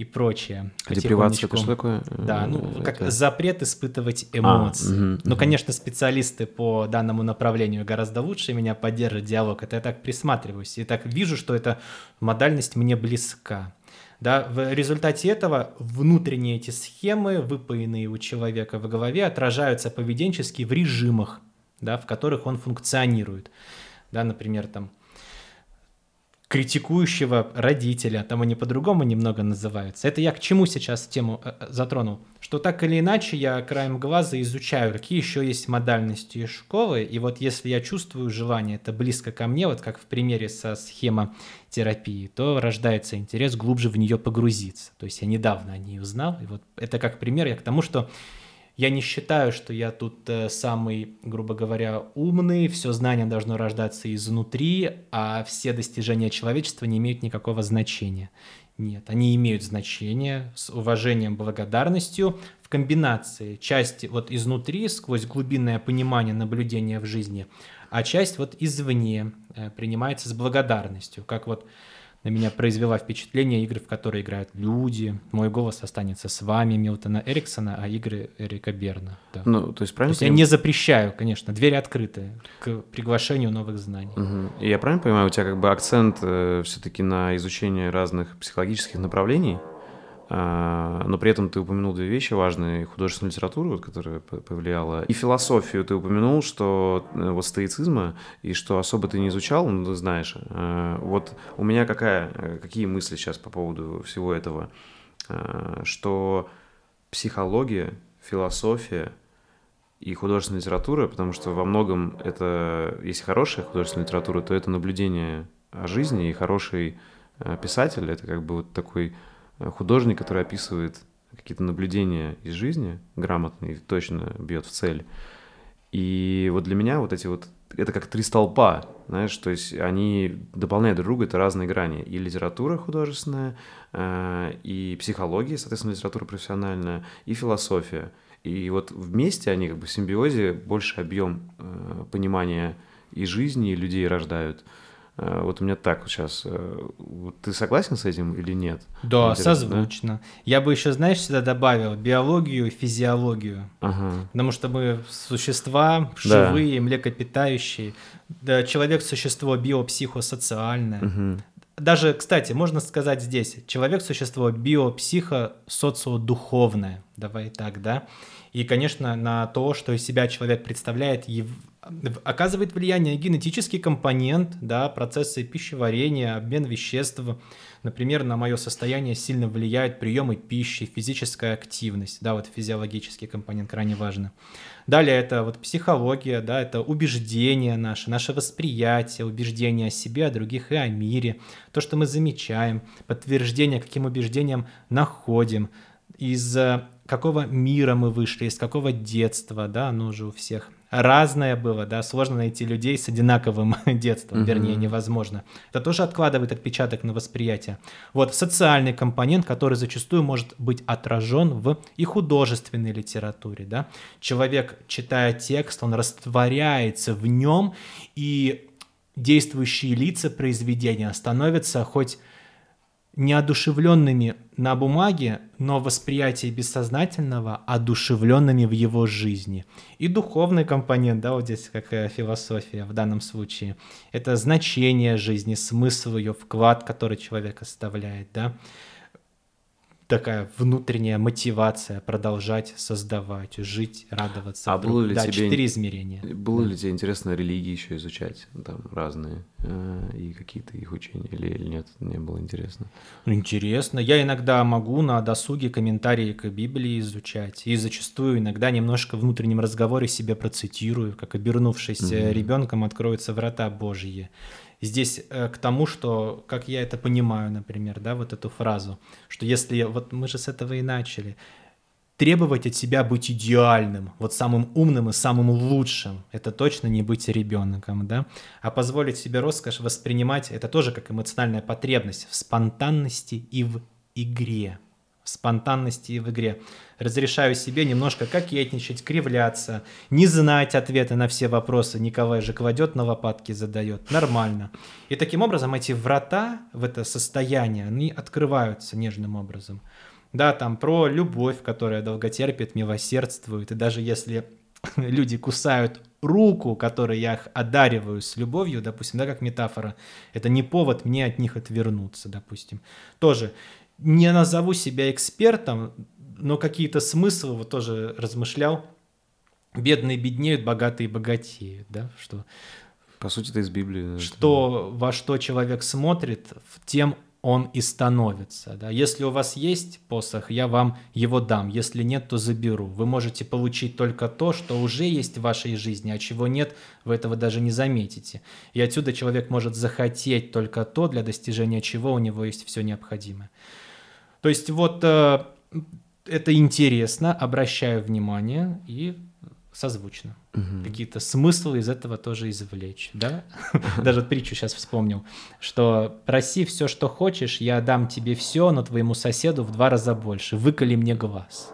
и прочее. Депривация, это что такое? Да, ну, это... как запрет испытывать а, эмоции. А, угу, ну, угу. конечно, специалисты по данному направлению гораздо лучше меня поддерживают диалог. Это я так присматриваюсь. И так вижу, что эта модальность мне близка. Да, в результате этого внутренние эти схемы, выпаянные у человека в голове, отражаются поведенчески в режимах, да, в которых он функционирует. Да, например, там критикующего родителя, там они по-другому немного называются. Это я к чему сейчас тему э, э, затронул? Что так или иначе я краем глаза изучаю, какие еще есть модальности из школы, и вот если я чувствую желание, это близко ко мне, вот как в примере со схемотерапией, то рождается интерес глубже в нее погрузиться. То есть я недавно о ней узнал, и вот это как пример я к тому, что я не считаю, что я тут э, самый, грубо говоря, умный, все знание должно рождаться изнутри, а все достижения человечества не имеют никакого значения. Нет, они имеют значение с уважением, благодарностью в комбинации части вот изнутри, сквозь глубинное понимание наблюдения в жизни, а часть вот извне э, принимается с благодарностью, как вот на меня произвела впечатление игры, в которые играют люди. Мой голос останется с вами, Милтона Эриксона, а игры Эрика Берна. Да. Ну, то есть правильно? То есть я не запрещаю, конечно, двери открыты к приглашению новых знаний. Угу. И я правильно понимаю, у тебя как бы акцент э, все-таки на изучение разных психологических направлений? А, но при этом ты упомянул две вещи важные. Художественную литературу, вот, которая повлияла, и философию ты упомянул, что э, вот стоицизма, и что особо ты не изучал, ну, ты знаешь. А, вот у меня какая, э, какие мысли сейчас по поводу всего этого? А, что психология, философия и художественная литература, потому что во многом это, если хорошая художественная литература, то это наблюдение о жизни, и хороший э, писатель — это как бы вот такой художник, который описывает какие-то наблюдения из жизни грамотно и точно бьет в цель. И вот для меня вот эти вот, это как три столпа, знаешь, то есть они дополняют друг друга, это разные грани. И литература художественная, э, и психология, соответственно, литература профессиональная, и философия. И вот вместе они как бы в симбиозе больше объем э, понимания и жизни, и людей рождают. Э, вот у меня так сейчас. Э, ты согласен с этим или нет? Да, Интересно, созвучно. Да? Я бы еще, знаешь, сюда добавил биологию и физиологию. Ага. Потому что мы существа живые, да. млекопитающие. Да, человек существо биопсихосоциальное. Угу. Даже, кстати, можно сказать здесь, человек существо биопсихо социодуховное. Давай так, да? И, конечно, на то, что из себя человек представляет, оказывает влияние генетический компонент, да, процессы пищеварения, обмен веществ. Например, на мое состояние сильно влияют приемы пищи, физическая активность, да, вот физиологический компонент крайне важно. Далее это вот психология, да, это убеждения наши, наше восприятие, убеждения о себе, о других и о мире, то, что мы замечаем, подтверждение, каким убеждениям находим, из какого мира мы вышли, из какого детства, да, оно уже у всех разное было, да, сложно найти людей с одинаковым (laughs) детством, mm-hmm. вернее, невозможно. Это тоже откладывает отпечаток на восприятие. Вот социальный компонент, который зачастую может быть отражен в и художественной литературе, да. Человек, читая текст, он растворяется в нем, и действующие лица произведения становятся хоть неодушевленными на бумаге, но восприятие бессознательного одушевленными в его жизни. И духовный компонент, да, вот здесь как философия в данном случае, это значение жизни, смысл ее, вклад, который человек оставляет, да такая внутренняя мотивация продолжать создавать, жить, радоваться. А вдруг. было ли да, тебе четыре измерения. Было да. ли тебе интересно религии еще изучать, там разные э, и какие-то их учения или, или нет, не было интересно? Ну, интересно. Я иногда могу на досуге комментарии к Библии изучать и зачастую иногда немножко в внутреннем разговоре себе процитирую, как обернувшись mm-hmm. ребенком откроются врата Божьи здесь э, к тому, что, как я это понимаю, например, да, вот эту фразу, что если, вот мы же с этого и начали, требовать от себя быть идеальным, вот самым умным и самым лучшим, это точно не быть ребенком, да, а позволить себе роскошь воспринимать, это тоже как эмоциональная потребность в спонтанности и в игре, спонтанности в игре разрешаю себе немножко кокетничать, кривляться, не знать ответы на все вопросы, Николай же кладет на лопатки, задает. Нормально. И таким образом эти врата в это состояние, они открываются нежным образом. Да, там про любовь, которая долготерпит, милосердствует. И даже если (laughs) люди кусают руку, которой я их одариваю с любовью, допустим, да, как метафора, это не повод мне от них отвернуться, допустим. Тоже не назову себя экспертом, но какие-то смыслы вот тоже размышлял. Бедные беднеют, богатые богатеют, да, что... По сути, это из Библии. Что, это... во что человек смотрит, тем он и становится. Да? Если у вас есть посох, я вам его дам. Если нет, то заберу. Вы можете получить только то, что уже есть в вашей жизни, а чего нет, вы этого даже не заметите. И отсюда человек может захотеть только то, для достижения чего у него есть все необходимое. То есть вот э, это интересно, обращаю внимание и созвучно. Угу. Какие-то смыслы из этого тоже извлечь, да? (laughs) Даже притчу сейчас вспомнил, что проси все, что хочешь, я дам тебе все, но твоему соседу в два раза больше. Выколи мне глаз.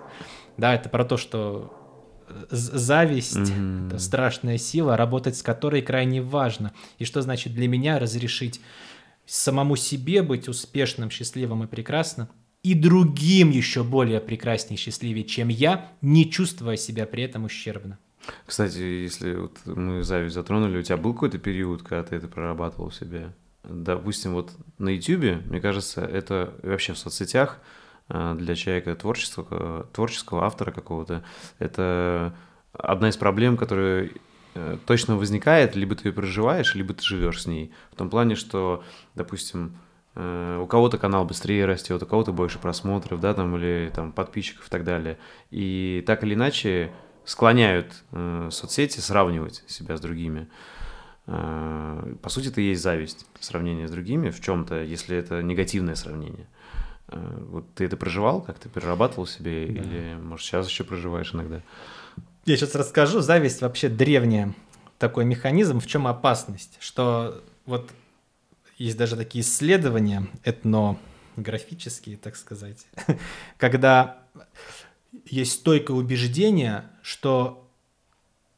Да, это про то, что зависть mm это страшная сила, работать с которой крайне важно. И что значит для меня разрешить самому себе быть успешным, счастливым и прекрасным, и другим еще более прекраснее и счастливее, чем я, не чувствуя себя при этом ущербно. Кстати, если вот мы зависть затронули, у тебя был какой-то период, когда ты это прорабатывал в себе? Допустим, вот на YouTube, мне кажется, это вообще в соцсетях э, для человека творческого, творческого автора какого-то, это одна из проблем, которая э, точно возникает, либо ты ее проживаешь, либо ты живешь с ней. В том плане, что, допустим, Э, у кого-то канал быстрее растет, у кого-то больше просмотров, да, там, или там подписчиков и так далее. И так или иначе склоняют э, соцсети сравнивать себя с другими. Э, по сути, это и есть зависть, сравнение с другими в чем-то, если это негативное сравнение. Э, вот ты это проживал, как ты перерабатывал себе, да. или, может, сейчас еще проживаешь иногда? Я сейчас расскажу. Зависть вообще древняя такой механизм. В чем опасность? Что вот есть даже такие исследования этнографические, так сказать, (laughs) когда есть стойкое убеждение, что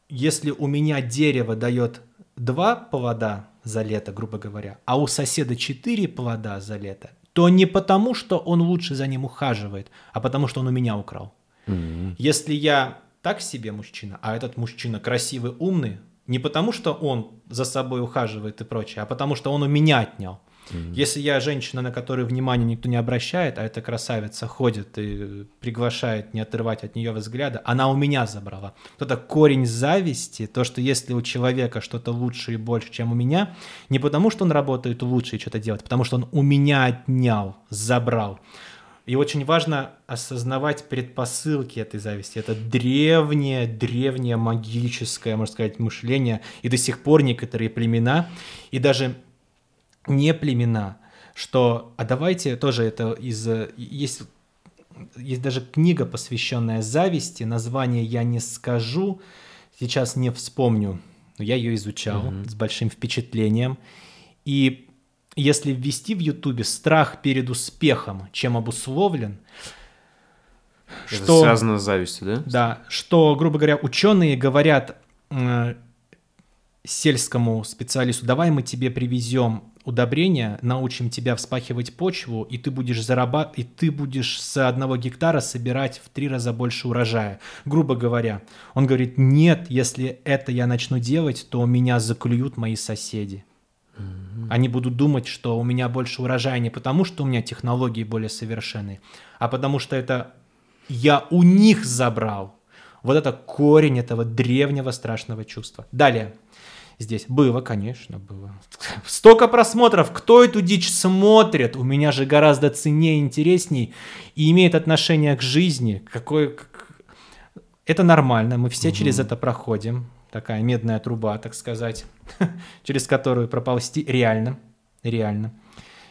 если у меня дерево дает два плода за лето, грубо говоря, а у соседа четыре плода за лето, то не потому, что он лучше за ним ухаживает, а потому, что он у меня украл. Mm-hmm. Если я так себе мужчина, а этот мужчина красивый, умный, не потому, что он за собой ухаживает и прочее, а потому, что он у меня отнял. Mm-hmm. Если я женщина, на которую внимание никто не обращает, а эта красавица ходит и приглашает не отрывать от нее взгляда, она у меня забрала. Вот это корень зависти, то, что если у человека что-то лучше и больше, чем у меня, не потому, что он работает лучше и что-то делает, а потому что он у меня отнял, забрал. И очень важно осознавать предпосылки этой зависти. Это древнее, древнее магическое, можно сказать, мышление. И до сих пор некоторые племена, и даже не племена, что, а давайте тоже это из, есть, есть даже книга, посвященная зависти, название я не скажу, сейчас не вспомню, но я ее изучал mm-hmm. с большим впечатлением. И если ввести в Ютубе страх перед успехом, чем обусловлен, Это что связано с завистью, да? Да, что, грубо говоря, ученые говорят э, сельскому специалисту, давай мы тебе привезем удобрения, научим тебя вспахивать почву, и ты будешь зарабатывать, и ты будешь с одного гектара собирать в три раза больше урожая. Грубо говоря, он говорит, нет, если это я начну делать, то меня заклюют мои соседи. Они будут думать, что у меня больше урожая не потому, что у меня технологии более совершенные, а потому что это я у них забрал. Вот это корень этого древнего страшного чувства. Далее. Здесь было, конечно, было. Столько просмотров. Кто эту дичь смотрит? У меня же гораздо ценнее, интересней и имеет отношение к жизни. Какой... Это нормально. Мы все угу. через это проходим такая медная труба, так сказать, (laughs) через которую проползти реально, реально.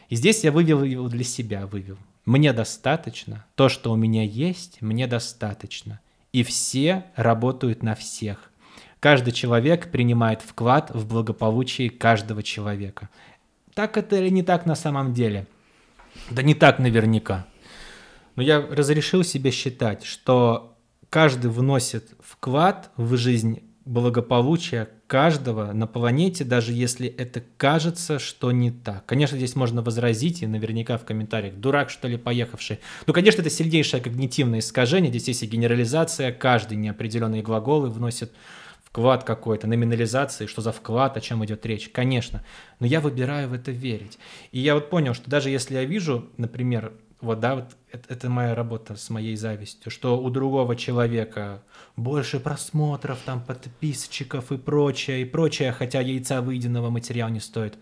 И здесь я вывел его для себя, вывел. Мне достаточно, то, что у меня есть, мне достаточно. И все работают на всех. Каждый человек принимает вклад в благополучие каждого человека. Так это или не так на самом деле? Да не так наверняка. Но я разрешил себе считать, что каждый вносит вклад в жизнь благополучия каждого на планете, даже если это кажется, что не так. Конечно, здесь можно возразить, и наверняка в комментариях, дурак, что ли, поехавший. Ну, конечно, это сильнейшее когнитивное искажение, здесь есть и генерализация, каждый неопределенные глаголы вносит вклад какой-то, номинализации, что за вклад, о чем идет речь, конечно. Но я выбираю в это верить. И я вот понял, что даже если я вижу, например, вот, да, вот это, это моя работа с моей завистью, что у другого человека больше просмотров, там, подписчиков и прочее, и прочее, хотя яйца выеденного материала не стоит,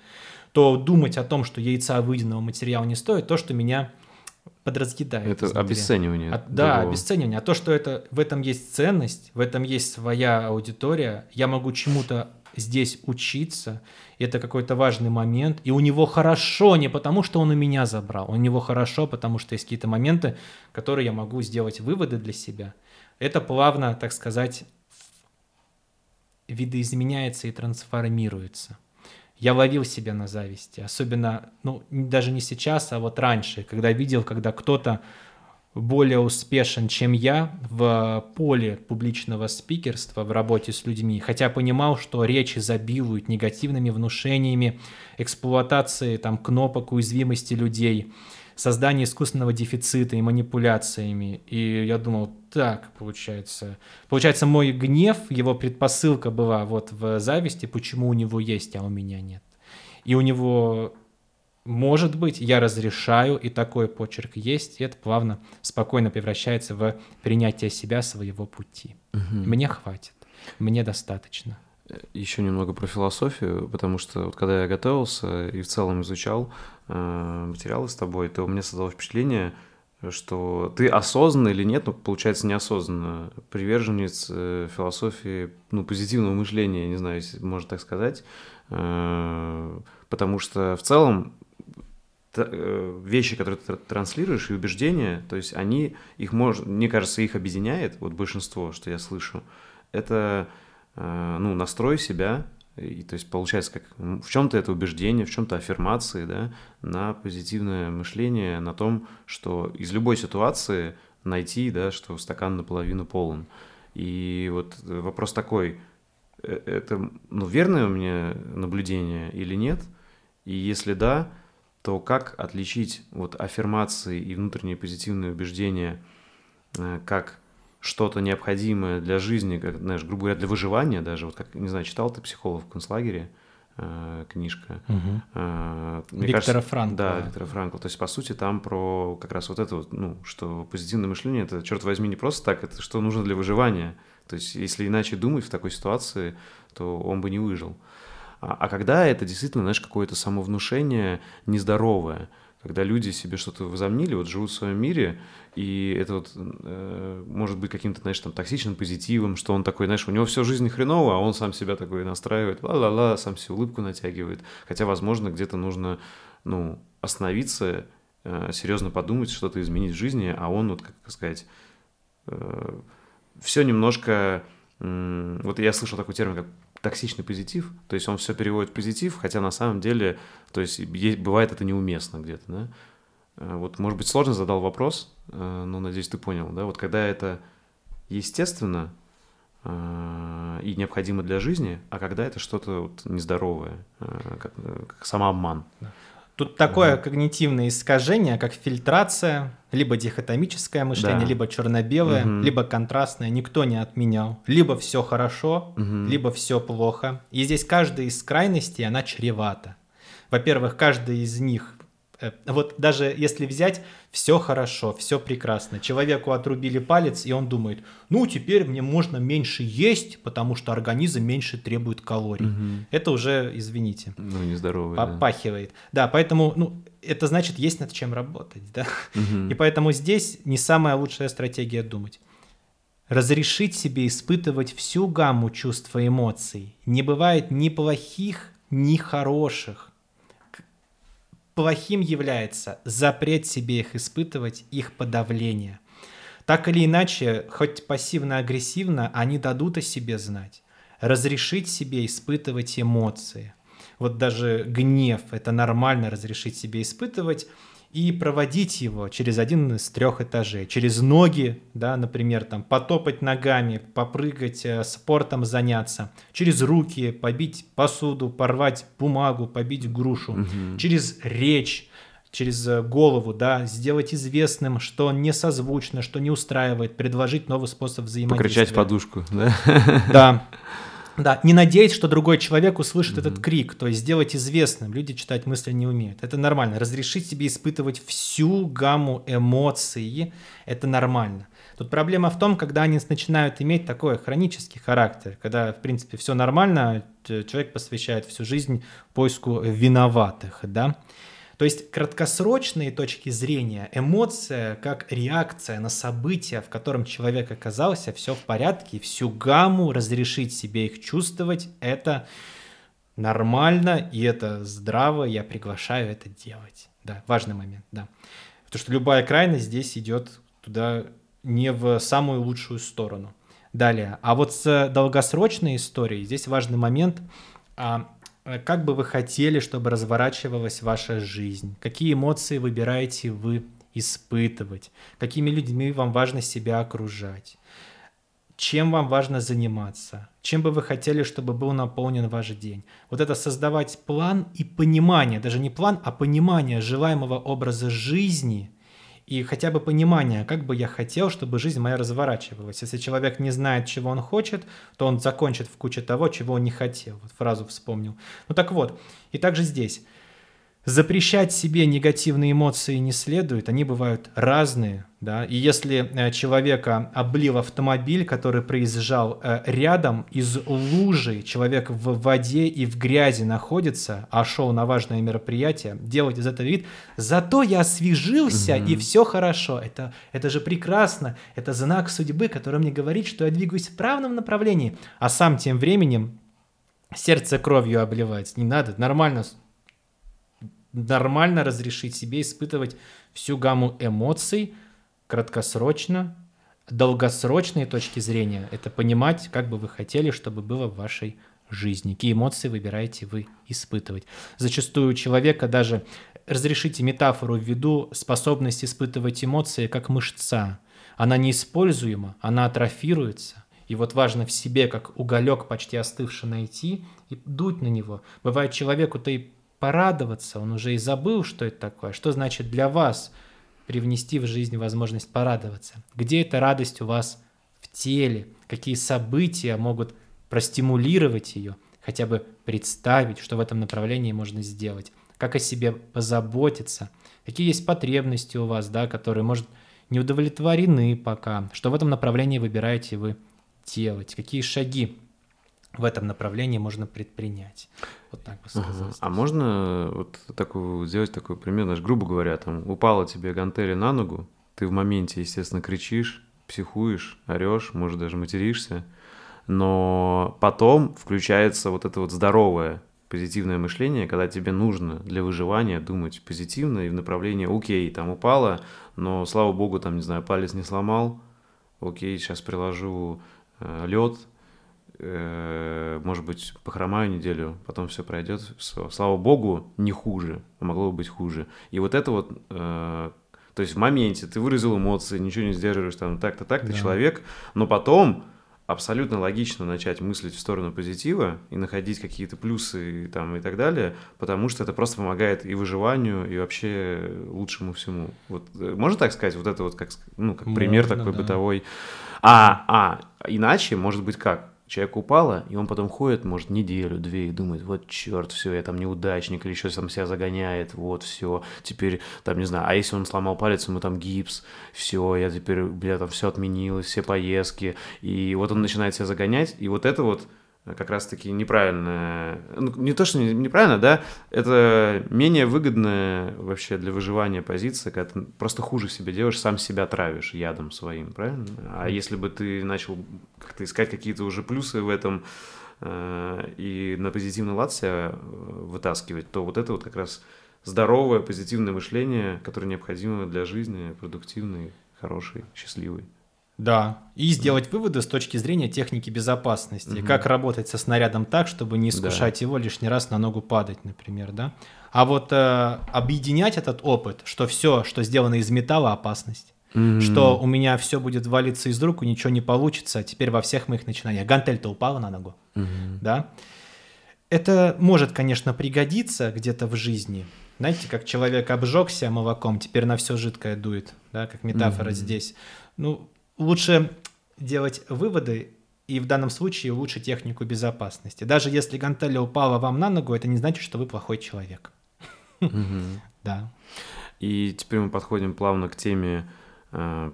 то думать о том, что яйца выеденного материала не стоит, то, что меня подразъедает. Это изнутри. обесценивание. А, да, обесценивание. А то, что это, в этом есть ценность, в этом есть своя аудитория, я могу чему-то здесь учиться, это какой-то важный момент, и у него хорошо не потому, что он у меня забрал, у него хорошо, потому что есть какие-то моменты, которые я могу сделать выводы для себя. Это плавно, так сказать, видоизменяется и трансформируется. Я ловил себя на зависти, особенно, ну, даже не сейчас, а вот раньше, когда видел, когда кто-то более успешен, чем я в поле публичного спикерства, в работе с людьми, хотя понимал, что речь изобилует негативными внушениями, эксплуатацией там, кнопок уязвимости людей, создание искусственного дефицита и манипуляциями. И я думал, так, получается. Получается, мой гнев, его предпосылка была вот в зависти, почему у него есть, а у меня нет. И у него может быть, я разрешаю, и такой почерк есть, и это плавно, спокойно превращается в принятие себя, своего пути. Угу. Мне хватит, мне достаточно. Еще немного про философию, потому что вот когда я готовился и в целом изучал э, материалы с тобой, то у меня создалось впечатление, что ты осознанно или нет, ну, получается, неосознанно приверженец э, философии, ну, позитивного мышления, не знаю, если можно так сказать, э, потому что в целом Э, вещи, которые ты транслируешь, и убеждения, то есть они, их может, мне кажется, их объединяет, вот большинство, что я слышу, это, э, ну, настрой себя, И то есть получается, как в чем-то это убеждение, в чем-то аффирмации, да, на позитивное мышление, на том, что из любой ситуации найти, да, что стакан наполовину полон. И вот вопрос такой, э, это ну, верное у меня наблюдение или нет? И если да, то как отличить вот аффирмации и внутренние позитивные убеждения э, как что-то необходимое для жизни, как, знаешь, грубо говоря, для выживания даже, вот как, не знаю, читал ты «Психолог в концлагере», э, книжка. Угу. Виктора кажется, Франкла. Да, Виктора Франкла. То есть, по сути, там про как раз вот это вот, ну, что позитивное мышление, это, черт возьми, не просто так, это что нужно для выживания. То есть, если иначе думать в такой ситуации, то он бы не выжил. А, а когда это действительно, знаешь, какое-то самовнушение нездоровое, когда люди себе что-то возомнили, вот живут в своем мире, и это вот э, может быть каким-то, знаешь, там токсичным позитивом, что он такой, знаешь, у него всю жизнь хреново, а он сам себя такой настраивает, ла-ла-ла, сам себе улыбку натягивает. Хотя, возможно, где-то нужно, ну, остановиться, э, серьезно подумать, что-то изменить в жизни, а он, вот, как сказать, э, все немножко... Э, вот я слышал такой термин, как токсичный позитив, то есть он все переводит в позитив, хотя на самом деле, то есть, есть, бывает это неуместно где-то, да. Э, вот, может быть, сложно задал вопрос, э, но, надеюсь, ты понял, да, вот когда это естественно э, и необходимо для жизни, а когда это что-то вот нездоровое, как, как самообман. Тут такое угу. когнитивное искажение, как фильтрация, либо дихотомическое мышление, да. либо черно-белое, угу. либо контрастное, никто не отменял. Либо все хорошо, угу. либо все плохо. И здесь каждая из крайностей, она чревата. Во-первых, каждая из них вот даже если взять все хорошо, все прекрасно, человеку отрубили палец, и он думает, ну теперь мне можно меньше есть, потому что организм меньше требует калорий. Угу. Это уже, извините, ну, нездоровый, попахивает. Да. да, поэтому, ну, это значит, есть над чем работать, да. Угу. И поэтому здесь не самая лучшая стратегия думать. Разрешить себе испытывать всю гамму чувств и эмоций. Не бывает ни плохих, ни хороших Плохим является запрет себе их испытывать, их подавление. Так или иначе, хоть пассивно-агрессивно, они дадут о себе знать. Разрешить себе испытывать эмоции. Вот даже гнев – это нормально разрешить себе испытывать – и проводить его через один из трех этажей, через ноги, да, например, там потопать ногами, попрыгать, э, спортом заняться, через руки побить посуду, порвать бумагу, побить грушу, угу. через речь, через э, голову, да, сделать известным, что не созвучно, что не устраивает, предложить новый способ взаимодействия. Покричать подушку, да? Да. (laughs) Да, не надеяться, что другой человек услышит mm-hmm. этот крик, то есть сделать известным. Люди читать мысли не умеют. Это нормально. Разрешить себе испытывать всю гамму эмоций – это нормально. Тут проблема в том, когда они начинают иметь такой хронический характер, когда, в принципе, все нормально, человек посвящает всю жизнь поиску виноватых, да. То есть краткосрочные точки зрения, эмоция как реакция на события, в котором человек оказался, все в порядке, всю гамму разрешить себе их чувствовать, это нормально и это здраво, я приглашаю это делать. Да, важный момент, да. Потому что любая крайность здесь идет туда не в самую лучшую сторону. Далее. А вот с долгосрочной историей здесь важный момент. А, как бы вы хотели, чтобы разворачивалась ваша жизнь? Какие эмоции выбираете вы испытывать? Какими людьми вам важно себя окружать? Чем вам важно заниматься? Чем бы вы хотели, чтобы был наполнен ваш день? Вот это создавать план и понимание, даже не план, а понимание желаемого образа жизни – и хотя бы понимание, как бы я хотел, чтобы жизнь моя разворачивалась. Если человек не знает, чего он хочет, то он закончит в куче того, чего он не хотел. Вот фразу вспомнил. Ну так вот, и также здесь. Запрещать себе негативные эмоции не следует, они бывают разные, да, и если э, человека облил автомобиль, который проезжал э, рядом из лужи, человек в воде и в грязи находится, а шел на важное мероприятие, делать из этого вид, зато я освежился угу. и все хорошо, это, это же прекрасно, это знак судьбы, который мне говорит, что я двигаюсь в правильном направлении, а сам тем временем сердце кровью обливать не надо, нормально нормально разрешить себе испытывать всю гамму эмоций краткосрочно, долгосрочные точки зрения. Это понимать, как бы вы хотели, чтобы было в вашей жизни, какие эмоции выбираете вы испытывать. Зачастую у человека даже, разрешите метафору ввиду, способность испытывать эмоции как мышца. Она неиспользуема, она атрофируется. И вот важно в себе, как уголек почти остывший, найти и дуть на него. Бывает человеку-то и порадоваться, он уже и забыл, что это такое. Что значит для вас привнести в жизнь возможность порадоваться? Где эта радость у вас в теле? Какие события могут простимулировать ее? Хотя бы представить, что в этом направлении можно сделать. Как о себе позаботиться? Какие есть потребности у вас, да, которые, может, не удовлетворены пока? Что в этом направлении выбираете вы делать? Какие шаги в этом направлении можно предпринять. Вот так бы сказал. Ага. А можно вот такую, сделать такой пример, знаешь, грубо говоря, там упала тебе гантели на ногу, ты в моменте, естественно, кричишь, психуешь, орешь, может даже материшься, но потом включается вот это вот здоровое позитивное мышление, когда тебе нужно для выживания думать позитивно и в направлении, окей, там упала, но слава богу, там, не знаю, палец не сломал, окей, сейчас приложу э, лед, может быть, похромаю неделю, потом все пройдет, все. Слава богу, не хуже, а могло бы быть хуже. И вот это вот, э, то есть в моменте ты выразил эмоции, ничего не сдерживаешь, там так-то так, да. человек, но потом абсолютно логично начать мыслить в сторону позитива и находить какие-то плюсы там, и так далее, потому что это просто помогает и выживанию, и вообще лучшему всему. Вот э, можно так сказать, вот это вот как, ну, как пример такой да. бытовой. А, а, иначе, может быть, как? Человек упало, и он потом ходит, может, неделю, две, и думает, вот черт, все, я там неудачник, или еще сам себя загоняет, вот, все, теперь, там, не знаю, а если он сломал палец, ему там гипс, все, я теперь, бля, там все отменилось, все поездки, и вот он начинает себя загонять, и вот это вот, как раз-таки неправильно, ну, не то, что неправильно, да, это менее выгодная вообще для выживания позиция, когда ты просто хуже себе делаешь, сам себя травишь ядом своим, правильно? А если бы ты начал как-то искать какие-то уже плюсы в этом э, и на позитивный лад себя э, вытаскивать, то вот это вот как раз здоровое, позитивное мышление, которое необходимо для жизни, продуктивной, хорошей, счастливой. Да, и сделать выводы с точки зрения техники безопасности. Угу. Как работать со снарядом так, чтобы не искушать да. его лишний раз на ногу падать, например, да. А вот э, объединять этот опыт, что все, что сделано из металла, опасность. Mm-hmm. Что у меня все будет валиться из рук, и ничего не получится. Теперь во всех моих начинаниях. Гантель-то упала на ногу. Mm-hmm. Да? Это может, конечно, пригодиться где-то в жизни. Знаете, как человек обжегся молоком, теперь на все жидкое дует, да, как метафора mm-hmm. здесь. Ну, лучше делать выводы и в данном случае лучше технику безопасности. Даже если гантеля упала вам на ногу, это не значит, что вы плохой человек. (laughs) Да. И теперь мы подходим плавно к теме э,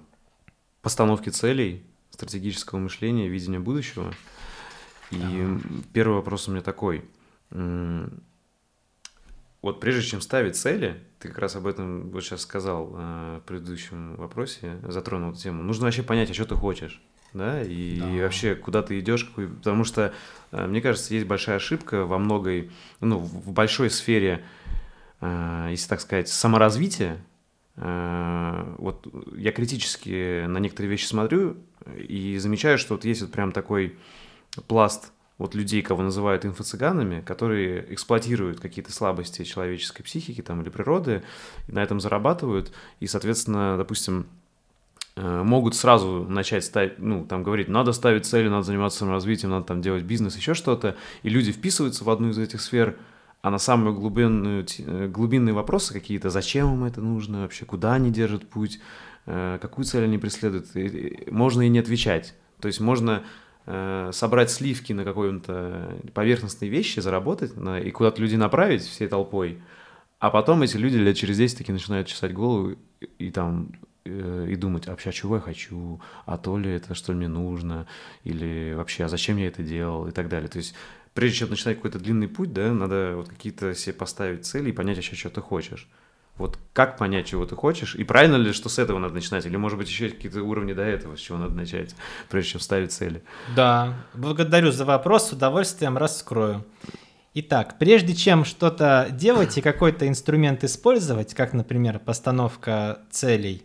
постановки целей, стратегического мышления, видения будущего. И первый вопрос у меня такой. Вот прежде чем ставить цели, ты как раз об этом вот сейчас сказал э, в предыдущем вопросе, затронул эту тему. Нужно вообще понять, а что ты хочешь, да, и, да. и вообще куда ты идешь, какой... потому что э, мне кажется, есть большая ошибка во многой, ну, в большой сфере, э, если так сказать, саморазвития. Э, вот я критически на некоторые вещи смотрю и замечаю, что вот есть вот прям такой пласт вот людей, кого называют инфо-цыганами, которые эксплуатируют какие-то слабости человеческой психики там, или природы, и на этом зарабатывают, и, соответственно, допустим, э, могут сразу начать ставить, ну, там говорить, надо ставить цели, надо заниматься саморазвитием, надо там делать бизнес, еще что-то, и люди вписываются в одну из этих сфер, а на самые глубинные, э, глубинные вопросы какие-то, зачем им это нужно вообще, куда они держат путь, э, какую цель они преследуют, можно и не отвечать. То есть можно собрать сливки на какой-то поверхностной вещи, заработать на, и куда-то людей направить всей толпой, а потом эти люди лет через 10 таки начинают чесать голову и, и там э, и думать, а вообще, чего я хочу, а то ли это, что мне нужно, или вообще, а зачем я это делал, и так далее. То есть, прежде чем начинать какой-то длинный путь, да, надо вот какие-то себе поставить цели и понять вообще, что ты хочешь. Вот как понять, чего ты хочешь, и правильно ли, что с этого надо начинать, или, может быть, еще какие-то уровни до этого, с чего надо начать, прежде чем ставить цели? Да, благодарю за вопрос, с удовольствием раскрою. Итак, прежде чем что-то делать и какой-то инструмент использовать, как, например, постановка целей,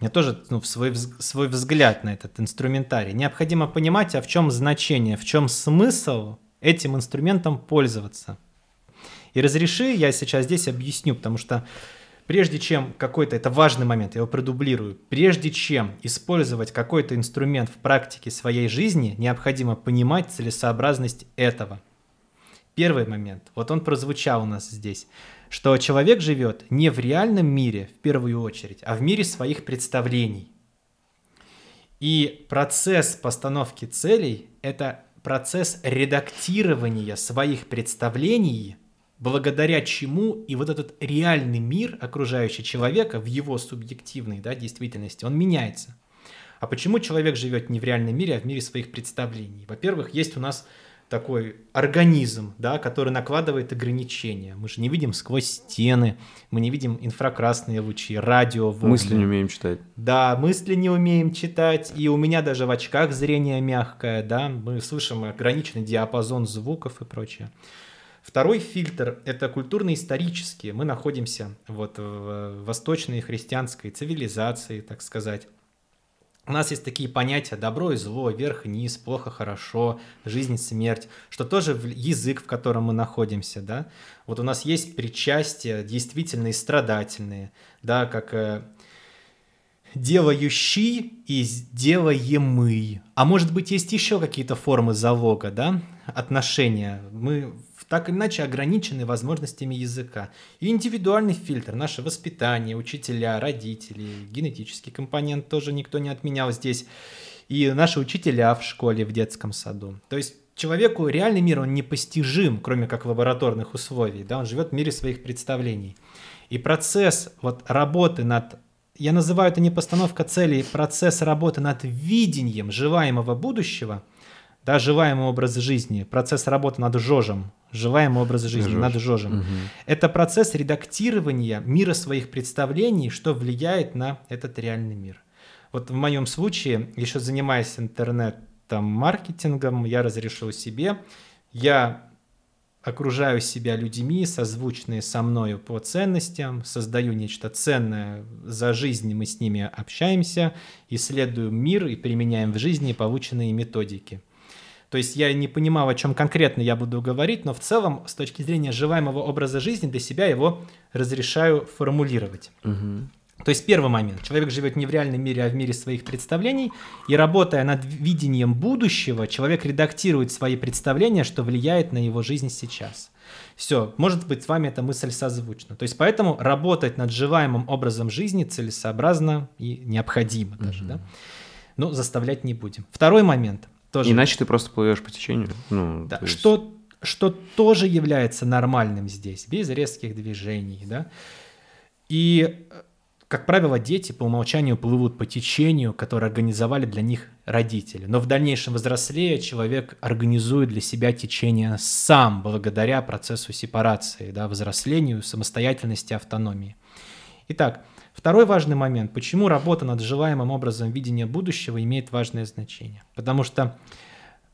мне тоже ну, свой, свой взгляд на этот инструментарий, необходимо понимать, а в чем значение, в чем смысл этим инструментом пользоваться. И разреши, я сейчас здесь объясню, потому что прежде чем какой-то, это важный момент, я его продублирую, прежде чем использовать какой-то инструмент в практике своей жизни, необходимо понимать целесообразность этого. Первый момент, вот он прозвучал у нас здесь, что человек живет не в реальном мире в первую очередь, а в мире своих представлений. И процесс постановки целей – это процесс редактирования своих представлений благодаря чему и вот этот реальный мир, окружающий человека в его субъективной да, действительности, он меняется. А почему человек живет не в реальном мире, а в мире своих представлений? Во-первых, есть у нас такой организм, да, который накладывает ограничения. Мы же не видим сквозь стены, мы не видим инфракрасные лучи, радио, волны. Мысли не умеем читать. Да, мысли не умеем читать, и у меня даже в очках зрение мягкое, да, мы слышим ограниченный диапазон звуков и прочее. Второй фильтр – это культурно-исторические. Мы находимся вот в восточной христианской цивилизации, так сказать. У нас есть такие понятия добро и зло, верх и низ, плохо, хорошо, жизнь, смерть, что тоже язык, в котором мы находимся, да. Вот у нас есть причастия действительно страдательные, да, как э, делающий и делаемый. А может быть, есть еще какие-то формы залога, да, отношения. Мы так или иначе ограничены возможностями языка. И индивидуальный фильтр, наше воспитание, учителя, родители, генетический компонент тоже никто не отменял здесь. И наши учителя в школе, в детском саду. То есть человеку реальный мир, он непостижим, кроме как лабораторных условий. Да? Он живет в мире своих представлений. И процесс вот, работы над я называю это не постановка целей, процесс работы над видением желаемого будущего, да, желаемый образ жизни, процесс работы над жожем, желаемый образ жизни, Жож. над жожем. Угу. Это процесс редактирования мира своих представлений, что влияет на этот реальный мир. Вот в моем случае, еще занимаясь интернетом, маркетингом, я разрешил себе, я окружаю себя людьми, созвучные со мною по ценностям, создаю нечто ценное за жизнь, мы с ними общаемся, исследуем мир и применяем в жизни полученные методики. То есть я не понимал, о чем конкретно я буду говорить, но в целом, с точки зрения желаемого образа жизни, для себя его разрешаю формулировать. Угу. То есть первый момент. Человек живет не в реальном мире, а в мире своих представлений. И работая над видением будущего, человек редактирует свои представления, что влияет на его жизнь сейчас. Все, может быть, с вами эта мысль созвучна. То есть поэтому работать над желаемым образом жизни целесообразно и необходимо даже. Угу. Да? Но заставлять не будем. Второй момент – тоже... Иначе ты просто плывешь по течению. Ну, да, есть... что, что тоже является нормальным здесь, без резких движений, да. И, как правило, дети по умолчанию плывут по течению, которое организовали для них родители. Но в дальнейшем взрослее человек организует для себя течение сам, благодаря процессу сепарации, да, взрослению, самостоятельности, автономии. Итак, Второй важный момент, почему работа над желаемым образом видения будущего имеет важное значение. Потому что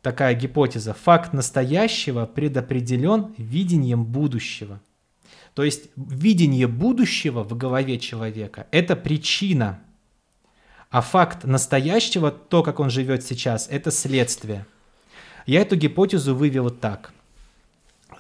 такая гипотеза, факт настоящего предопределен видением будущего. То есть видение будущего в голове человека – это причина, а факт настоящего, то, как он живет сейчас, это следствие. Я эту гипотезу вывел так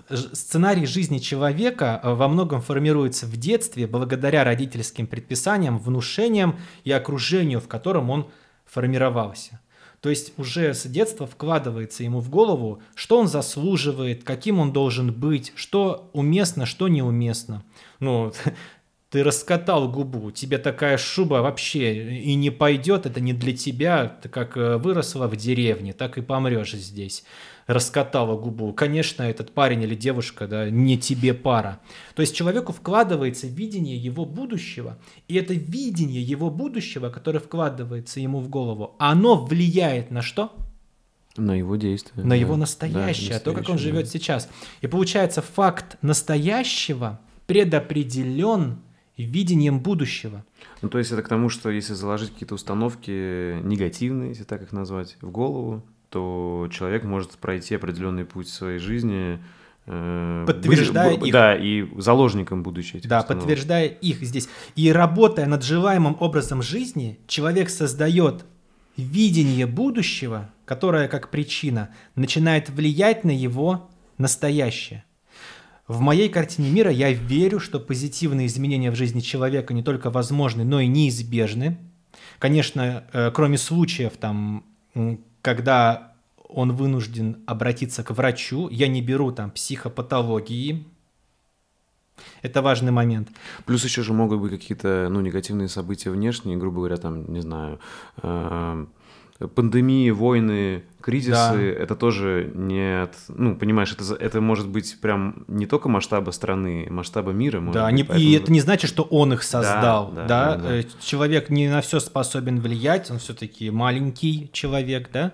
сценарий жизни человека э, во многом формируется в детстве благодаря родительским предписаниям, внушениям и окружению, в котором он формировался. То есть уже с детства вкладывается ему в голову, что он заслуживает, каким он должен быть, что уместно, что неуместно. Ну, (laughs) ты раскатал губу, тебе такая шуба вообще и не пойдет, это не для тебя, ты как э, выросла в деревне, так и помрешь здесь раскатала губу. Конечно, этот парень или девушка, да, не тебе пара. То есть человеку вкладывается видение его будущего, и это видение его будущего, которое вкладывается ему в голову, оно влияет на что? На его действия. На да. его настоящее, да, то, как он живет да. сейчас. И получается, факт настоящего предопределен видением будущего. Ну, то есть это к тому, что если заложить какие-то установки негативные, если так их назвать, в голову, то человек может пройти определенный путь в своей жизни, э, подтверждая быть, их. Да, и заложником будущего Да, установок. подтверждая их здесь. И работая над желаемым образом жизни, человек создает видение будущего, которая, как причина, начинает влиять на его настоящее. В моей картине мира я верю, что позитивные изменения в жизни человека не только возможны, но и неизбежны. Конечно, э, кроме случаев, там, когда он вынужден обратиться к врачу, я не беру там психопатологии, это важный момент. Плюс еще же могут быть какие-то ну, негативные события внешние, грубо говоря, там, не знаю, э, пандемии, войны, кризисы, да. это тоже не от, ну, понимаешь, это, это может быть прям не только масштаба страны, масштаба мира. Да, не, поэтому... и это не значит, что он их создал, да, да, да? Да, да. Э, человек не на все способен влиять, он все-таки маленький человек, да,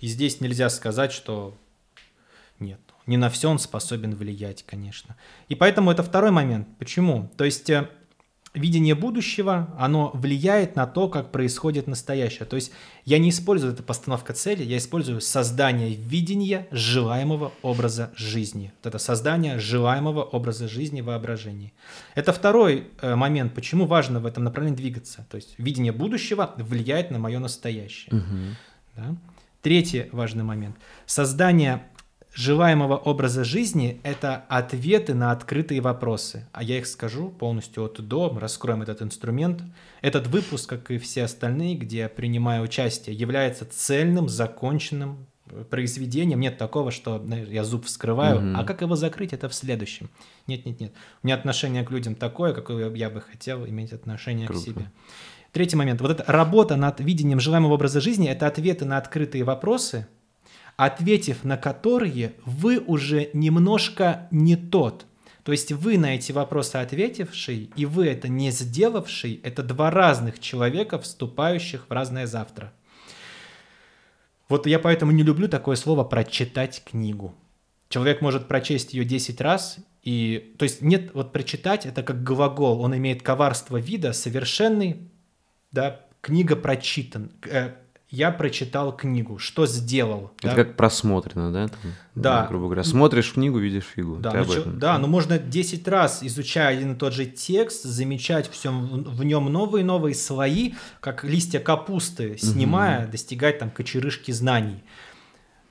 и здесь нельзя сказать, что нет, не на все он способен влиять, конечно. И поэтому это второй момент. Почему? То есть э, видение будущего, оно влияет на то, как происходит настоящее. То есть я не использую это постановка цели, я использую создание видения желаемого образа жизни. Вот это создание желаемого образа жизни воображения. Это второй э, момент, почему важно в этом направлении двигаться. То есть видение будущего влияет на мое настоящее. Угу. Да? Третий важный момент. Создание желаемого образа жизни – это ответы на открытые вопросы. А я их скажу полностью от и до, мы раскроем этот инструмент. Этот выпуск, как и все остальные, где я принимаю участие, является цельным, законченным произведением. Нет такого, что я зуб вскрываю, mm-hmm. а как его закрыть, это в следующем. Нет, нет, нет. У меня отношение к людям такое, какое я бы хотел иметь отношение Круто. к себе. Третий момент. Вот эта работа над видением желаемого образа жизни – это ответы на открытые вопросы – ответив на которые вы уже немножко не тот. То есть вы на эти вопросы ответивший и вы это не сделавший – это два разных человека, вступающих в разное завтра. Вот я поэтому не люблю такое слово «прочитать книгу». Человек может прочесть ее 10 раз, и, то есть нет, вот прочитать это как глагол, он имеет коварство вида, совершенный, да, книга прочитан, э, я прочитал книгу, что сделал. Это да? как просмотрено, да? Там, да. Ну, грубо говоря, смотришь книгу, видишь фигу. Да, ну, чё, да, но можно 10 раз, изучая один и тот же текст, замечать всем, в нем новые новые слои, как листья капусты, снимая, угу. достигать там кочерышки знаний.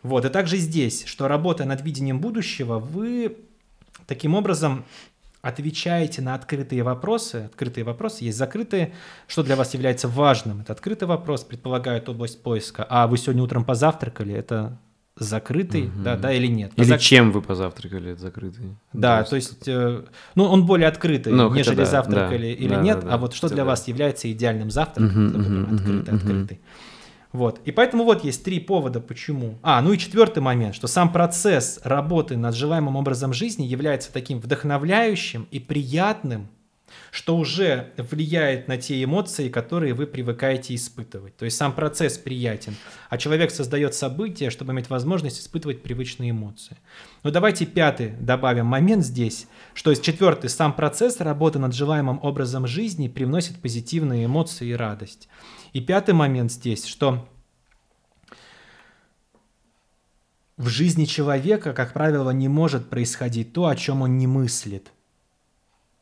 Вот, и также здесь, что работая над видением будущего, вы таким образом отвечаете на открытые вопросы. Открытые вопросы есть закрытые. Что для вас является важным? Это открытый вопрос, предполагает область поиска. А вы сегодня утром позавтракали? Это закрытый, угу. да, да или нет. Или Позак... чем вы позавтракали, это закрытый. Да, то есть, то есть э, ну, он более открытый, ну, нежели да, завтракали да, или да, нет. Да, да, а вот что для да. вас является идеальным завтраком, угу, угу, открытый, угу, открытый. Угу. Вот. И поэтому вот есть три повода, почему. А, ну и четвертый момент, что сам процесс работы над желаемым образом жизни является таким вдохновляющим и приятным, что уже влияет на те эмоции, которые вы привыкаете испытывать. То есть сам процесс приятен, а человек создает события, чтобы иметь возможность испытывать привычные эмоции. Но давайте пятый добавим момент здесь, что есть четвертый, сам процесс работы над желаемым образом жизни привносит позитивные эмоции и радость. И пятый момент здесь, что в жизни человека, как правило, не может происходить то, о чем он не мыслит.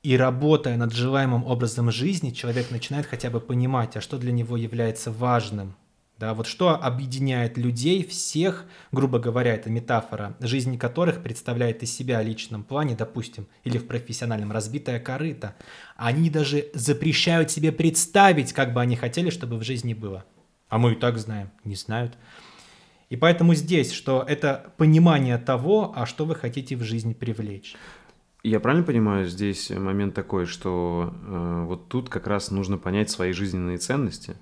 И работая над желаемым образом жизни, человек начинает хотя бы понимать, а что для него является важным. Да, вот что объединяет людей всех, грубо говоря, это метафора, жизнь которых представляет из себя в личном плане, допустим, или в профессиональном, разбитая корыта. Они даже запрещают себе представить, как бы они хотели, чтобы в жизни было. А мы и так знаем, не знают. И поэтому здесь, что это понимание того, а что вы хотите в жизни привлечь. Я правильно понимаю, здесь момент такой, что э, вот тут как раз нужно понять свои жизненные ценности.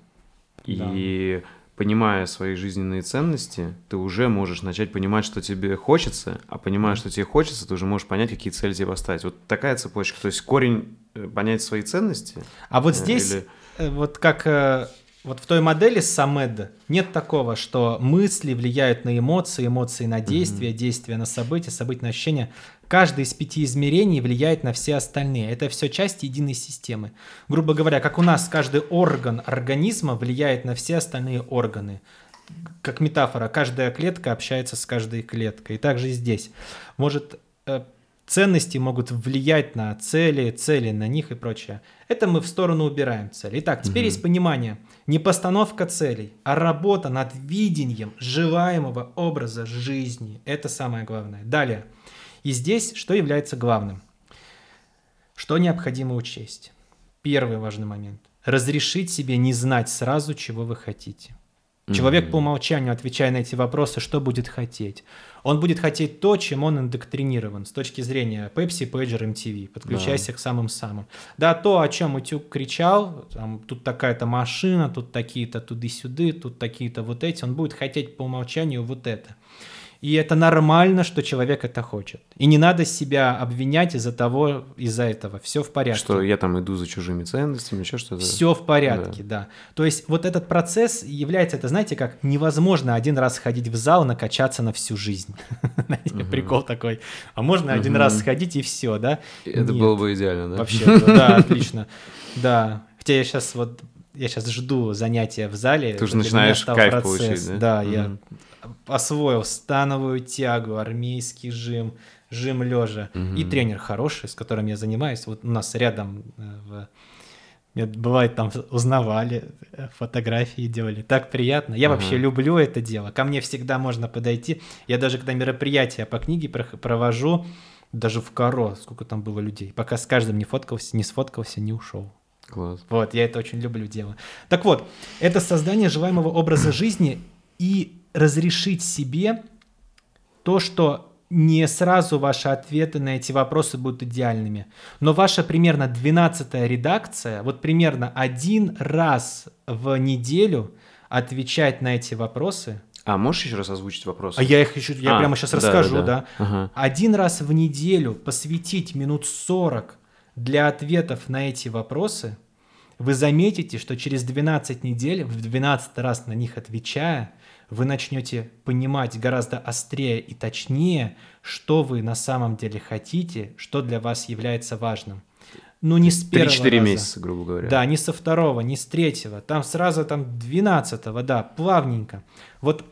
И да понимая свои жизненные ценности, ты уже можешь начать понимать, что тебе хочется, а понимая, что тебе хочется, ты уже можешь понять, какие цели тебе поставить. Вот такая цепочка. То есть корень э, понять свои ценности. А вот э, здесь, или... Э, вот как вот в той модели Самед нет такого, что мысли влияют на эмоции, эмоции на действия, mm-hmm. действия на события, события на ощущения. Каждый из пяти измерений влияет на все остальные. Это все часть единой системы. Грубо говоря, как у нас каждый орган организма влияет на все остальные органы. Как метафора, каждая клетка общается с каждой клеткой. И также здесь. Может, э, ценности могут влиять на цели, цели на них и прочее. Это мы в сторону убираем цели. Итак, теперь угу. есть понимание. Не постановка целей, а работа над видением желаемого образа жизни. Это самое главное. Далее. И здесь что является главным? Что необходимо учесть? Первый важный момент. Разрешить себе не знать сразу, чего вы хотите. Человек по умолчанию, отвечая на эти вопросы, что будет хотеть? Он будет хотеть то, чем он индоктринирован с точки зрения Pepsi, Pager, MTV. Подключайся да. к самым-самым. Да, то, о чем Утюг кричал, там, тут такая-то машина, тут такие-то туды-сюды, тут такие-то вот эти, он будет хотеть по умолчанию вот это. И это нормально, что человек это хочет. И не надо себя обвинять из-за того, из-за этого. Все в порядке. Что я там иду за чужими ценностями, еще что-то. Все в порядке, да. да. То есть вот этот процесс является, это знаете, как невозможно один раз ходить в зал, накачаться на всю жизнь. (laughs) Прикол такой. А можно один раз сходить и все, да? Это было бы идеально, да? Вообще, да, (laughs) отлично. Да. Хотя я сейчас вот я сейчас жду занятия в зале. Ты уже начинаешь кайф получить, да? Да, я освоил становую тягу, армейский жим, жим лежа. Угу. И тренер хороший, с которым я занимаюсь. Вот у нас рядом э, в... бывает там узнавали, э, фотографии делали. Так приятно. Я угу. вообще люблю это дело. Ко мне всегда можно подойти. Я даже когда мероприятия по книге провожу, даже в Каро, сколько там было людей, пока с каждым не фоткался, не сфоткался, не ушел. Класс. Вот, я это очень люблю дело. Так вот, это создание желаемого образа жизни и разрешить себе то, что не сразу ваши ответы на эти вопросы будут идеальными. Но ваша примерно 12 редакция, вот примерно один раз в неделю отвечать на эти вопросы. А можешь еще раз озвучить вопросы? А я их еще, я а, прямо сейчас да, расскажу, да. да. Ага. Один раз в неделю посвятить минут 40 для ответов на эти вопросы, вы заметите, что через 12 недель, в 12 раз на них отвечая, вы начнете понимать гораздо острее и точнее, что вы на самом деле хотите, что для вас является важным. Ну, не с первого 3-4 месяца, грубо говоря. Да, не со второго, не с третьего. Там сразу там двенадцатого, да, плавненько. Вот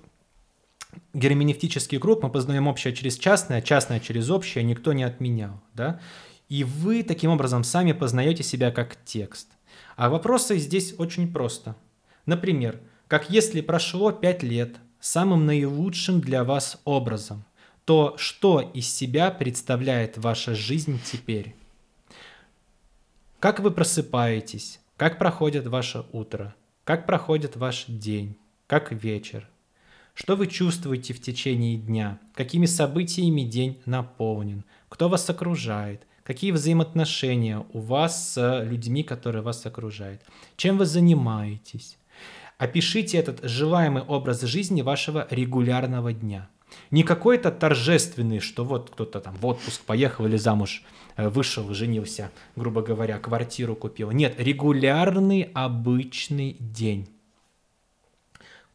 герменевтический круг мы познаем общее через частное, частное через общее, никто не отменял, да. И вы таким образом сами познаете себя как текст. А вопросы здесь очень просто. Например, как если прошло пять лет самым наилучшим для вас образом, то что из себя представляет ваша жизнь теперь? Как вы просыпаетесь? Как проходит ваше утро? Как проходит ваш день? Как вечер? Что вы чувствуете в течение дня? Какими событиями день наполнен? Кто вас окружает? Какие взаимоотношения у вас с людьми, которые вас окружают? Чем вы занимаетесь? Опишите этот желаемый образ жизни вашего регулярного дня. Не какой-то торжественный, что вот кто-то там в отпуск поехал или замуж э, вышел, женился, грубо говоря, квартиру купил. Нет, регулярный обычный день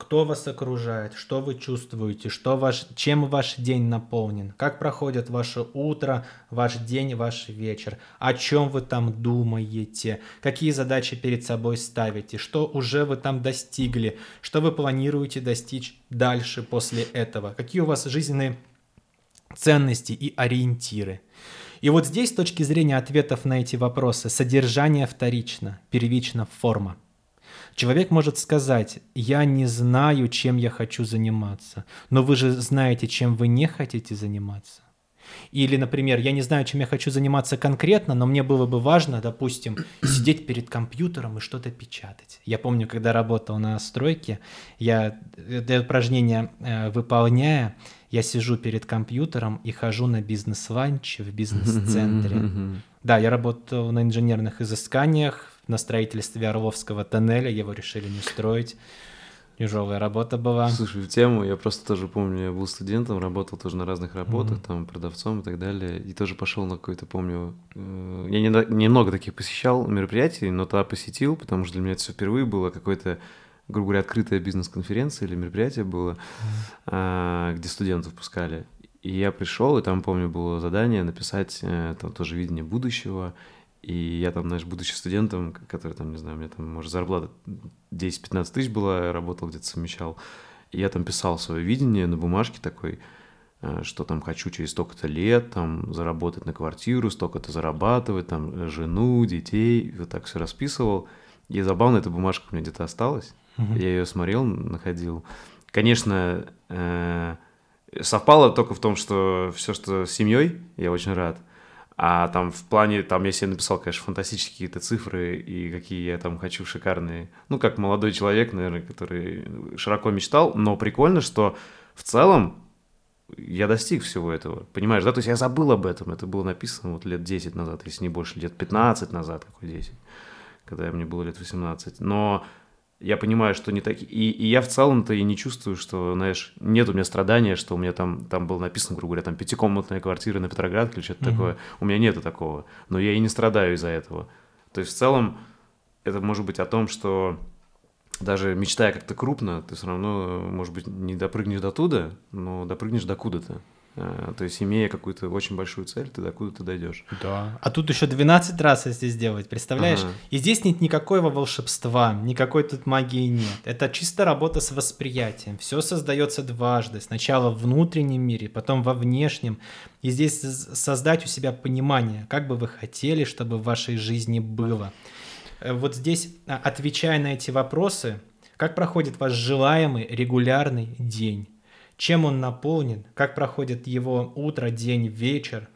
кто вас окружает, что вы чувствуете, что ваш, чем ваш день наполнен, как проходит ваше утро, ваш день, ваш вечер, о чем вы там думаете, какие задачи перед собой ставите, что уже вы там достигли, что вы планируете достичь дальше после этого, какие у вас жизненные ценности и ориентиры. И вот здесь с точки зрения ответов на эти вопросы содержание вторично, первично форма. Человек может сказать, я не знаю, чем я хочу заниматься, но вы же знаете, чем вы не хотите заниматься. Или, например, я не знаю, чем я хочу заниматься конкретно, но мне было бы важно, допустим, (clears throat) сидеть перед компьютером и что-то печатать. Я помню, когда работал на стройке, я это упражнение э, выполняя, я сижу перед компьютером и хожу на бизнес-ланч в бизнес-центре. Да, я работал на инженерных изысканиях, на строительстве Орловского тоннеля, его решили не строить. Тяжелая работа была. Слушай, в тему я просто тоже помню, я был студентом, работал тоже на разных работах, mm-hmm. там, продавцом и так далее, и тоже пошел на какой-то, помню, э, я не, немного таких посещал мероприятий, но тогда посетил, потому что для меня это все впервые было какое-то, грубо говоря, открытая бизнес-конференция или мероприятие было, mm-hmm. где студентов пускали. И я пришел, и там, помню, было задание написать э, там тоже видение будущего, и я там, знаешь, будучи студентом, который там, не знаю, у меня там, может, зарплата 10-15 тысяч была, я работал где-то совмещал, и я там писал свое видение на бумажке такой, э, что там хочу через столько-то лет там заработать на квартиру, столько-то зарабатывать, там жену, детей, вот так все расписывал. И забавно, эта бумажка у меня где-то осталась. Угу. Я ее смотрел, находил. Конечно, э, совпало только в том, что все, что с семьей, я очень рад. А там в плане, там я себе написал, конечно, фантастические какие-то цифры и какие я там хочу шикарные. Ну, как молодой человек, наверное, который широко мечтал. Но прикольно, что в целом я достиг всего этого. Понимаешь, да? То есть я забыл об этом. Это было написано вот лет 10 назад, если не больше, лет 15 назад, какой 10, когда мне было лет 18. Но я понимаю, что не такие. И, и я в целом-то и не чувствую, что, знаешь, нет у меня страдания, что у меня там, там было написано, грубо говоря, там пятикомнатная квартира на Петроградке или что-то такое. У меня нету такого. Но я и не страдаю из-за этого. То есть в целом это может быть о том, что даже мечтая как-то крупно, ты все равно, может быть, не допрыгнешь до туда, но допрыгнешь до куда-то. Э, то есть, имея какую-то очень большую цель, ты докуда ты дойдешь. Да. А тут еще 12 раз если сделать, представляешь? Ага. И здесь нет никакого волшебства, никакой тут магии нет. Это чисто работа с восприятием. Все создается дважды. Сначала в внутреннем мире, потом во внешнем. И здесь создать у себя понимание, как бы вы хотели, чтобы в вашей жизни было. Э, вот здесь, а, отвечая на эти вопросы, как проходит ваш желаемый регулярный день? Чем он наполнен, как проходит его утро, день, вечер,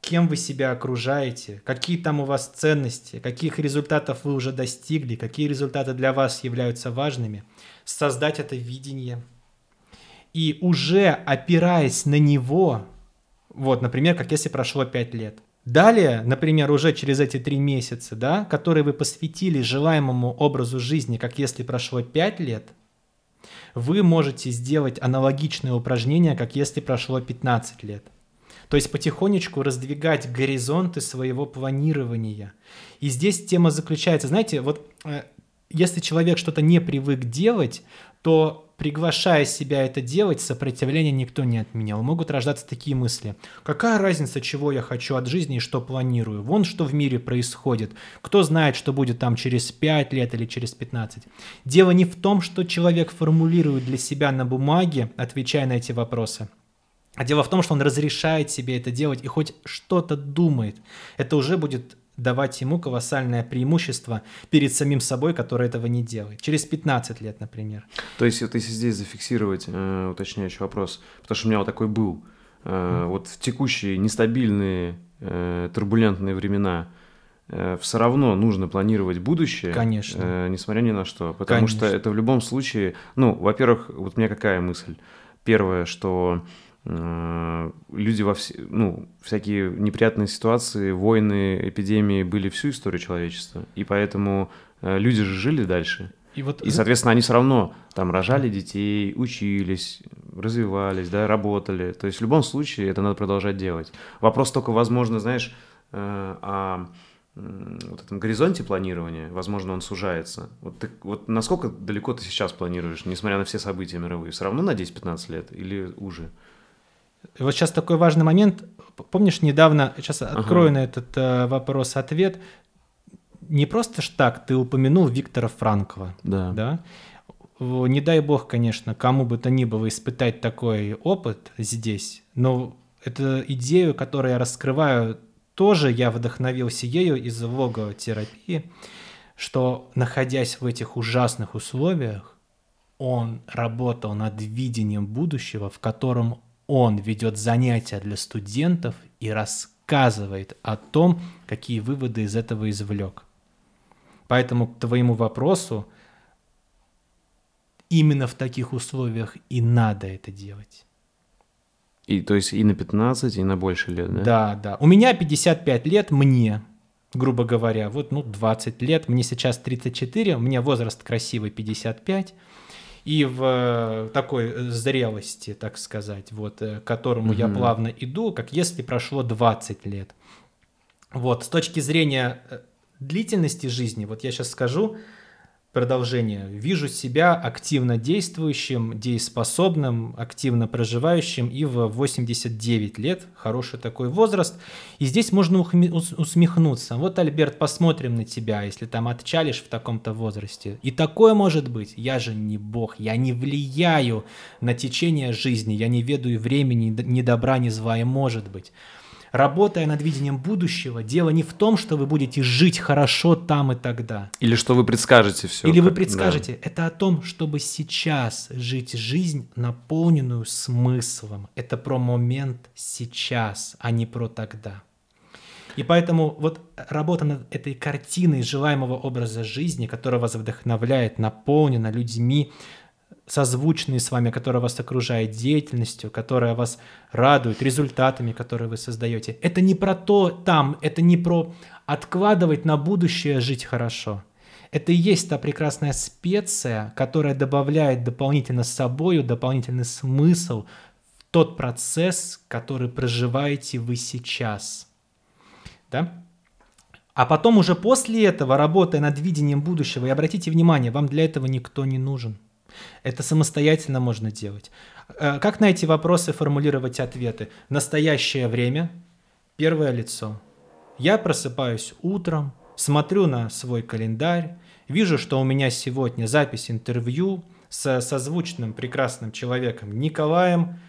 кем вы себя окружаете, какие там у вас ценности, каких результатов вы уже достигли, какие результаты для вас являются важными, создать это видение. И уже опираясь на него, вот, например, как если прошло 5 лет. Далее, например, уже через эти три месяца, да, которые вы посвятили желаемому образу жизни, как если прошло 5 лет – вы можете сделать аналогичное упражнение, как если прошло 15 лет. То есть потихонечку раздвигать горизонты своего планирования. И здесь тема заключается, знаете, вот э, если человек что-то не привык делать, то приглашая себя это делать, сопротивления никто не отменял. Могут рождаться такие мысли. Какая разница, чего я хочу от жизни и что планирую? Вон что в мире происходит. Кто знает, что будет там через 5 лет или через 15. Дело не в том, что человек формулирует для себя на бумаге, отвечая на эти вопросы. А дело в том, что он разрешает себе это делать и хоть что-то думает. Это уже будет давать ему колоссальное преимущество перед самим собой, который этого не делает. Через 15 лет, например. То есть, вот если здесь зафиксировать э, уточняющий вопрос, потому что у меня вот такой был, э, mm. вот в текущие нестабильные, э, турбулентные времена, э, все равно нужно планировать будущее. Конечно. Э, несмотря ни на что. Потому Конечно. что это в любом случае, ну, во-первых, вот у меня какая мысль? Первое, что Э, люди во все, ну, всякие неприятные ситуации, войны, эпидемии были всю историю человечества, и поэтому э, люди же жили дальше. И, вот... и соответственно, они все равно там рожали детей, учились, развивались, да, работали. То есть в любом случае это надо продолжать делать. Вопрос только, возможно, знаешь, э, о вот этом горизонте планирования, возможно, он сужается. Вот, ты, вот насколько далеко ты сейчас планируешь, несмотря на все события мировые, все равно на 10-15 лет или уже? Вот сейчас такой важный момент. Помнишь, недавно, сейчас ага. открою на этот э, вопрос ответ. Не просто ж так ты упомянул Виктора Франкова. Да. да? Не дай бог, конечно, кому бы то ни было испытать такой опыт здесь, но эту идею, которую я раскрываю, тоже я вдохновился ею из логотерапии, что находясь в этих ужасных условиях, он работал над видением будущего, в котором он ведет занятия для студентов и рассказывает о том, какие выводы из этого извлек. Поэтому к твоему вопросу, именно в таких условиях и надо это делать. И то есть и на 15, и на больше лет, да? Да, да. У меня 55 лет, мне, грубо говоря, вот ну 20 лет, мне сейчас 34, у меня возраст красивый 55, и в э, такой э, зрелости, так сказать, вот, э, к которому mm-hmm. я плавно иду, как если прошло 20 лет. Вот, с точки зрения длительности жизни, вот я сейчас скажу, Продолжение. Вижу себя активно действующим, дееспособным, активно проживающим и в 89 лет, хороший такой возраст. И здесь можно усмехнуться. Вот, Альберт, посмотрим на тебя, если там отчалишь в таком-то возрасте. И такое может быть. Я же не бог, я не влияю на течение жизни, я не ведаю времени, ни добра, ни зла, и может быть. Работая над видением будущего, дело не в том, что вы будете жить хорошо там и тогда. Или что вы предскажете все. Или вы предскажете. Да. Это о том, чтобы сейчас жить жизнь, наполненную смыслом. Это про момент сейчас, а не про тогда. И поэтому вот работа над этой картиной желаемого образа жизни, которая вас вдохновляет, наполнена людьми, созвучные с вами, которая вас окружает деятельностью, которая вас радует результатами, которые вы создаете. Это не про то там, это не про откладывать на будущее жить хорошо. Это и есть та прекрасная специя, которая добавляет дополнительно с собою дополнительный смысл в тот процесс, который проживаете вы сейчас. Да? А потом уже после этого, работая над видением будущего, и обратите внимание, вам для этого никто не нужен – это самостоятельно можно делать. Э, как на эти вопросы формулировать ответы? Настоящее время, первое лицо. Я просыпаюсь утром, смотрю на свой календарь, вижу, что у меня сегодня запись интервью с созвучным прекрасным человеком Николаем,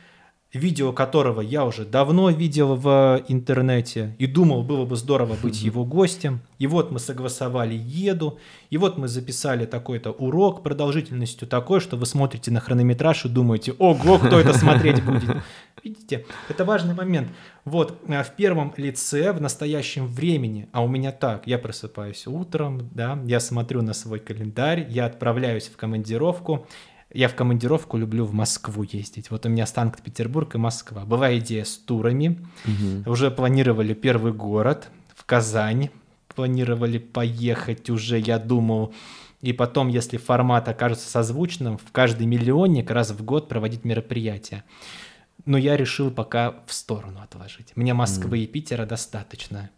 видео которого я уже давно видел в интернете и думал, было бы здорово быть его гостем. И вот мы согласовали еду, и вот мы записали такой-то урок продолжительностью такой, что вы смотрите на хронометраж и думаете, ого, кто это смотреть будет. (laughs) Видите, это важный момент. Вот э, в первом лице, в настоящем времени, а у меня так, я просыпаюсь утром, да, я смотрю на свой календарь, я отправляюсь в командировку, я в командировку люблю в Москву ездить. Вот у меня Санкт-Петербург и Москва. Была идея с турами. Угу. Уже планировали первый город в Казань. Планировали поехать уже, я думал. И потом, если формат окажется созвучным, в каждый миллионник раз в год проводить мероприятия. Но я решил пока в сторону отложить. Мне Москвы mm. и Питера достаточно.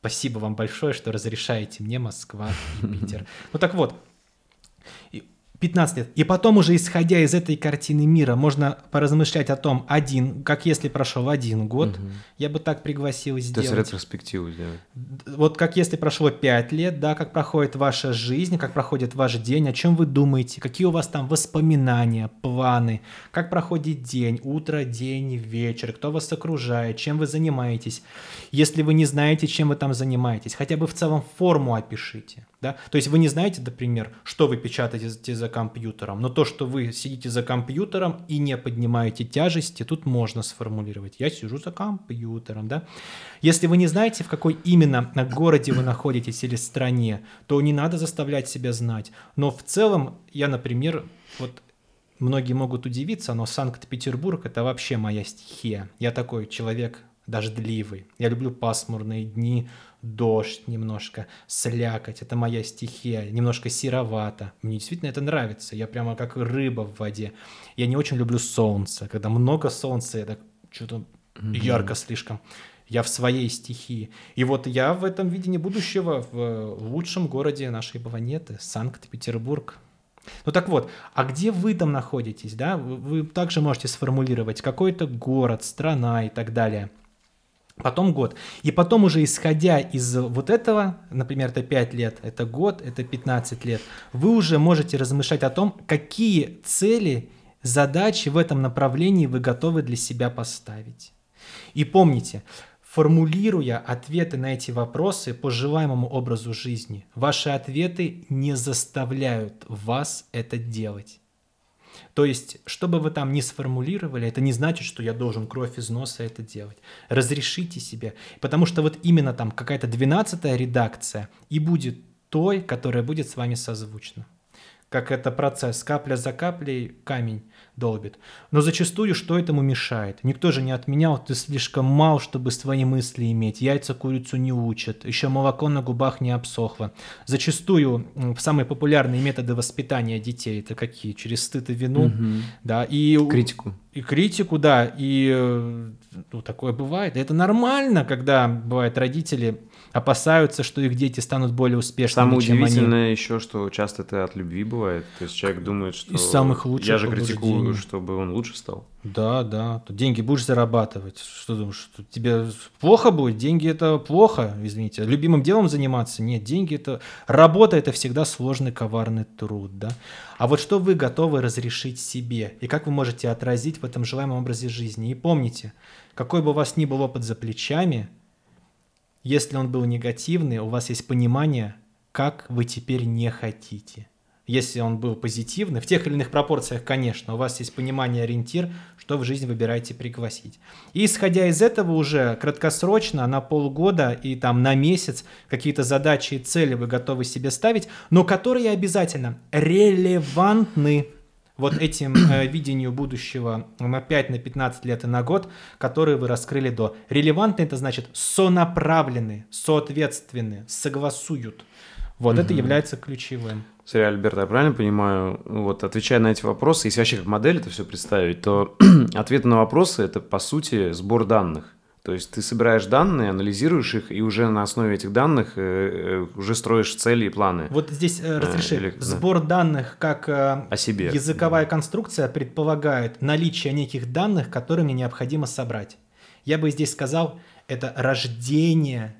Спасибо вам большое, что разрешаете мне Москва и Питер. (laughs) Ну так вот, 15 лет. И потом уже исходя из этой картины мира можно поразмышлять о том, один, как если прошел один год, угу. я бы так пригласил сделать. То есть ретроспективу сделать. Вот как если прошло 5 лет, да, как проходит ваша жизнь, как проходит ваш день, о чем вы думаете, какие у вас там воспоминания, планы, как проходит день, утро, день, вечер, кто вас окружает, чем вы занимаетесь. Если вы не знаете, чем вы там занимаетесь, хотя бы в целом форму опишите. Да? То есть вы не знаете, например, что вы печатаете за компьютером, но то, что вы сидите за компьютером и не поднимаете тяжести, тут можно сформулировать. Я сижу за компьютером. Да? Если вы не знаете, в какой именно городе вы находитесь или стране, то не надо заставлять себя знать. Но в целом я, например, вот многие могут удивиться, но Санкт-Петербург это вообще моя стихия. Я такой человек дождливый. Я люблю пасмурные дни, дождь немножко, слякоть. Это моя стихия, немножко серовато. Мне действительно это нравится. Я прямо как рыба в воде. Я не очень люблю солнце. Когда много солнца, это что-то mm-hmm. ярко слишком. Я в своей стихии. И вот я в этом видении будущего в лучшем городе нашей планеты, Санкт-Петербург. Ну так вот, а где вы там находитесь, да? Вы, вы также можете сформулировать какой-то город, страна и так далее – потом год. И потом уже исходя из вот этого, например, это 5 лет, это год, это 15 лет, вы уже можете размышлять о том, какие цели, задачи в этом направлении вы готовы для себя поставить. И помните, формулируя ответы на эти вопросы по желаемому образу жизни, ваши ответы не заставляют вас это делать. То есть, что бы вы там ни сформулировали, это не значит, что я должен кровь из носа это делать. Разрешите себе. Потому что вот именно там какая-то двенадцатая редакция и будет той, которая будет с вами созвучна. Как это процесс, капля за каплей камень долбит. Но зачастую что этому мешает? Никто же не отменял, ты слишком мал, чтобы свои мысли иметь. Яйца курицу не учат, еще молоко на губах не обсохло. Зачастую самые популярные методы воспитания детей это какие? Через стыд и вину, угу. да, и критику. И критику, да, и э, ну, такое бывает. Это нормально, когда бывает родители опасаются, что их дети станут более успешными, Самое чем удивительное они. еще, что часто это от любви бывает. То есть человек думает, что Из самых лучших я же критикую, чтобы он лучше стал. Да, да. Тут деньги будешь зарабатывать. Что думаешь, что тебе плохо будет? Деньги это плохо, извините. Любимым делом заниматься? Нет, деньги это... Работа это всегда сложный, коварный труд, да. А вот что вы готовы разрешить себе? И как вы можете отразить в этом желаемом образе жизни? И помните, какой бы у вас ни был опыт за плечами, если он был негативный, у вас есть понимание, как вы теперь не хотите. Если он был позитивный, в тех или иных пропорциях, конечно, у вас есть понимание, ориентир, что в жизнь выбираете пригласить. И исходя из этого уже краткосрочно, на полгода и там на месяц какие-то задачи и цели вы готовы себе ставить, но которые обязательно релевантны вот этим э, видению будущего на 5, на 15 лет и на год, которые вы раскрыли до. Релевантны это значит сонаправлены, соответственны, согласуют. Вот это является ключевым. Смотри, Альберт, я правильно понимаю, вот отвечая на эти вопросы, если вообще как модель это все представить, то (clears throat) ответы на вопросы – это, по сути, сбор данных. То есть ты собираешь данные, анализируешь их, и уже на основе этих данных э, э, уже строишь цели и планы Вот здесь э, разреши. или- да. Сбор данных как о себе. языковая конструкция предполагает наличие неких данных, которые мне необходимо собрать. Я бы здесь сказал, это рождение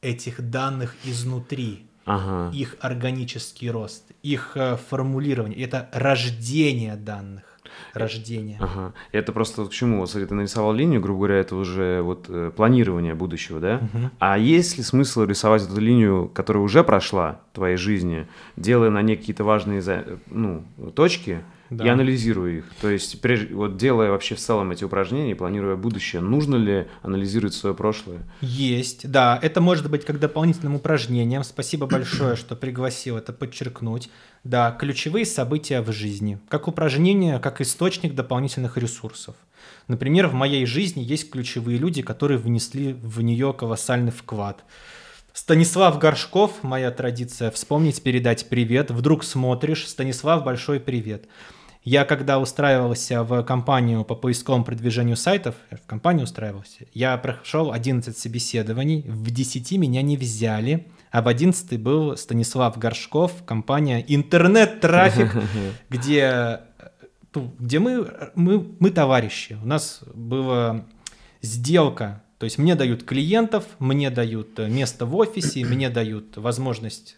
этих данных изнутри, Ага. их органический рост, их формулирование. Это рождение данных. Рождение. Ага. Это просто к чему? Смотри, ты нарисовал линию, грубо говоря, это уже вот э, планирование будущего, да? Мгм. А есть ли смысл рисовать эту линию, которая уже прошла в твоей жизни, делая на ней какие-то важные ну, точки Да. и анализируя их? То есть, прежде, вот делая вообще в целом эти упражнения, планируя будущее, нужно ли анализировать свое прошлое? Есть, да. Это может быть как дополнительным упражнением. Спасибо большое, что пригласил это подчеркнуть. Да, ключевые события в жизни. Как упражнение, как источник дополнительных ресурсов. Например, в моей жизни есть ключевые люди, которые внесли в нее колоссальный вклад. Станислав Горшков, моя традиция, вспомнить, передать привет. Вдруг смотришь, Станислав, большой привет. Я когда устраивался в компанию по поисковому продвижению сайтов, в компанию устраивался, я прошел 11 собеседований, в 10 меня не взяли, а в 11 был Станислав Горшков, компания «Интернет-трафик», (laughs) где, э, ну, где мы, мы, мы товарищи. У нас была сделка, то есть мне дают клиентов, мне дают э, место в офисе, мне дают возможность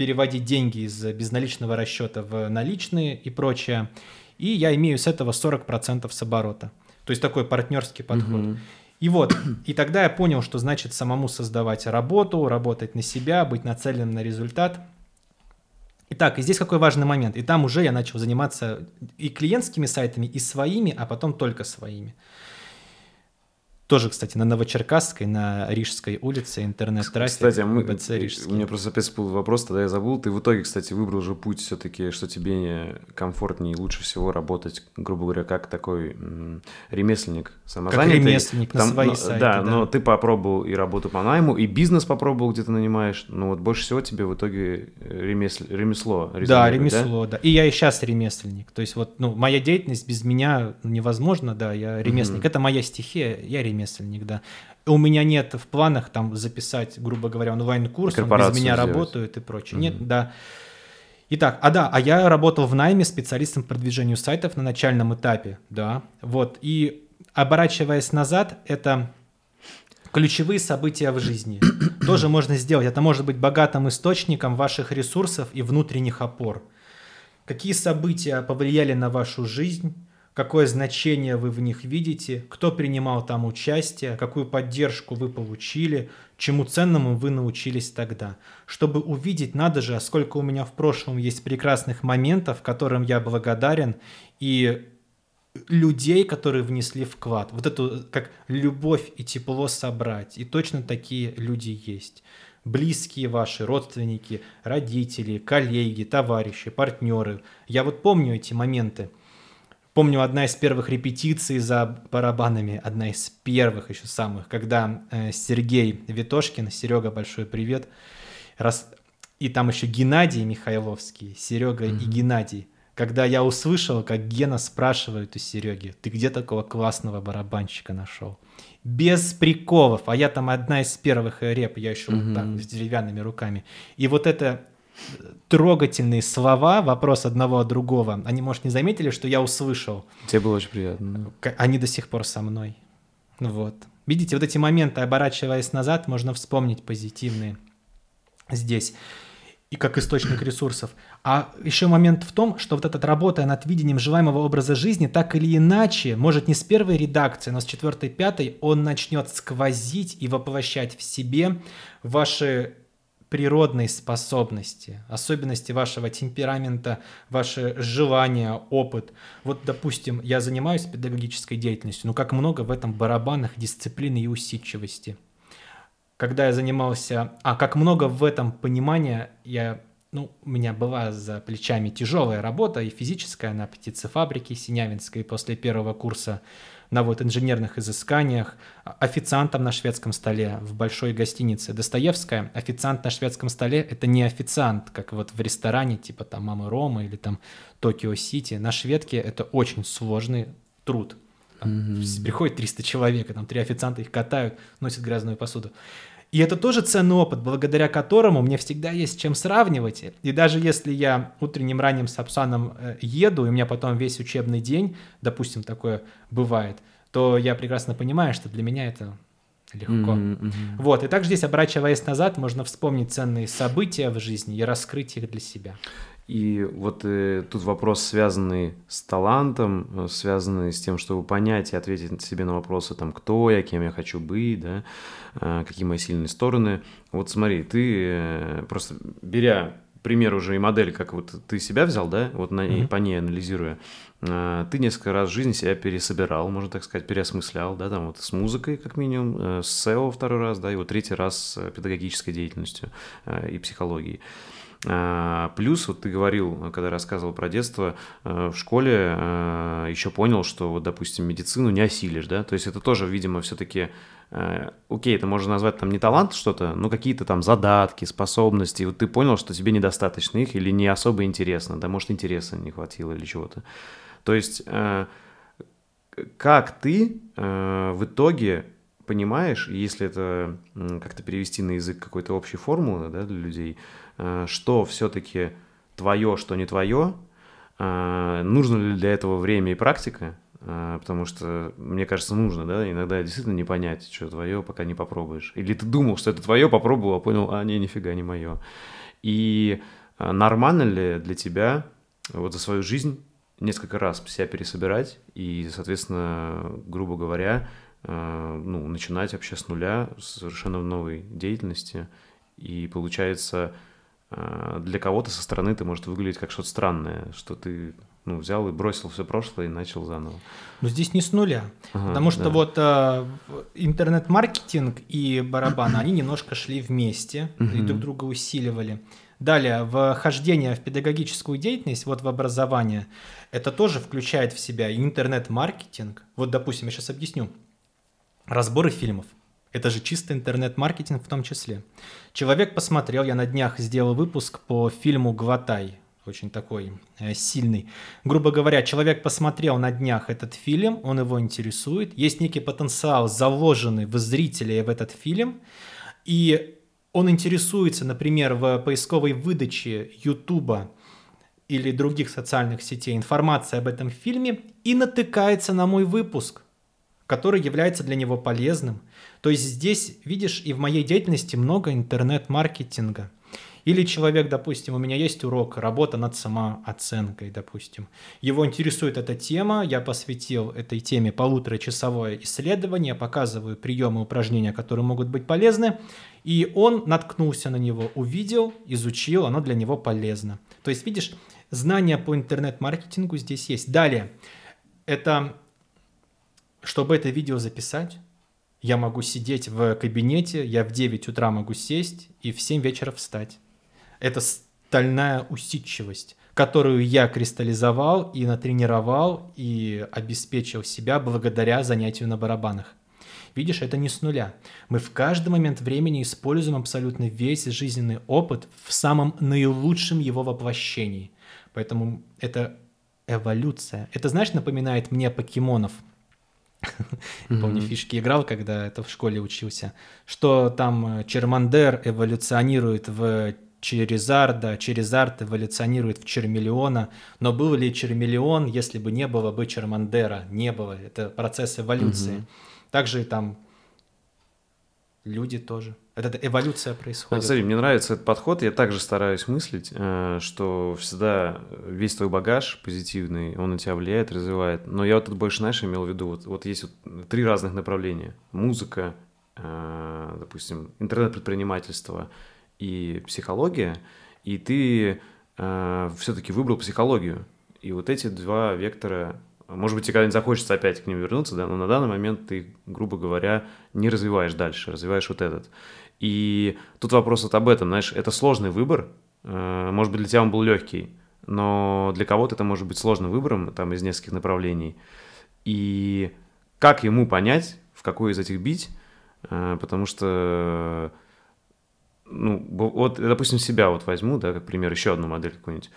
переводить деньги из безналичного расчета в наличные и прочее. И я имею с этого 40% с оборота. То есть такой партнерский подход. И вот, и тогда я понял, что значит самому создавать работу, работать на себя, быть нацеленным на результат. Итак, и здесь какой важный момент. И там уже я начал заниматься и клиентскими сайтами, и своими, а потом только своими. Тоже, кстати, на Новочеркасской, на Рижской улице интернет-трафик. Кстати, а мы, БЦ у Рижский. меня просто опять всплыл вопрос, тогда я забыл. Ты в итоге, кстати, выбрал же путь все-таки, что тебе комфортнее и лучше всего работать, грубо говоря, как такой м, ремесленник самозанятый. ремесленник на свои сайты, Да, да. но ты попробовал и работу по найму, и бизнес попробовал, где ты нанимаешь. Но вот больше всего тебе в итоге э, ремес- ремесло Да, ремесло, да? И я и сейчас ремесленник. То есть вот, ну, моя деятельность без меня невозможно, да, я ремесленник. Мгм. Это моя стихия, я ремесленник, да. У меня нет в планах там записать, грубо говоря, онлайн-курс, он без меня сделать. работает и прочее. Мгм. Нет, да. Итак, а да, а я работал в найме специалистом по продвижению сайтов на начальном этапе, да, вот, и оборачиваясь назад, это ключевые события в жизни. (coughs) Тоже можно сделать, это может быть богатым источником ваших ресурсов и внутренних опор. Какие события повлияли на вашу жизнь, какое значение вы в них видите, кто принимал там участие, какую поддержку вы получили, чему ценному вы научились тогда. Чтобы увидеть, надо же, а сколько у меня в прошлом есть прекрасных моментов, которым я благодарен, и людей, которые внесли вклад. Вот эту как любовь и тепло собрать. И точно такие люди есть. Близкие ваши, родственники, родители, коллеги, товарищи, партнеры. Я вот помню эти моменты. Помню одна из первых репетиций за барабанами, одна из первых еще самых, когда э, Сергей Витошкин, Серега, большой привет, раз, и там еще Геннадий Михайловский, Серега и Геннадий, когда я услышал, как Гена спрашивает у Сереги, ты где такого классного барабанщика нашел? Без приколов, а я там одна из первых реп, я еще mm-hmm. вот так, с деревянными руками. И вот это трогательные слова, вопрос одного от другого, они, может, не заметили, что я услышал. Тебе было очень приятно. Они до сих пор со мной. Вот. Видите, вот эти моменты, оборачиваясь назад, можно вспомнить позитивные здесь и как источник ресурсов. А еще момент в том, что вот эта работа над видением желаемого образа жизни так или иначе, может не с первой редакции, но с четвертой, пятой, он начнет сквозить и воплощать в себе ваши природные способности, особенности вашего темперамента, ваши желания, опыт. Вот, допустим, я занимаюсь педагогической деятельностью, но как много в этом барабанах дисциплины и усидчивости. Когда я занимался... А, как много в этом понимания я... Ну, у меня была за плечами тяжелая работа и физическая на птицефабрике Синявинской после первого курса на вот инженерных изысканиях, официантом на шведском столе в большой гостинице Достоевская. Официант на шведском столе — это не официант, как вот в ресторане типа там Мамы Рома или там Токио Сити. На шведке это очень сложный труд. Там mm-hmm. Приходит 300 человек, и там три официанта их катают, носят грязную посуду. И это тоже ценный опыт, благодаря которому мне всегда есть чем сравнивать. И даже если я утренним ранним сапсаном э, еду, и у меня потом весь учебный день, допустим, такое бывает, то я прекрасно понимаю, что для меня это легко. Mm-hmm, mm-hmm. Вот, и также здесь, оборачиваясь назад, можно вспомнить ценные события в жизни и раскрыть их для себя. И вот э, тут вопрос, связанный с талантом, э, связанный с тем, чтобы понять и ответить себе на вопросы, там, кто я, кем я хочу быть, да, э, какие мои сильные стороны. Вот смотри, ты э, просто беря пример уже и модель, как вот ты себя взял, да, вот на, mm-hmm. по ней анализируя, э, ты несколько раз в жизни себя пересобирал, можно так сказать, переосмыслял, да, там вот с музыкой, как минимум, э, с SEO второй раз, да, и вот третий раз с педагогической деятельностью э, и психологией. Плюс, вот ты говорил, когда рассказывал про детство, э, в школе э, еще понял, что, вот, допустим, медицину не осилишь, да, то есть это тоже, видимо, все-таки, э, окей, это можно назвать там не талант что-то, но какие-то там задатки, способности, вот ты понял, что тебе недостаточно их или не особо интересно, да, может, интереса не хватило или чего-то. То есть, как ты в итоге понимаешь, если это как-то перевести на язык какой-то общей формулы да, для людей, Э, что все-таки твое, что не твое, э, нужно ли для этого время и практика, э, потому что, мне кажется, нужно, да, иногда действительно не понять, что твое, пока не попробуешь. Или ты думал, что это твое, попробовал, а понял, а не, нифига не мое. И нормально ли для тебя вот за свою жизнь несколько раз себя пересобирать и, соответственно, грубо говоря, ну, начинать вообще с нуля, совершенно в новой деятельности. И получается, для кого-то со стороны ты может выглядеть как что-то странное, что ты ну, взял и бросил все прошлое и начал заново. Но здесь не с нуля, ага, потому что да. вот э, интернет-маркетинг и барабан, они немножко шли вместе и друг друга усиливали. Далее, вхождение в педагогическую деятельность, вот в образование, это тоже включает в себя интернет-маркетинг. Вот, допустим, я сейчас объясню. Разборы фильмов – это же чисто интернет-маркетинг в том числе. Человек посмотрел, я на днях сделал выпуск по фильму «Гватай», очень такой э, сильный. Грубо говоря, человек посмотрел на днях этот фильм, он его интересует, есть некий потенциал, заложенный в зрителя в этот фильм, и он интересуется, например, в поисковой выдаче Ютуба или других социальных сетей информация об этом фильме и натыкается на мой выпуск, который является для него полезным – то есть здесь, видишь, и в моей деятельности много интернет-маркетинга. Или человек, допустим, у меня есть урок, работа над самооценкой, допустим. Его интересует эта тема, я посвятил этой теме полуторачасовое исследование, показываю приемы упражнения, которые могут быть полезны, и он наткнулся на него, увидел, изучил, оно для него полезно. То есть, видишь, знания по интернет-маркетингу здесь есть. Далее, это, чтобы это видео записать, я могу сидеть в кабинете, я в 9 утра могу сесть и в 7 вечера встать. Это стальная усидчивость, которую я кристаллизовал и натренировал и обеспечил себя благодаря занятию на барабанах. Видишь, это не с нуля. Мы в каждый момент времени используем абсолютно весь жизненный опыт в самом наилучшем его воплощении. Поэтому это эволюция. Это, знаешь, напоминает мне покемонов. Помню, фишки играл, когда это в школе учился. Что там Чермандер эволюционирует в Черезарда, Черезард эволюционирует в Чермиллиона, но был ли Чермиллион, если бы не было бы Чермандера? Не было. Это процесс эволюции. Угу. Также там люди тоже. Это эволюция происходит. Смотри, мне нравится этот подход. Я также стараюсь мыслить, э, что всегда весь твой багаж позитивный, он на тебя влияет, развивает. Но я вот тут больше, знаешь, имел в виду, вот, вот есть вот три разных направления. Музыка, э, допустим, интернет-предпринимательство и психология. И ты э, все-таки выбрал психологию. И вот эти два вектора может быть, тебе когда-нибудь захочется опять к ним вернуться, да, но на данный момент ты, грубо говоря, не развиваешь дальше, развиваешь вот этот. И тут вопрос вот об этом, знаешь, это сложный выбор, э, может быть, для тебя он был легкий, но для кого-то это может быть сложным выбором, там, из нескольких направлений. И как ему понять, в какой из этих бить, э, потому что, ну, вот, допустим, себя вот возьму, да, как пример, еще одну модель какую-нибудь.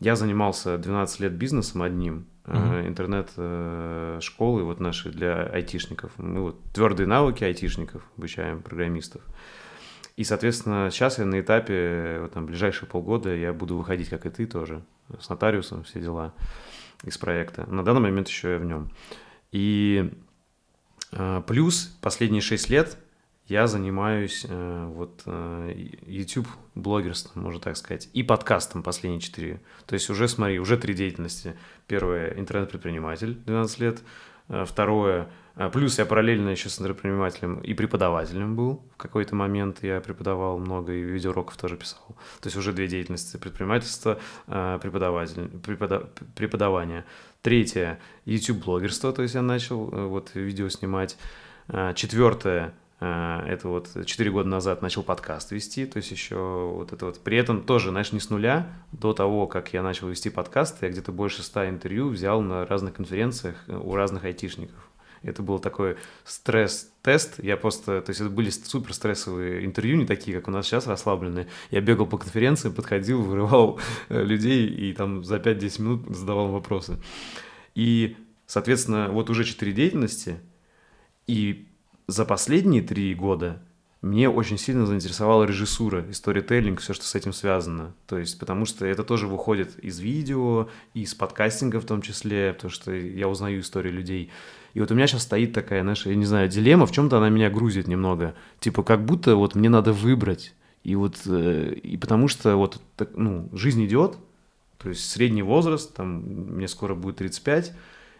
Я занимался 12 лет бизнесом одним, uh-huh. интернет-школы вот наши для айтишников. Мы вот твердые навыки айтишников обучаем, программистов. И, соответственно, сейчас я на этапе, вот там, ближайшие полгода я буду выходить, как и ты тоже, с нотариусом, все дела из проекта. На данный момент еще я в нем. И э, плюс последние шесть лет я занимаюсь э, вот э, YouTube блогерством, можно так сказать, и подкастом последние четыре. То есть уже, смотри, уже три деятельности. Первое – интернет-предприниматель, 12 лет. Э, второе плюс я параллельно еще с предпринимателем и преподавателем был. В какой-то момент я преподавал много и видеоуроков тоже писал. То есть уже две деятельности. Предпринимательство, а, преподаватель, препода, преподавание. Третье – YouTube-блогерство, то есть я начал э, вот видео снимать. А, четвертое это вот 4 года назад начал подкаст вести, то есть еще вот это вот, при этом тоже, знаешь, не с нуля, до того, как я начал вести подкасты, я где-то больше 100 интервью взял на разных конференциях э, у разных айтишников. Это был такой стресс-тест. Я просто... То есть это были супер стрессовые интервью, не такие, как у нас сейчас, расслабленные. Я бегал по конференции, подходил, вырывал э, людей и там за 5-10 минут задавал вопросы. И, соответственно, вот уже четыре деятельности, и за последние три года мне очень сильно заинтересовала режиссура сторителлинг, все, что с этим связано. То есть, потому что это тоже выходит из видео, из подкастинга в том числе, потому что я узнаю истории людей. И вот у меня сейчас стоит такая, знаешь, я не знаю, дилемма, в чем-то она меня грузит немного. Типа, как будто вот мне надо выбрать. И вот, э, и потому что вот, так, ну, жизнь идет, то есть средний возраст, там, мне скоро будет 35,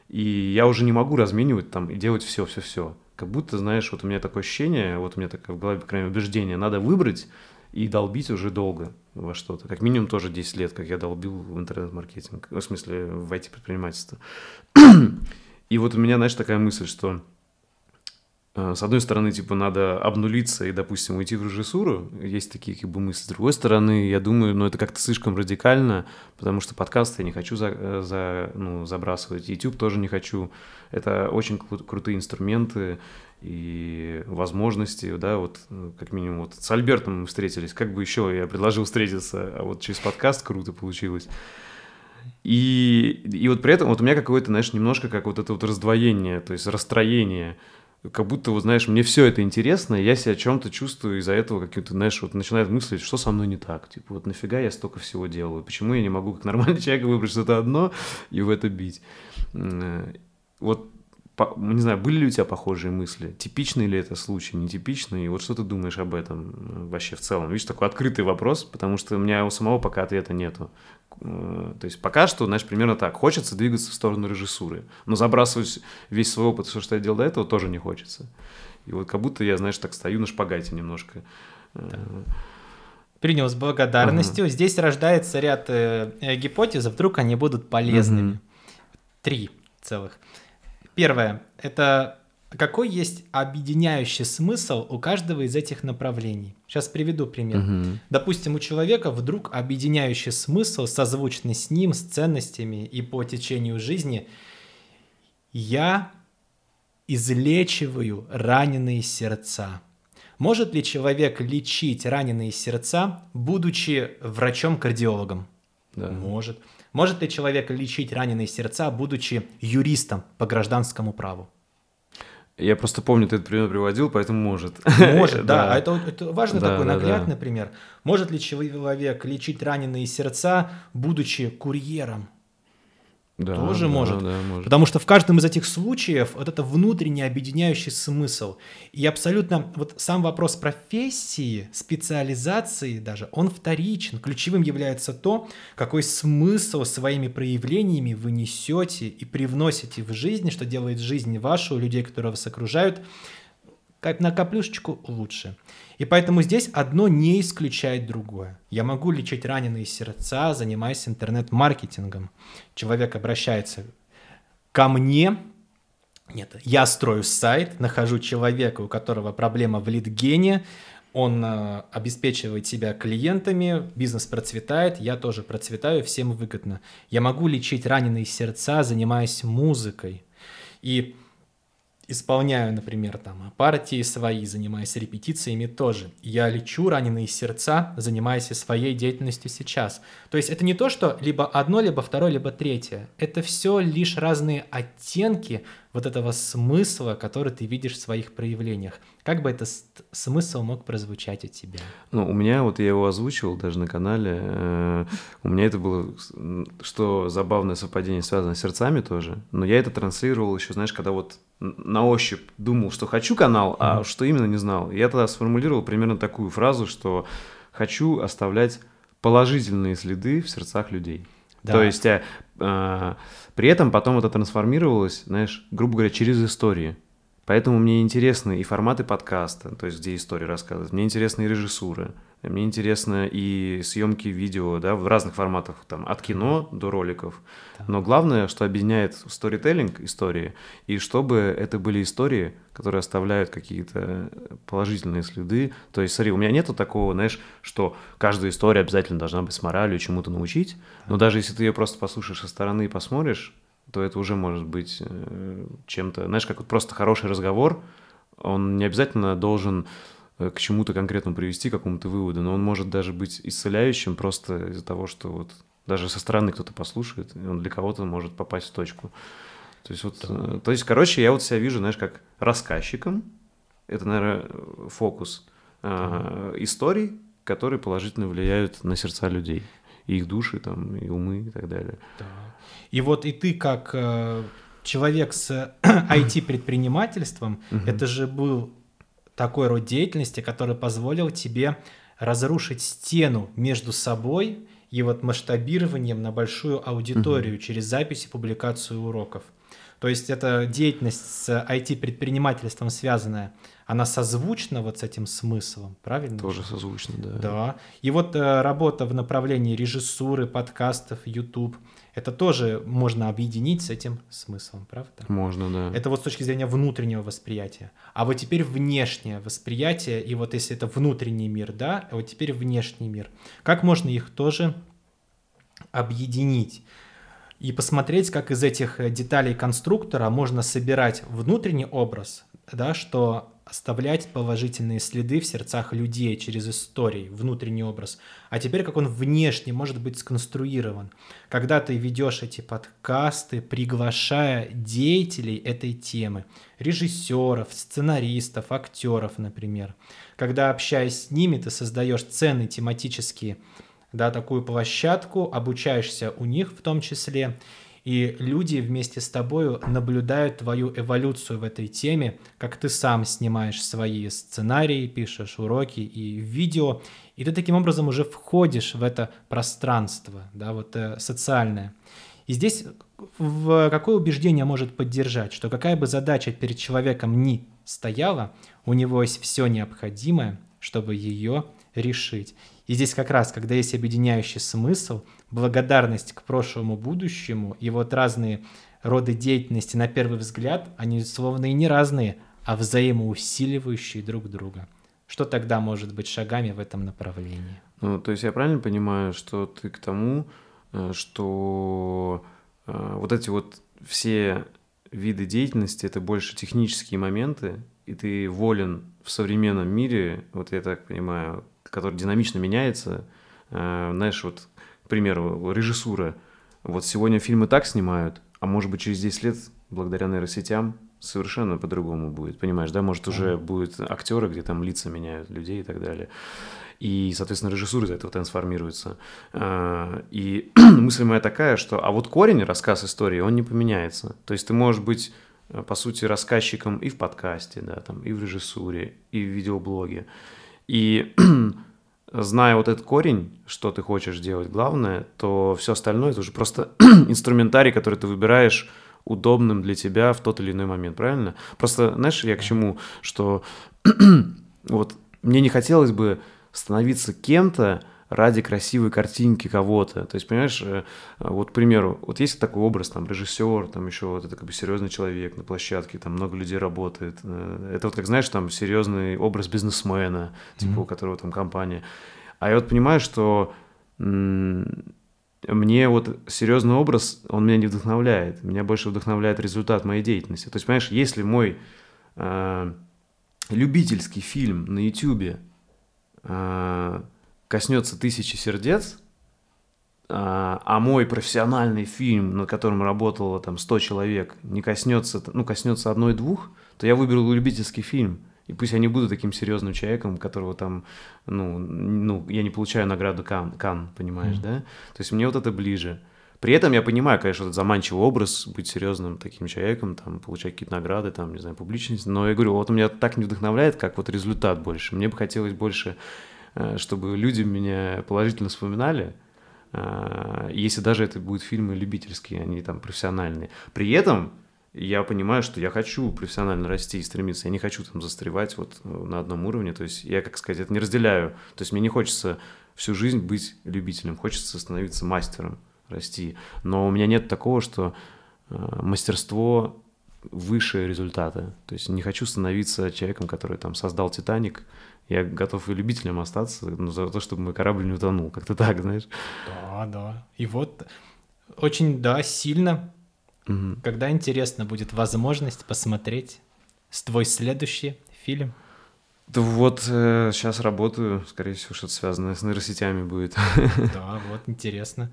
и я уже не могу разменивать там и делать все, все, все. Как будто, знаешь, вот у меня такое ощущение, вот у меня такое в голове, по крайней убеждение, надо выбрать и долбить уже долго во что-то. Как минимум тоже 10 лет, как я долбил в интернет-маркетинг, в смысле в IT-предпринимательство. И вот у меня, знаешь, такая мысль, что э, с одной стороны, типа, надо обнулиться и, допустим, уйти в режиссуру, есть такие как бы мысли. С другой стороны, я думаю, ну, это как-то слишком радикально, потому что подкаст я не хочу за, э, за, ну, забрасывать, YouTube тоже не хочу. Это очень кру- крутые инструменты и возможности, да, вот э, как минимум вот с Альбертом мы встретились, как бы еще я предложил встретиться, а вот через подкаст круто получилось. И, и вот при этом вот у меня какое-то, знаешь, немножко как вот это вот раздвоение, то есть расстроение. Как будто, вот, знаешь, мне все это интересно, и я себя чем-то чувствую из-за этого каким-то, знаешь, вот начинает мыслить, что со мной не так. Типа, вот нафига я столько всего делаю? Почему я не могу как нормальный (laughs) человек выбрать что-то одно и в это бить? Вот не знаю, были ли у тебя похожие мысли? Типичный ли это случай, нетипичный? И вот что ты думаешь об этом э, вообще в целом? Видишь, такой открытый вопрос, потому что у меня у самого пока ответа нету. Э, то есть пока что, знаешь, примерно так. Хочется двигаться в сторону режиссуры, но забрасывать весь свой опыт, все, что я делал до этого, тоже не хочется. И вот как будто я, знаешь, так стою на шпагате немножко. Э, да. Принял с благодарностью. Ага. Здесь рождается ряд э, гипотез, а вдруг они будут полезными. Угу. Три целых. Первое – это какой есть объединяющий смысл у каждого из этих направлений? Сейчас приведу пример. Угу. Допустим, у человека вдруг объединяющий смысл, созвучный с ним, с ценностями и по течению жизни. Я излечиваю раненые сердца. Может ли человек лечить раненые сердца, будучи врачом-кардиологом? Да. Может. Может ли человек лечить раненые сердца, будучи юристом по гражданскому праву? Я просто помню, ты этот пример приводил, поэтому может. Может, (laughs) да. А это, это важный да, такой да, наглядный да. пример. Может ли человек лечить раненые сердца, будучи курьером? Да, тоже да, может. Да, может. Потому что в каждом из этих случаев вот это внутренний объединяющий смысл. И абсолютно вот сам вопрос профессии, специализации даже, он вторичен. Ключевым является то, какой смысл своими проявлениями вы несете и привносите в жизнь, что делает жизнь вашу, людей, которые вас окружают, на каплюшечку лучше. И поэтому здесь одно не исключает другое. Я могу лечить раненые сердца, занимаясь интернет-маркетингом. Человек обращается ко мне, нет, я строю сайт, нахожу человека, у которого проблема в лидгене, он э, обеспечивает себя клиентами, бизнес процветает, я тоже процветаю, всем выгодно. Я могу лечить раненые сердца, занимаясь музыкой. И исполняю, например, там партии свои, занимаясь репетициями тоже. Я лечу раненые сердца, занимаясь своей деятельностью сейчас. То есть это не то, что либо одно, либо второе, либо третье. Это все лишь разные оттенки вот этого смысла, который ты видишь в своих проявлениях. Как бы этот смысл мог прозвучать у тебя? Ну, у меня, вот я его озвучивал даже на канале, э, у меня это было, что забавное совпадение связано с сердцами тоже, но я это транслировал еще, знаешь, когда вот на ощупь думал, что хочу канал, а mm-hmm. что именно не знал. Я тогда сформулировал примерно такую фразу, что хочу оставлять положительные следы в сердцах людей. Да. То есть э, э, при этом потом это трансформировалось, знаешь, грубо говоря, через истории. Поэтому мне интересны и форматы подкаста, то есть где истории рассказывать, мне интересны и режиссура, мне интересно и съемки видео, да, в разных форматах, там, от кино до роликов. Но главное, что объединяет сторителлинг истории, и чтобы это были истории, которые оставляют какие-то положительные следы. То есть, смотри, у меня нету такого, знаешь, что каждая история обязательно должна быть с моралью, чему-то научить. Но даже если ты ее просто послушаешь со стороны и посмотришь, то это уже может быть э, чем-то, знаешь, как вот просто хороший разговор, он не обязательно должен к чему-то конкретному привести, к какому-то выводу, но он может даже быть исцеляющим просто из-за того, что вот даже со стороны кто-то послушает, и он для кого-то может попасть в точку. То есть вот, да. Э, то есть, короче, я вот себя вижу, знаешь, как рассказчиком, это, наверное, фокус да. э, историй, которые положительно влияют на сердца людей, и их души, там, и умы и так далее. Да. И вот и ты как э, человек с (clears throat) IT-предпринимательством, это же был такой род деятельности, который позволил тебе разрушить стену между собой и вот масштабированием на большую аудиторию угу. через запись и публикацию уроков. То есть эта деятельность с IT-предпринимательством связанная, она созвучна вот с этим смыслом, правильно? Тоже созвучна, да. Да. И вот э, работа в направлении режиссуры, подкастов, YouTube – это тоже можно объединить с этим смыслом, правда? Можно, да. Это вот с точки зрения внутреннего восприятия. А вот теперь внешнее восприятие, и вот если это внутренний мир, да, а вот теперь внешний мир. Как можно их тоже объединить? И посмотреть, как из этих деталей конструктора можно собирать внутренний образ, да, что оставлять положительные следы в сердцах людей через истории, внутренний образ. А теперь как он внешне может быть сконструирован. Когда ты ведешь эти подкасты, приглашая деятелей этой темы, режиссеров, сценаристов, актеров, например. Когда, общаясь с ними, ты создаешь ценные тематические да, такую площадку, обучаешься у них в том числе, и люди вместе с тобой наблюдают твою эволюцию в этой теме, как ты сам снимаешь свои сценарии, пишешь уроки и видео, и ты таким образом уже входишь в это пространство, да, вот э, социальное. И здесь в какое убеждение может поддержать, что какая бы задача перед человеком ни стояла, у него есть все необходимое, чтобы ее решить. И здесь как раз, когда есть объединяющий смысл, благодарность к прошлому будущему и вот разные роды деятельности на первый взгляд, они словно и не разные, а взаимоусиливающие друг друга. Что тогда может быть шагами в этом направлении? Ну, то есть я правильно понимаю, что ты к тому, э, что э, вот эти вот все виды деятельности это больше технические моменты, и ты волен в современном мире, вот я так понимаю, который динамично меняется, э, знаешь, вот, к примеру, режиссура, вот сегодня фильмы так снимают, а может быть через 10 лет благодаря нейросетям совершенно по-другому будет, понимаешь, да, может уже будут актеры, где там лица меняют людей и так далее. И, соответственно, режиссура из этого трансформируется. А, и (clears throat) мысль моя такая, что а вот корень, рассказ истории, он не поменяется. То есть ты можешь быть, э, по сути, рассказчиком и в подкасте, да, там, и в режиссуре, и в видеоблоге. И (clears throat) зная вот этот корень, что ты хочешь делать, главное, то все остальное это уже просто (clears throat) инструментарий, который ты выбираешь удобным для тебя в тот или иной момент, правильно? Просто, знаешь, я к чему, что (clears throat) вот мне не хотелось бы становиться кем-то ради красивой картинки кого-то. То есть, понимаешь, э, вот, к примеру, вот есть такой образ, там, режиссер, там еще вот это как бы серьезный человек на площадке, там много людей работает. Э, это вот, как знаешь, там серьезный образ бизнесмена, типа, mm-hmm. у которого там компания. А я вот понимаю, что мне вот серьезный образ, он меня не вдохновляет. Меня больше вдохновляет результат моей деятельности. То есть, понимаешь, если мой э, любительский фильм на YouTube э, коснется тысячи сердец, э, а мой профессиональный фильм, над которым работало там 100 человек, не коснется, ну, коснется одной-двух, то я выберу любительский фильм – и пусть я не буду таким серьезным человеком, которого там, ну, ну я не получаю награду Кан, Кан понимаешь, mm. да? То есть мне вот это ближе. При этом я понимаю, конечно, этот заманчивый образ, быть серьезным таким человеком, там, получать какие-то награды, там, не знаю, публичность. Но я говорю, вот у меня так не вдохновляет, как вот результат больше. Мне бы хотелось больше, чтобы люди меня положительно вспоминали, э, если даже это будут фильмы любительские, а не там профессиональные. При этом я понимаю, что я хочу профессионально расти и стремиться. Я не хочу там застревать вот э, на одном уровне. То есть я, как сказать, это не разделяю. То есть мне не хочется всю жизнь быть любителем. Хочется становиться мастером, расти. Но у меня нет такого, что э, мастерство выше результата. То есть не хочу становиться человеком, который там создал Титаник. Я готов и любителем остаться, но за то, чтобы мой корабль не утонул. Как-то так, знаешь? Да, да. И вот очень, да, сильно Угу. Когда интересно будет возможность посмотреть твой следующий фильм? Да вот э, сейчас работаю, скорее всего, что-то связанное с нейросетями будет. (laughs) Да, вот интересно.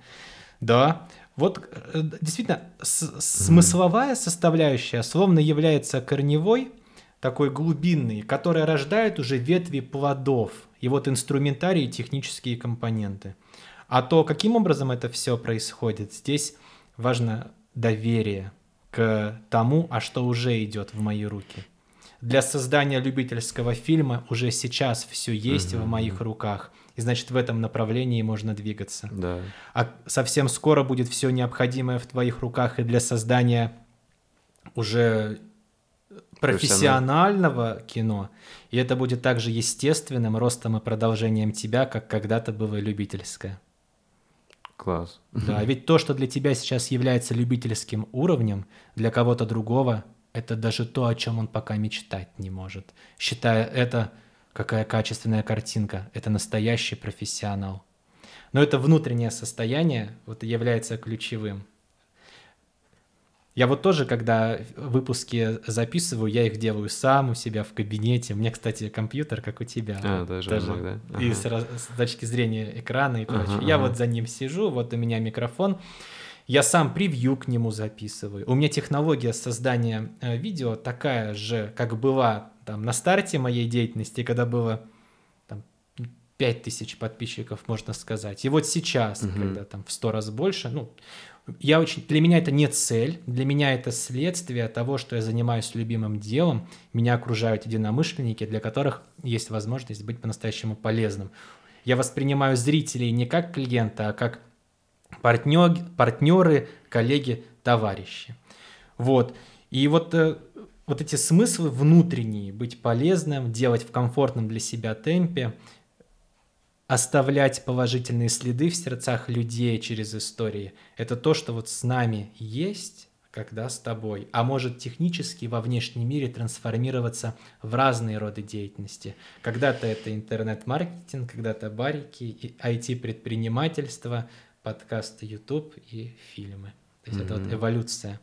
Да, вот э, действительно смысловая составляющая словно является корневой, такой глубинный, которая рождает уже ветви плодов, и вот инструментарий и технические компоненты. А то, каким образом это все происходит, здесь важно доверие к тому, а что уже идет в мои руки. Для создания любительского фильма уже сейчас все есть угу. в моих руках, и значит в этом направлении можно двигаться. Да. А совсем скоро будет все необходимое в твоих руках и для создания уже профессионального кино, и это будет также естественным ростом и продолжением тебя, как когда-то было любительское. Класс. Да, ведь то, что для тебя сейчас является любительским уровнем, для кого-то другого это даже то, о чем он пока мечтать не может. Считая это, какая качественная картинка, это настоящий профессионал. Но это внутреннее состояние вот, является ключевым. Я вот тоже, когда выпуски записываю, я их делаю сам у себя в кабинете. У меня, кстати, компьютер, как у тебя. А, даже, даже Mac, да? Ага. И с, с точки зрения экрана и прочее. Ага, я ага. вот за ним сижу, вот у меня микрофон. Я сам превью к нему записываю. У меня технология создания э, видео такая же, как была там на старте моей деятельности, когда было там, 5000 подписчиков, можно сказать. И вот сейчас, угу. когда там в 100 раз больше, ну, я очень, для меня это не цель, для меня это следствие того, что я занимаюсь любимым делом, меня окружают единомышленники, для которых есть возможность быть по-настоящему полезным. Я воспринимаю зрителей не как клиента, а как партнер, партнеры, коллеги, товарищи. Вот. И вот, э, вот эти смыслы внутренние, быть полезным, делать в комфортном для себя темпе – оставлять положительные следы в сердцах людей через истории. Это то, что вот с нами есть, когда с тобой, а может технически во внешнем мире трансформироваться в разные роды деятельности. Когда-то это интернет-маркетинг, когда-то барики, IT-предпринимательство, подкасты YouTube и фильмы. То есть mm-hmm. это вот эволюция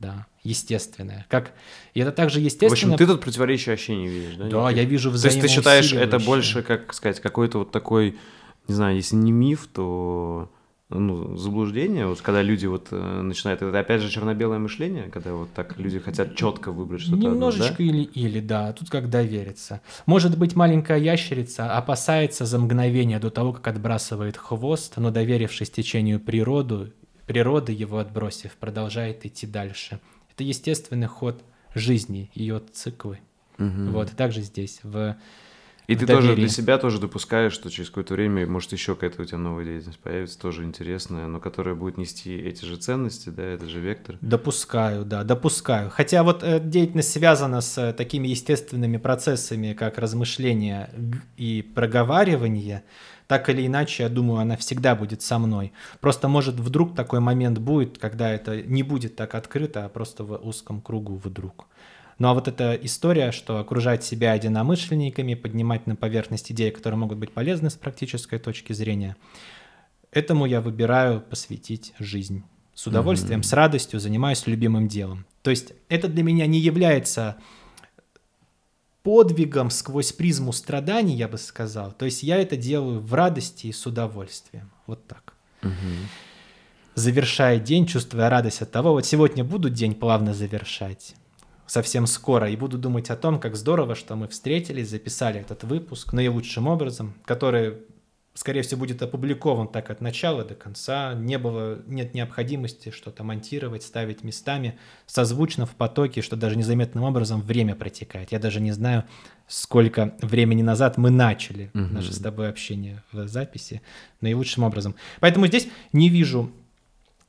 да, естественное. Как... И это также естественно... В общем, ты тут противоречия вообще не видишь, да? Да, я вижу То есть ты считаешь, это больше, как сказать, какой-то вот такой, не знаю, если не миф, то ну, заблуждение, вот когда люди вот э, начинают, это опять же черно-белое мышление, когда вот так люди хотят четко выбрать что-то Немножечко одно, да? или, или, да, тут как довериться. Может быть, маленькая ящерица опасается за мгновение до того, как отбрасывает хвост, но доверившись течению природу, природы его отбросив, продолжает идти дальше. Это естественный ход жизни, ее циклы. Угу. Вот, также здесь, в и ты доверии. тоже для себя тоже допускаешь, что через какое-то время, может, еще какая-то у тебя новая деятельность появится, тоже интересная, но которая будет нести эти же ценности, да, это же вектор. Допускаю, да, допускаю. Хотя вот э, деятельность связана с э, такими естественными процессами, как размышление и проговаривание, так или иначе, я думаю, она всегда будет со мной. Просто, может, вдруг такой момент будет, когда это не будет так открыто, а просто в узком кругу вдруг. Ну а вот эта история, что окружать себя единомышленниками, поднимать на поверхность идеи, которые могут быть полезны с практической точки зрения, этому я выбираю посвятить жизнь. С удовольствием, mm-hmm. с радостью занимаюсь любимым делом. То есть это для меня не является подвигом сквозь призму страданий, я бы сказал. То есть я это делаю в радости и с удовольствием. Вот так. Угу. Завершая день, чувствуя радость от того, вот сегодня буду день плавно завершать совсем скоро и буду думать о том, как здорово, что мы встретились, записали этот выпуск наилучшим образом, который, скорее всего, будет опубликован так от начала до конца. Не было, нет необходимости что-то монтировать, ставить местами, созвучно в потоке, что даже незаметным образом время протекает. Я даже не знаю, сколько времени назад мы начали угу. наше с тобой общение в записи наилучшим образом. Поэтому здесь не вижу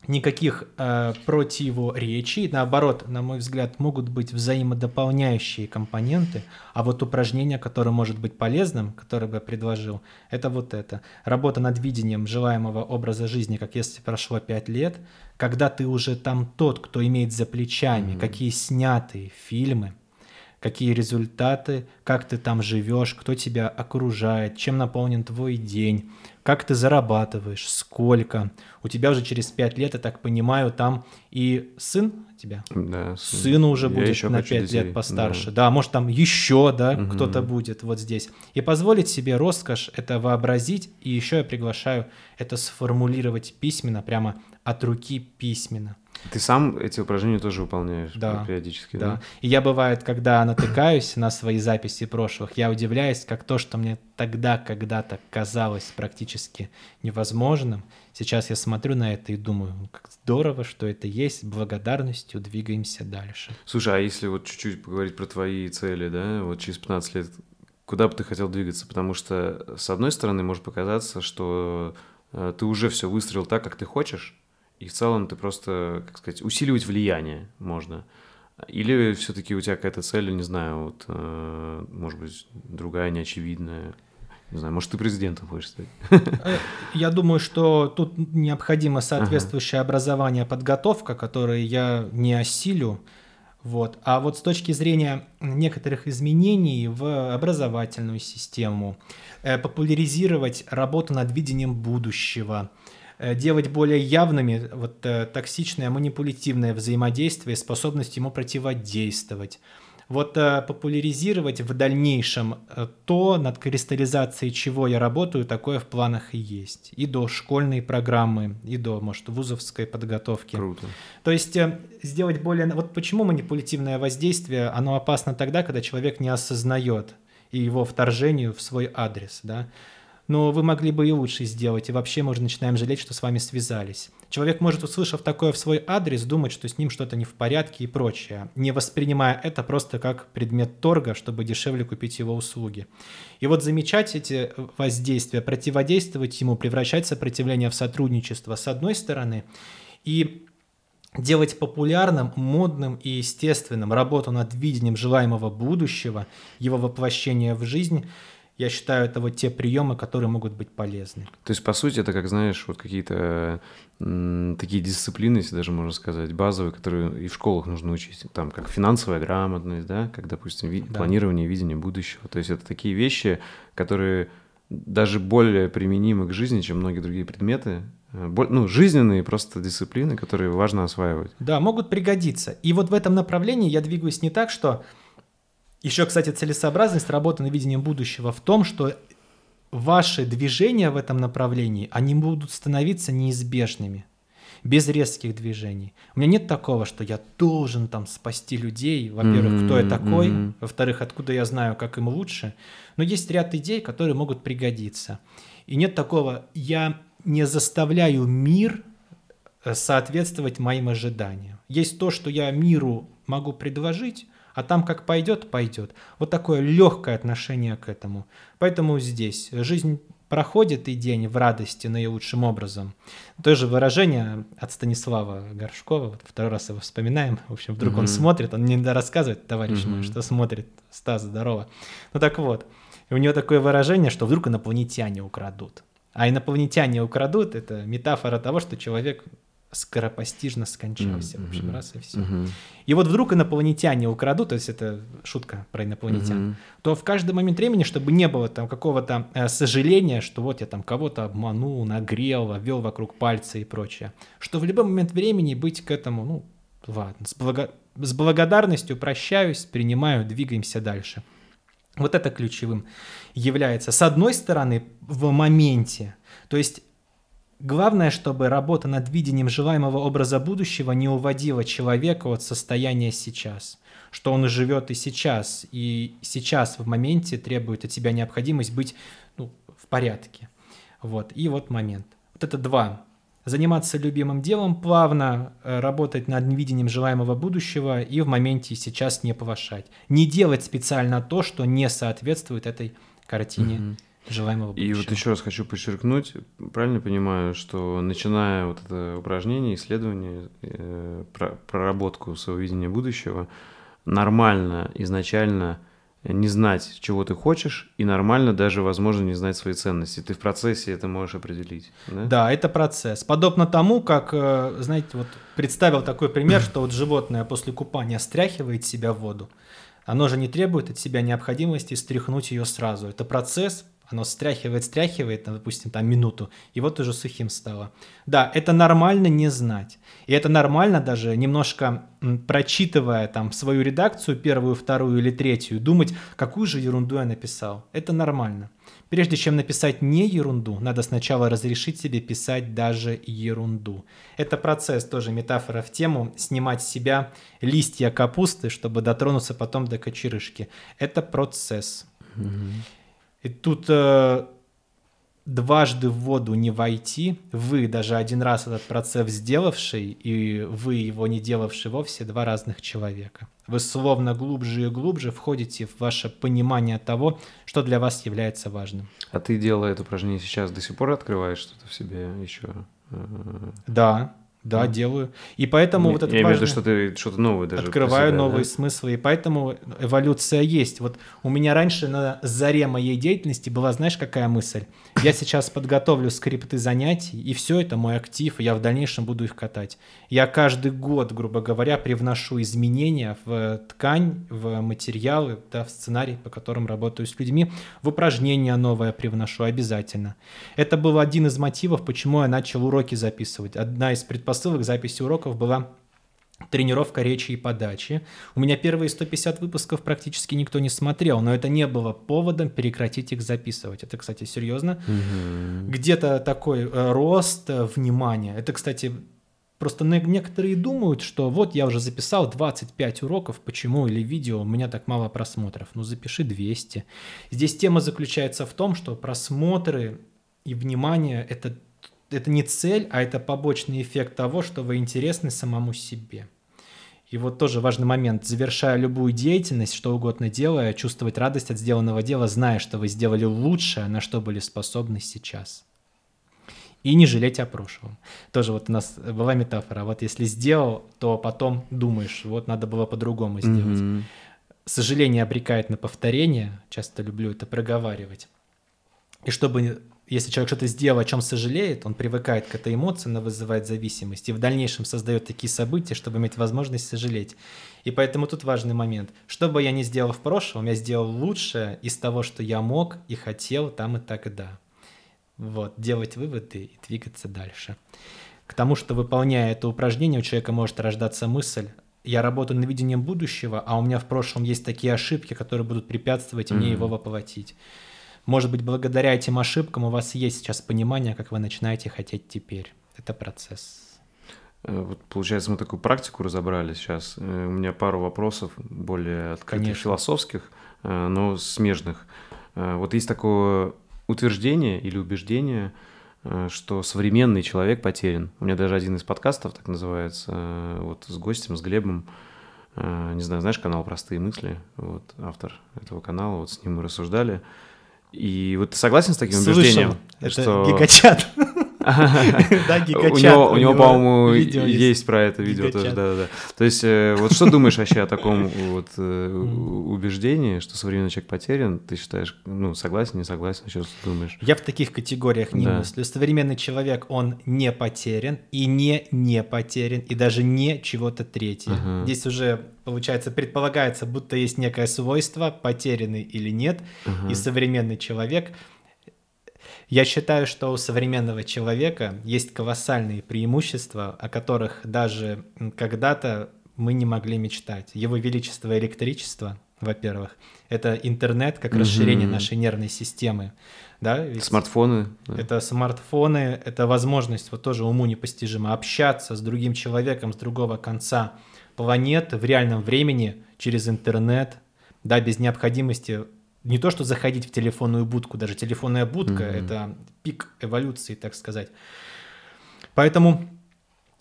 никаких э, противоречий. Наоборот, на мой взгляд, могут быть взаимодополняющие компоненты. А вот упражнение, которое может быть полезным, которое бы я предложил, это вот это. Работа над видением желаемого образа жизни, как если прошло 5 лет, когда ты уже там тот, кто имеет за плечами, mm-hmm. какие снятые фильмы, какие результаты, как ты там живешь, кто тебя окружает, чем наполнен твой день, как ты зарабатываешь, сколько. У тебя уже через пять лет, я так понимаю, там и сын тебя? Да, сын. Сыну уже я будет на пять лет постарше. Да. да, может там еще, да, угу. кто-то будет вот здесь. И позволить себе роскошь это вообразить, и еще я приглашаю это сформулировать письменно, прямо от руки письменно. Ты сам эти упражнения тоже выполняешь да, периодически, да? Да. И я бывает, когда натыкаюсь на свои записи прошлых, я удивляюсь, как то, что мне тогда когда-то казалось практически невозможным, сейчас я смотрю на это и думаю, «Ну, как здорово, что это есть, благодарностью двигаемся дальше. Слушай, а если вот чуть-чуть поговорить про твои цели, да, вот через 15 лет, куда бы ты хотел двигаться? Потому что, с одной стороны, может показаться, что э, ты уже все выстроил так, как ты хочешь, и в целом ты просто, как сказать, усиливать влияние можно. Или все-таки у тебя какая-то цель, не знаю, вот, э, может быть, другая, неочевидная. Не знаю, может, ты президентом хочешь стать? Э, я думаю, что тут необходимо соответствующее ага. образование, подготовка, которое я не осилю. Вот. А вот с точки зрения некоторых изменений в образовательную систему, э, популяризировать работу над видением будущего – делать более явными вот э, токсичное манипулятивное взаимодействие, способность ему противодействовать. Вот э, популяризировать в дальнейшем то, над кристаллизацией чего я работаю, такое в планах и есть. И до школьной программы, и до, может, вузовской подготовки. Круто. То есть сделать более... Вот почему манипулятивное воздействие, оно опасно тогда, когда человек не осознает и его вторжению в свой адрес, да но вы могли бы и лучше сделать, и вообще мы уже начинаем жалеть, что с вами связались. Человек может, услышав такое в свой адрес, думать, что с ним что-то не в порядке и прочее, не воспринимая это просто как предмет торга, чтобы дешевле купить его услуги. И вот замечать эти воздействия, противодействовать ему, превращать сопротивление в сотрудничество с одной стороны, и делать популярным, модным и естественным работу над видением желаемого будущего, его воплощения в жизнь – я считаю, это вот те приемы, которые могут быть полезны. То есть, по сути, это, как знаешь, вот какие-то такие дисциплины, если даже можно сказать, базовые, которые и в школах нужно учить. Там, как финансовая грамотность, да, как, допустим, ви- да. планирование, видение будущего. То есть, это такие вещи, которые даже более применимы к жизни, чем многие другие предметы, э, ну, жизненные просто дисциплины, которые важно осваивать. Да, могут пригодиться. И вот в этом направлении я двигаюсь не так, что еще, кстати, целесообразность работы над видением будущего в том, что ваши движения в этом направлении, они будут становиться неизбежными без резких движений. У меня нет такого, что я должен там спасти людей. Во-первых, mm-hmm, кто я такой, mm-hmm. во-вторых, откуда я знаю, как им лучше. Но есть ряд идей, которые могут пригодиться. И нет такого, я не заставляю мир э, соответствовать моим ожиданиям. Есть то, что я миру могу предложить, а там как пойдет, пойдет. Вот такое легкое отношение к этому. Поэтому здесь жизнь проходит и день в радости наилучшим образом. То же выражение от Станислава Горшкова, вот второй раз его вспоминаем, в общем, вдруг mm-hmm. он смотрит, он не рассказывает, товарищ mm-hmm. мой, что смотрит, Стас, здорово. Ну так вот, и у него такое выражение, что вдруг инопланетяне украдут. А инопланетяне украдут, это метафора того, что человек скоропостижно скончался. Mm-hmm. В общем, раз и все. Mm-hmm. И вот вдруг инопланетяне украдут, то есть это шутка про инопланетян, mm-hmm. то в каждый момент времени, чтобы не было там какого-то э, сожаления, что вот я там кого-то обманул, нагрел, ввел вокруг пальца и прочее, что в любой момент времени быть к этому, ну, ладно, с, благо... с благодарностью прощаюсь, принимаю, двигаемся дальше. Вот это ключевым является. С одной стороны, в моменте, то есть Главное, чтобы работа над видением желаемого образа будущего не уводила человека от состояния сейчас, что он живет и сейчас, и сейчас в моменте требует от тебя необходимость быть ну, в порядке. Вот, и вот момент. Вот это два. Заниматься любимым делом плавно, э, работать над видением желаемого будущего и в моменте сейчас не повышать. Не делать специально то, что не соответствует этой картине. Mm-hmm желаемого будущего. И вот еще раз хочу подчеркнуть, правильно понимаю, что начиная вот это упражнение, исследование, э, про, проработку своего видения будущего, нормально изначально не знать, чего ты хочешь, и нормально даже, возможно, не знать свои ценности. Ты в процессе это можешь определить. Да, да это процесс. Подобно тому, как, э, знаете, вот представил такой пример, что вот животное после купания стряхивает себя в воду. Оно же не требует от себя необходимости стряхнуть ее сразу. Это процесс, оно стряхивает, стряхивает, допустим, там минуту, и вот уже сухим стало. Да, это нормально не знать. И это нормально даже немножко прочитывая там свою редакцию, первую, вторую или третью, думать, какую же ерунду я написал. Это нормально. Прежде чем написать не ерунду, надо сначала разрешить себе писать даже ерунду. Это процесс, тоже метафора в тему, снимать с себя листья капусты, чтобы дотронуться потом до кочерышки. Это процесс. Mm-hmm. И тут э, дважды в воду не войти, вы даже один раз этот процесс сделавший, и вы его не делавший вовсе, два разных человека. Вы словно глубже и глубже входите в ваше понимание того, что для вас является важным. А ты, делая это упражнение сейчас, до сих пор открываешь что-то в себе еще? Э, да, да, mm. делаю. И поэтому я, вот это Я имею в виду, что ты что-то новое даже Открываю себя, новые да? смыслы, и поэтому эволюция есть. Вот у меня раньше на заре моей деятельности была, знаешь, какая мысль? Я сейчас подготовлю скрипты занятий, и все это мой актив, и я в дальнейшем буду их катать. Я каждый год, грубо говоря, привношу изменения в ткань, в материалы, да, в сценарий, по которым работаю с людьми, в упражнения новое привношу обязательно. Это был один из мотивов, почему я начал уроки записывать. Одна из предпосылок предпосылок записи уроков была тренировка речи и подачи. У меня первые 150 выпусков практически никто не смотрел, но это не было поводом прекратить их записывать. Это, кстати, серьезно. Угу. Где-то такой э, рост э, внимания. Это, кстати, просто некоторые думают, что вот я уже записал 25 уроков, почему или видео, у меня так мало просмотров. Ну, запиши 200. Здесь тема заключается в том, что просмотры и внимание – это это не цель, а это побочный эффект того, что вы интересны самому себе. И вот тоже важный момент. Завершая любую деятельность, что угодно делая, чувствовать радость от сделанного дела, зная, что вы сделали лучшее, на что были способны сейчас. И не жалеть о прошлом. Тоже вот у нас была метафора. Вот если сделал, то потом думаешь, вот надо было по-другому сделать. Mm-hmm. Сожаление обрекает на повторение. Часто люблю это проговаривать. И чтобы если человек что-то сделал, о чем сожалеет, он привыкает к этой эмоции, она вызывает зависимость, и в дальнейшем создает такие события, чтобы иметь возможность сожалеть. И поэтому тут важный момент. Что бы я ни сделал в прошлом, я сделал лучшее из того, что я мог и хотел там и тогда. Вот, делать выводы и двигаться дальше. К тому, что выполняя это упражнение, у человека может рождаться мысль, я работаю над видением будущего, а у меня в прошлом есть такие ошибки, которые будут препятствовать mm-hmm. мне его воплотить Может быть, благодаря этим ошибкам у вас есть сейчас понимание, как вы начинаете хотеть теперь. Это процесс. Э, вот, получается, мы такую практику разобрали сейчас. Э, у меня пару вопросов более открытых, Конечно. философских, э, но смежных. Вот есть такое утверждение или убеждение, что современный человек потерян. У меня даже один из подкастов так называется, вот с гостем, с Глебом, не знаю, знаешь канал «Простые мысли», вот автор этого канала, вот с ним мы рассуждали. И вот ты согласен с таким Слышал. убеждением? Это что... гигачат. (laughs) Да, гигачат. У него, по-моему, есть про это видео тоже, да-да-да. То есть, э, вот что думаешь вообще о таком (laughs) вот э, убеждении, что современный человек потерян? Ты считаешь, ну, согласен, не согласен? Что думаешь? Я в таких категориях не мыслю. Современный человек, он не потерян и не не потерян, и даже не чего-то третье. Здесь уже получается, предполагается, будто есть некое свойство, потерянный или нет, и современный человек я считаю, что у современного человека есть колоссальные преимущества, о которых даже когда-то мы не могли мечтать. Его величество электричество, во-первых, это интернет как угу. расширение нашей нервной системы. Да? Смартфоны. Это смартфоны, это возможность вот тоже уму непостижимо общаться с другим человеком с другого конца планеты в реальном времени через интернет, да, без необходимости не то, что заходить в телефонную будку, даже телефонная будка mm-hmm. это пик эволюции, так сказать. Поэтому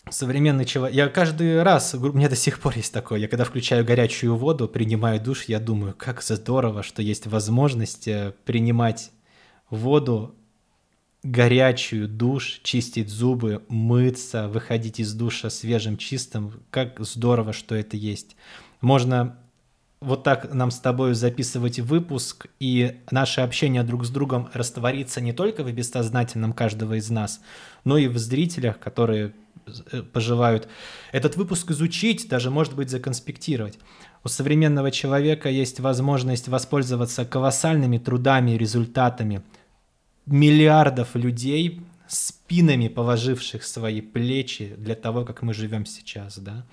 современный человек... Я каждый раз, у меня до сих пор есть такое, я когда включаю горячую воду, принимаю душ, я думаю, как здорово, что есть возможность э, принимать воду горячую, душ, чистить зубы, мыться, выходить из душа свежим, чистым. Как здорово, что это есть. Можно вот так нам с тобой записывать выпуск, и наше общение друг с другом растворится не только в бессознательном каждого из нас, но и в зрителях, которые э, пожелают этот выпуск изучить, даже, может быть, законспектировать. У современного человека есть возможность воспользоваться колоссальными трудами и результатами миллиардов людей, спинами положивших свои плечи для того, как мы живем сейчас, да.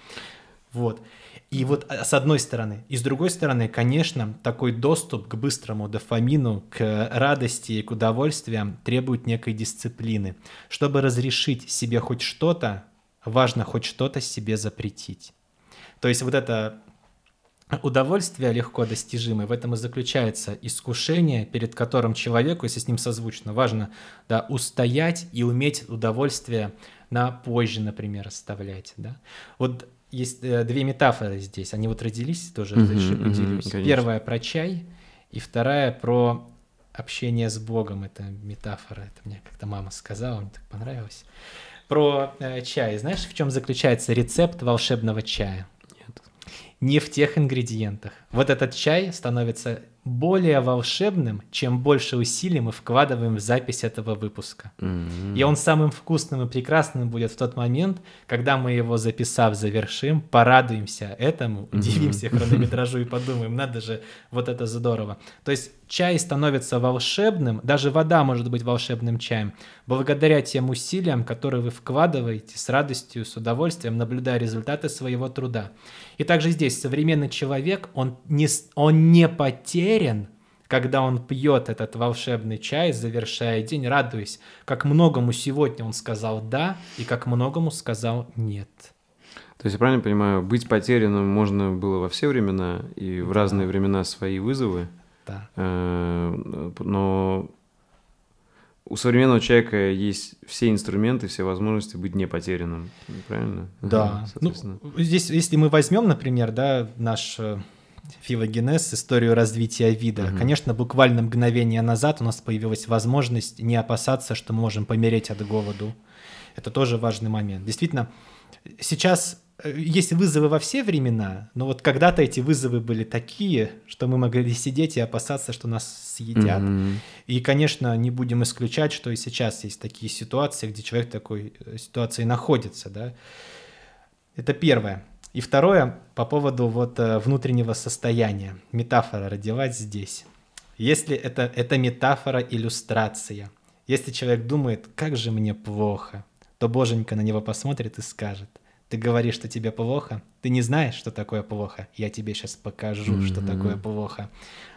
Вот. И вот а, с одной стороны. И с другой стороны, конечно, такой доступ к быстрому дофамину, к радости и к удовольствиям требует некой дисциплины. Чтобы разрешить себе хоть что-то, важно хоть что-то себе запретить. То есть вот это удовольствие легко достижимое, в этом и заключается искушение, перед которым человеку, если с ним созвучно, важно да, устоять и уметь удовольствие на позже, например, оставлять. Да? Вот есть э, две метафоры здесь. Они вот родились, тоже mm-hmm, разреши поделюсь. Mm-hmm, Первая про чай, и вторая про общение с Богом. Это метафора. Это мне как-то мама сказала, мне так понравилось. Про э, чай. Знаешь, в чем заключается рецепт волшебного чая? Нет. Не в тех ингредиентах. Вот этот чай становится более волшебным, чем больше усилий мы вкладываем в запись этого выпуска. Mm-hmm. И он самым вкусным и прекрасным будет в тот момент, когда мы его записав завершим, порадуемся этому, mm-hmm. удивимся хронометражу и (laughs) подумаем, надо же, вот это здорово. То есть чай становится волшебным, даже вода может быть волшебным чаем, благодаря тем усилиям, которые вы вкладываете с радостью, с удовольствием, наблюдая результаты своего труда. И также здесь современный человек, он не, он не потерян, когда он пьет этот волшебный чай, завершая день, радуясь, как многому сегодня он сказал «да» и как многому сказал «нет». То есть я правильно понимаю, быть потерянным можно было во все времена и в разные времена свои вызовы, да. Э, но у современного человека есть все инструменты, все возможности быть не потерянным, правильно? Да. Ну, здесь, если мы возьмем, например, да, наш э, филогенез, историю развития вида. Угу. Конечно, буквально мгновение назад у нас появилась возможность не опасаться, что мы можем помереть от голоду. Это тоже важный момент. Действительно, сейчас есть вызовы во все времена, но вот когда-то эти вызовы были такие, что мы могли сидеть и опасаться, что нас съедят. Mm-hmm. И, конечно, не будем исключать, что и сейчас есть такие ситуации, где человек в такой э, ситуации находится, да. Это первое. И второе, по поводу вот э, внутреннего состояния. Метафора родилась здесь. Если это, это метафора, иллюстрация. Если человек думает, как же мне плохо, то Боженька на него посмотрит и скажет – ты говоришь, что тебе плохо, ты не знаешь, что такое плохо, я тебе сейчас покажу, mm-hmm. что такое плохо.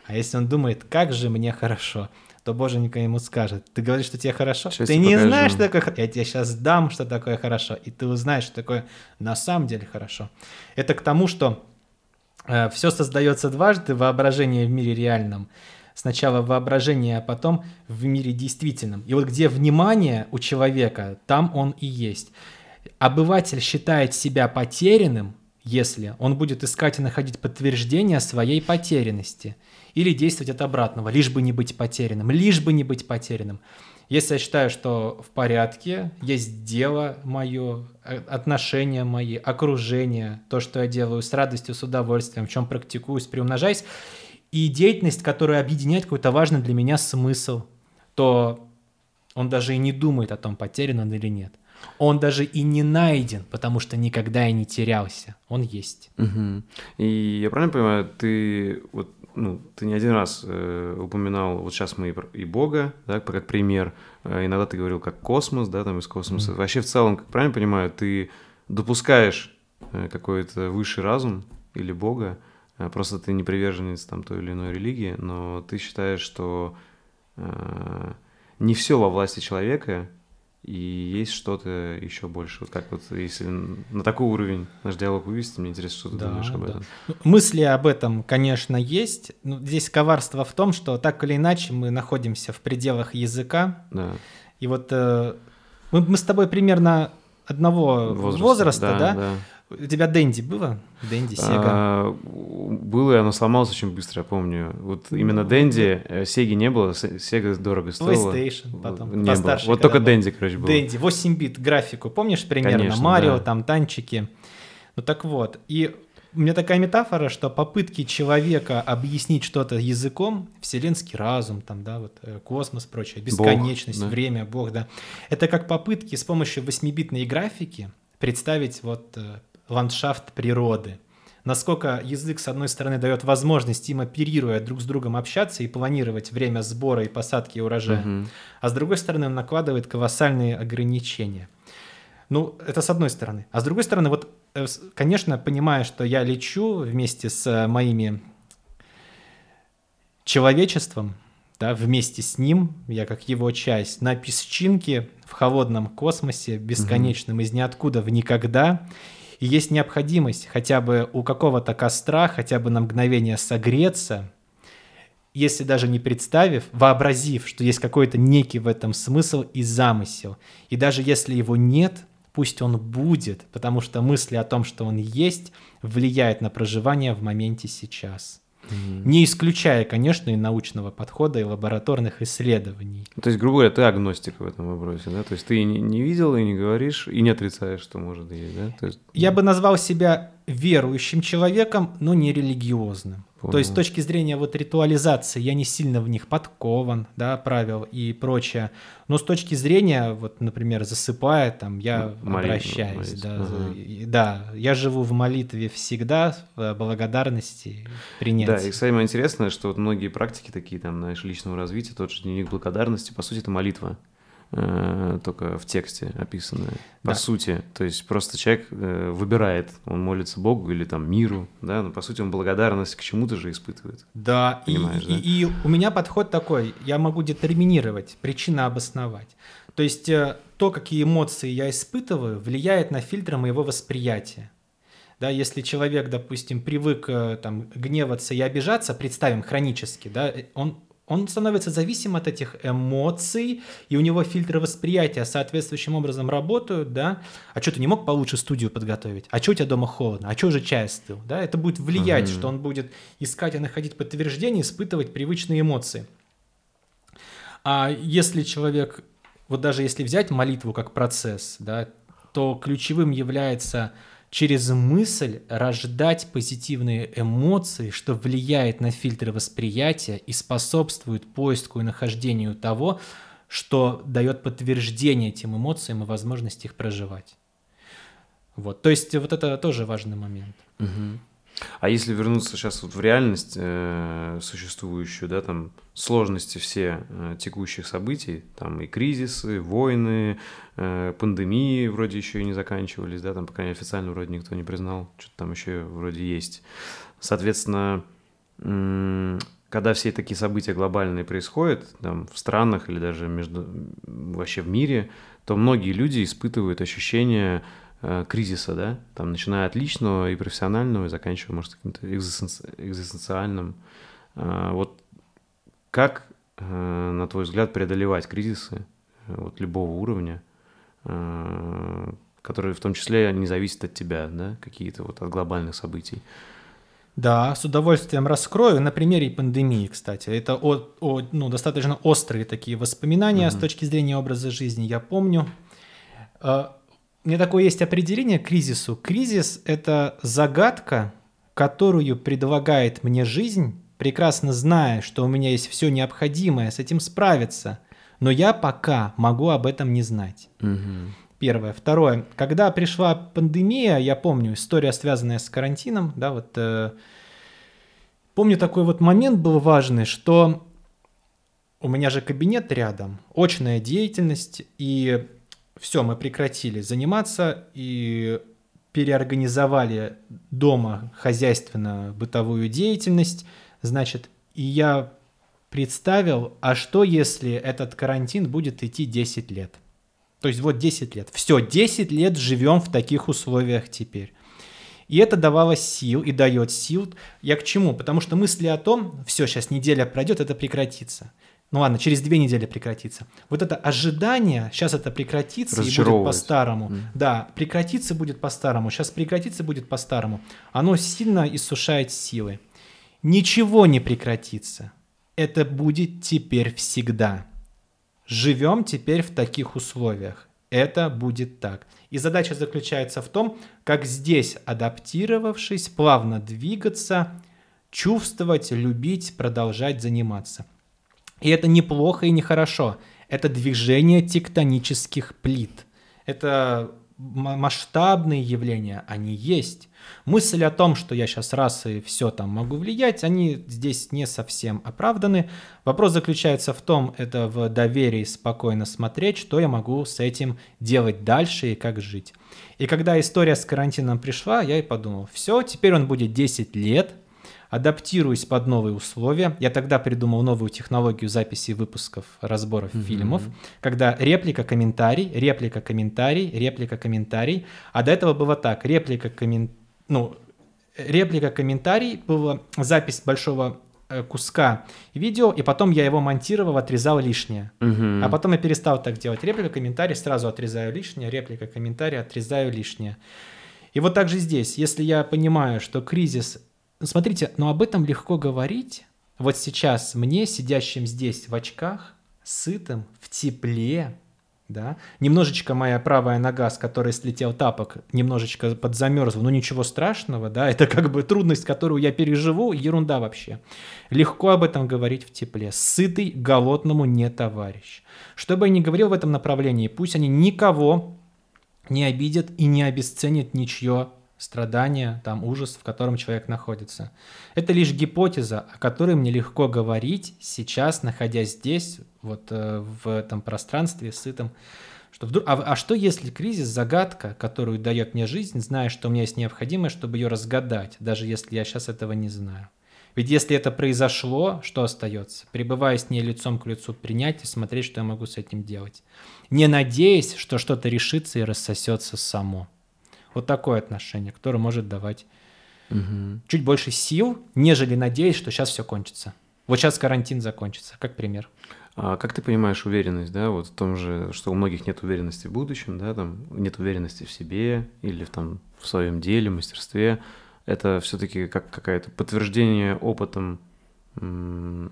А если он думает, как же мне хорошо, то боженька ему скажет, ты говоришь, что тебе хорошо, Сейчас ты не покажу». знаешь, что такое я тебе сейчас дам, что такое хорошо, и ты узнаешь, что такое на самом деле хорошо. Это к тому, что все создается дважды, воображение в мире реальном, сначала воображение, а потом в мире действительном. И вот где внимание у человека, там он и есть. Обыватель считает себя потерянным, если он будет искать и находить подтверждение своей потерянности или действовать от обратного, лишь бы не быть потерянным, лишь бы не быть потерянным. Если я считаю, что в порядке, есть дело мое, э, отношения мои, окружение, то, что я делаю с радостью, с удовольствием, в чем практикуюсь, приумножаюсь, и деятельность, которая объединяет какой-то важный для меня смысл, то он даже и не думает о том, потерян он или нет. Он даже и не найден, потому что никогда и не терялся. Он есть. Мгм. И я правильно понимаю, ты вот ну, ты не один раз э, упоминал, вот сейчас мы и, и Бога, да, как пример, э, иногда ты говорил как космос, да, там из космоса. Вообще в целом, как правильно понимаю, ты допускаешь э, какой-то высший разум или Бога, э, просто ты не приверженец там той или иной религии, но ты считаешь, что э, не все во власти человека, и есть что-то еще больше. Вот как вот, если на такой уровень наш диалог вывести, мне интересно, что ты Да, думаешь об да. этом. Ну, Мысли об этом, конечно, есть. Но здесь коварство в том, что так или иначе мы находимся в пределах языка. Да. И вот э, мы, мы с тобой примерно одного возраста, да? У тебя Дэнди было? Дэнди, Сега. А, было, и оно сломалось очень быстро, я помню. Вот именно Дэнди, э, Сеги не было, Се- Сега дорого стоила. PlayStation потом, Не было. постарше, Вот когда только. Дэнди, короче, был. Дэнди, 8 бит графику, помнишь примерно? Конечно, Марио, да. там танчики. Ну так вот. И у меня такая метафора, что попытки человека объяснить что-то языком, вселенский разум, там, да, вот э, космос, прочее, бесконечность, да. время, Бог, да, это как попытки с помощью 8-битной графики представить вот э, ландшафт природы. Насколько язык, с одной стороны, дает возможность им, оперируя друг с другом, общаться и планировать время сбора и посадки урожая, Мгм. а с другой стороны, он накладывает колоссальные ограничения. Ну, это с одной стороны. А с другой стороны, вот, э, конечно, понимая, что я лечу вместе с э, моими человечеством, да, вместе с ним, я как его часть, на песчинке в холодном космосе, бесконечном, из ниоткуда в никогда. И есть необходимость хотя бы у какого-то костра, хотя бы на мгновение согреться, если даже не представив, вообразив, что есть какой-то некий в этом смысл и замысел. И даже если его нет, пусть он будет, потому что мысли о том, что он есть, влияют на проживание в моменте сейчас. Не исключая, конечно, и научного подхода, и лабораторных исследований. То есть, грубо говоря, ты агностик в этом вопросе, да? То есть ты не видел, и не говоришь, и не отрицаешь, что может есть, да? То есть, Я бы назвал себя верующим человеком, но не религиозным. То есть с точки зрения вот ритуализации я не сильно в них подкован, да, правил и прочее. Но с точки зрения, вот, например, засыпая, там, я М- молитва, обращаюсь, молитва, да, ага. и- да, я живу в молитве всегда, в благодарности, принятии. Да, и самое интересное, что вот многие практики такие, там, знаешь, личного развития, тот же дневник благодарности, по сути, это молитва, э, только в тексте описанная. По Да. сути, то есть просто человек э, выбирает, он молится Богу или там миру, да, но по сути он благодарность к чему-то же испытывает. Да, и, Понимаешь, и- да? и у меня подход такой, я могу детерминировать, причина обосновать. То есть э, то, какие эмоции я испытываю, влияет на фильтры моего восприятия. Да, если человек, допустим, привык э, там, гневаться и обижаться, представим хронически, да, э, он, он становится зависим от этих эмоций, и у него фильтры восприятия соответствующим образом работают, да. А что ты не мог получше студию подготовить? А что у тебя дома холодно? А что уже чай остыл? Да, это будет влиять, Мгм. что он будет искать и находить подтверждение, испытывать привычные эмоции. А если человек, вот даже если взять молитву как процесс, да, то ключевым является через мысль рождать позитивные эмоции, что влияет на фильтры восприятия и способствует поиску и нахождению того, что дает подтверждение этим эмоциям и возможность их проживать. Вот, то есть вот это тоже важный момент. А если вернуться сейчас вот в реальность э, существующую, да, там сложности все э, текущих событий, там и кризисы, войны, э, пандемии вроде еще и не заканчивались, да, там, по крайней мере, официально вроде никто не признал, что-то там еще вроде есть. Соответственно, когда все такие события глобальные происходят там, в странах или даже между, вообще в мире, то многие люди испытывают ощущение кризиса, да, там, начиная от личного и профессионального и заканчивая, может, каким-то экзистенци... экзистенциальным. Э, вот как, э, на твой взгляд, преодолевать кризисы э, вот, любого уровня, э, которые в том числе не зависят от тебя, да, какие-то вот от глобальных событий? Да, с удовольствием раскрою. На примере пандемии, кстати. Это о, о, ну, достаточно острые такие воспоминания mm-hmm. с точки зрения образа жизни. Я помню. Меня такое есть определение к кризису. Кризис – это загадка, которую предлагает мне жизнь, прекрасно зная, что у меня есть все необходимое с этим справиться, но я пока могу об этом не знать. Mm-hmm. Первое. Второе. Когда пришла пандемия, я помню, история, связанная с карантином, да, вот э, помню такой вот момент был важный, что у меня же кабинет рядом, очная деятельность, и все, мы прекратили заниматься и переорганизовали дома хозяйственно-бытовую деятельность, значит, и я представил, а что если этот карантин будет идти 10 лет? То есть вот 10 лет. Все, 10 лет живем в таких условиях теперь. И это давало сил и дает сил. Я к чему? Потому что мысли о том, все, сейчас неделя пройдет, это прекратится. Ну ладно, через две недели прекратится. Вот это ожидание, сейчас это прекратится и будет по-старому. Mm. Да, прекратиться будет по-старому, сейчас прекратиться будет по-старому. Оно сильно иссушает силы. Ничего не прекратится. Это будет теперь всегда. Живем теперь в таких условиях. Это будет так. И задача заключается в том, как здесь, адаптировавшись, плавно двигаться, чувствовать, любить, продолжать заниматься. И это неплохо и нехорошо. Это движение тектонических плит. Это масштабные явления, они есть. Мысль о том, что я сейчас раз и все там могу влиять, они здесь не совсем оправданы. Вопрос заключается в том, это в доверии спокойно смотреть, что я могу с этим делать дальше и как жить. И когда история с карантином пришла, я и подумал, все, теперь он будет 10 лет, адаптируюсь под новые условия. Я тогда придумал новую технологию записи выпусков, разборов mm-hmm. фильмов, когда реплика, комментарий, реплика, комментарий, реплика, комментарий. А до этого было так, реплика, комментарий, ну, реплика, комментарий, была запись большого э, куска видео, и потом я его монтировал, отрезал лишнее. Uh-huh. А потом я перестал так делать. Реплика, комментарий, сразу отрезаю лишнее, реплика, комментарий, отрезаю лишнее. И вот так же здесь, если я понимаю, что кризис Смотрите, но об этом легко говорить. Вот сейчас мне, сидящим здесь в очках, сытым, в тепле, да, немножечко моя правая нога, с которой слетел тапок, немножечко подзамерзла, но ничего страшного, да, это как бы трудность, которую я переживу, ерунда вообще. Легко об этом говорить в тепле. Сытый голодному не товарищ. Что бы я ни говорил в этом направлении, пусть они никого не обидят и не обесценят ничье страдания, там ужас, в котором человек находится. Это лишь гипотеза, о которой мне легко говорить сейчас, находясь здесь, вот э, в этом пространстве сытом. Что вдруг, а, а что если кризис загадка, которую дает мне жизнь, зная, что у меня есть необходимое, чтобы ее разгадать, даже если я сейчас этого не знаю? Ведь если это произошло, что остается? Пребывая с ней лицом к лицу, принять и смотреть, что я могу с этим делать. Не надеясь, что что-то решится и рассосется само. Вот такое отношение, которое может давать угу. чуть больше сил, нежели надеясь, что сейчас все кончится. Вот сейчас карантин закончится, как пример. А как ты понимаешь уверенность, да, вот в том же, что у многих нет уверенности в будущем, да, там нет уверенности в себе или в, там, в своем деле, мастерстве, это все-таки как какое-то подтверждение опытом, то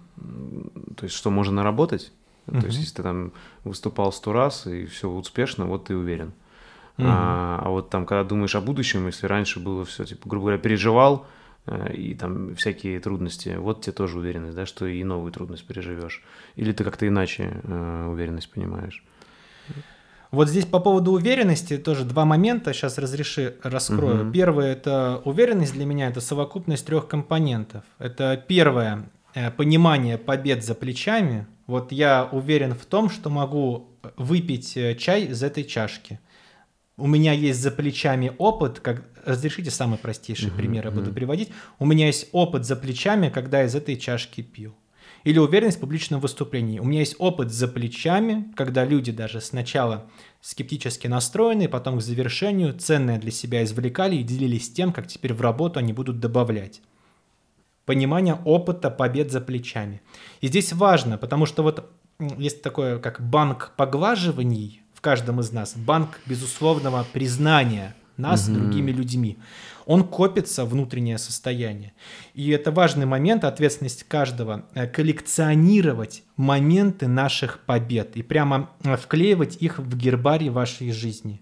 есть что можно наработать, uh-huh. то есть если ты там выступал сто раз и все успешно, вот ты уверен. Угу. А, а вот там, когда думаешь о будущем, если раньше было все, типа, грубо говоря, переживал, э, и там всякие трудности, вот тебе тоже уверенность, да, что и новую трудность переживешь. Или ты как-то иначе э, уверенность понимаешь? Вот здесь по поводу уверенности тоже два момента, сейчас разреши, раскрою. Угу. Первое – это уверенность для меня, это совокупность трех компонентов. Это первое – понимание побед за плечами. Вот я уверен в том, что могу выпить э, чай из этой чашки – у меня есть за плечами опыт, как разрешите самый простейший uh-huh, пример я буду приводить. У меня есть опыт за плечами, когда из этой чашки пил. Или уверенность в публичном выступлении. У меня есть опыт за плечами, когда люди даже сначала скептически настроенные, потом к завершению ценное для себя извлекали и делились тем, как теперь в работу они будут добавлять. Понимание опыта побед за плечами. И здесь важно, потому что вот есть такое, как банк поглаживаний в каждом из нас, банк безусловного признания нас угу. другими людьми он копится внутреннее состояние. И это важный момент, ответственность каждого, э, коллекционировать моменты наших побед и прямо э, вклеивать их в гербарий вашей жизни.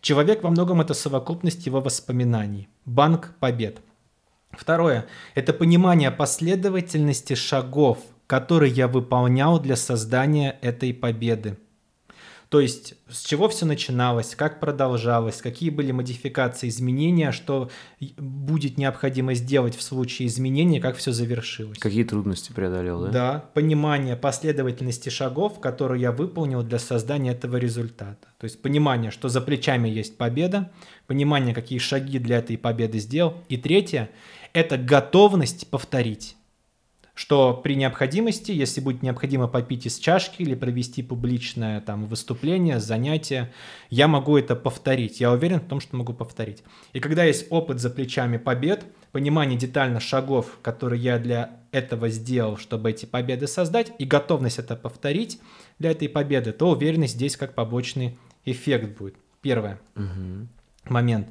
Человек во многом это совокупность его воспоминаний. Банк побед. Второе – это понимание последовательности шагов, которые я выполнял для создания этой победы. То есть с чего все начиналось, как продолжалось, какие были модификации, изменения, что будет необходимо сделать в случае изменения, как все завершилось. Какие трудности преодолел, да? Да, понимание последовательности шагов, которые я выполнил для создания этого результата. То есть понимание, что за плечами есть победа, понимание, какие шаги для этой победы сделал. И третье – это готовность повторить что при необходимости, если будет необходимо попить из чашки или провести публичное там выступление, занятие, я могу это повторить. Я уверен в том, что могу повторить. И когда есть опыт за плечами побед, понимание детально шагов, которые я для этого сделал, чтобы эти победы создать, и готовность это повторить для этой победы, то уверенность здесь как побочный эффект будет. Первое. Угу. Момент.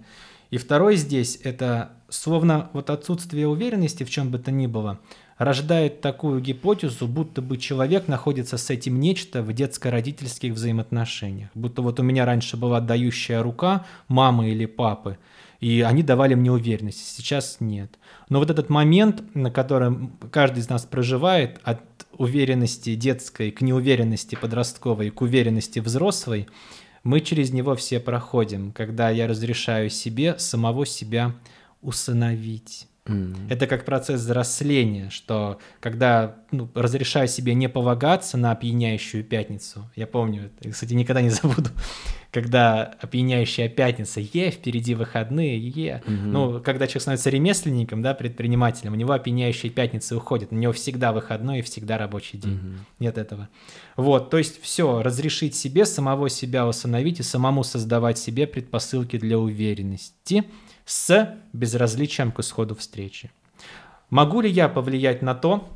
И второй здесь это словно вот отсутствие уверенности в чем бы то ни было – рождает такую гипотезу, будто бы человек находится с этим нечто в детско-родительских взаимоотношениях. Будто вот у меня раньше была отдающая рука мамы или папы, и они давали мне уверенность, сейчас нет. Но вот этот момент, на котором каждый из нас проживает, от уверенности детской к неуверенности подростковой, к уверенности взрослой, мы через него все проходим, когда я разрешаю себе самого себя усыновить. Это как процесс взросления, что когда ну, разрешаю себе не полагаться на опьяняющую пятницу, я помню, кстати, никогда не забуду, когда опьяняющая пятница, е, впереди выходные, е. Mm-hmm. Ну, когда человек становится ремесленником, да, предпринимателем, у него опьяняющая пятница уходит, у него всегда выходной и всегда рабочий день. Mm-hmm. Нет этого. Вот, то есть все, разрешить себе самого себя установить и самому создавать себе предпосылки для уверенности – с безразличием к исходу встречи. Могу ли я повлиять на то,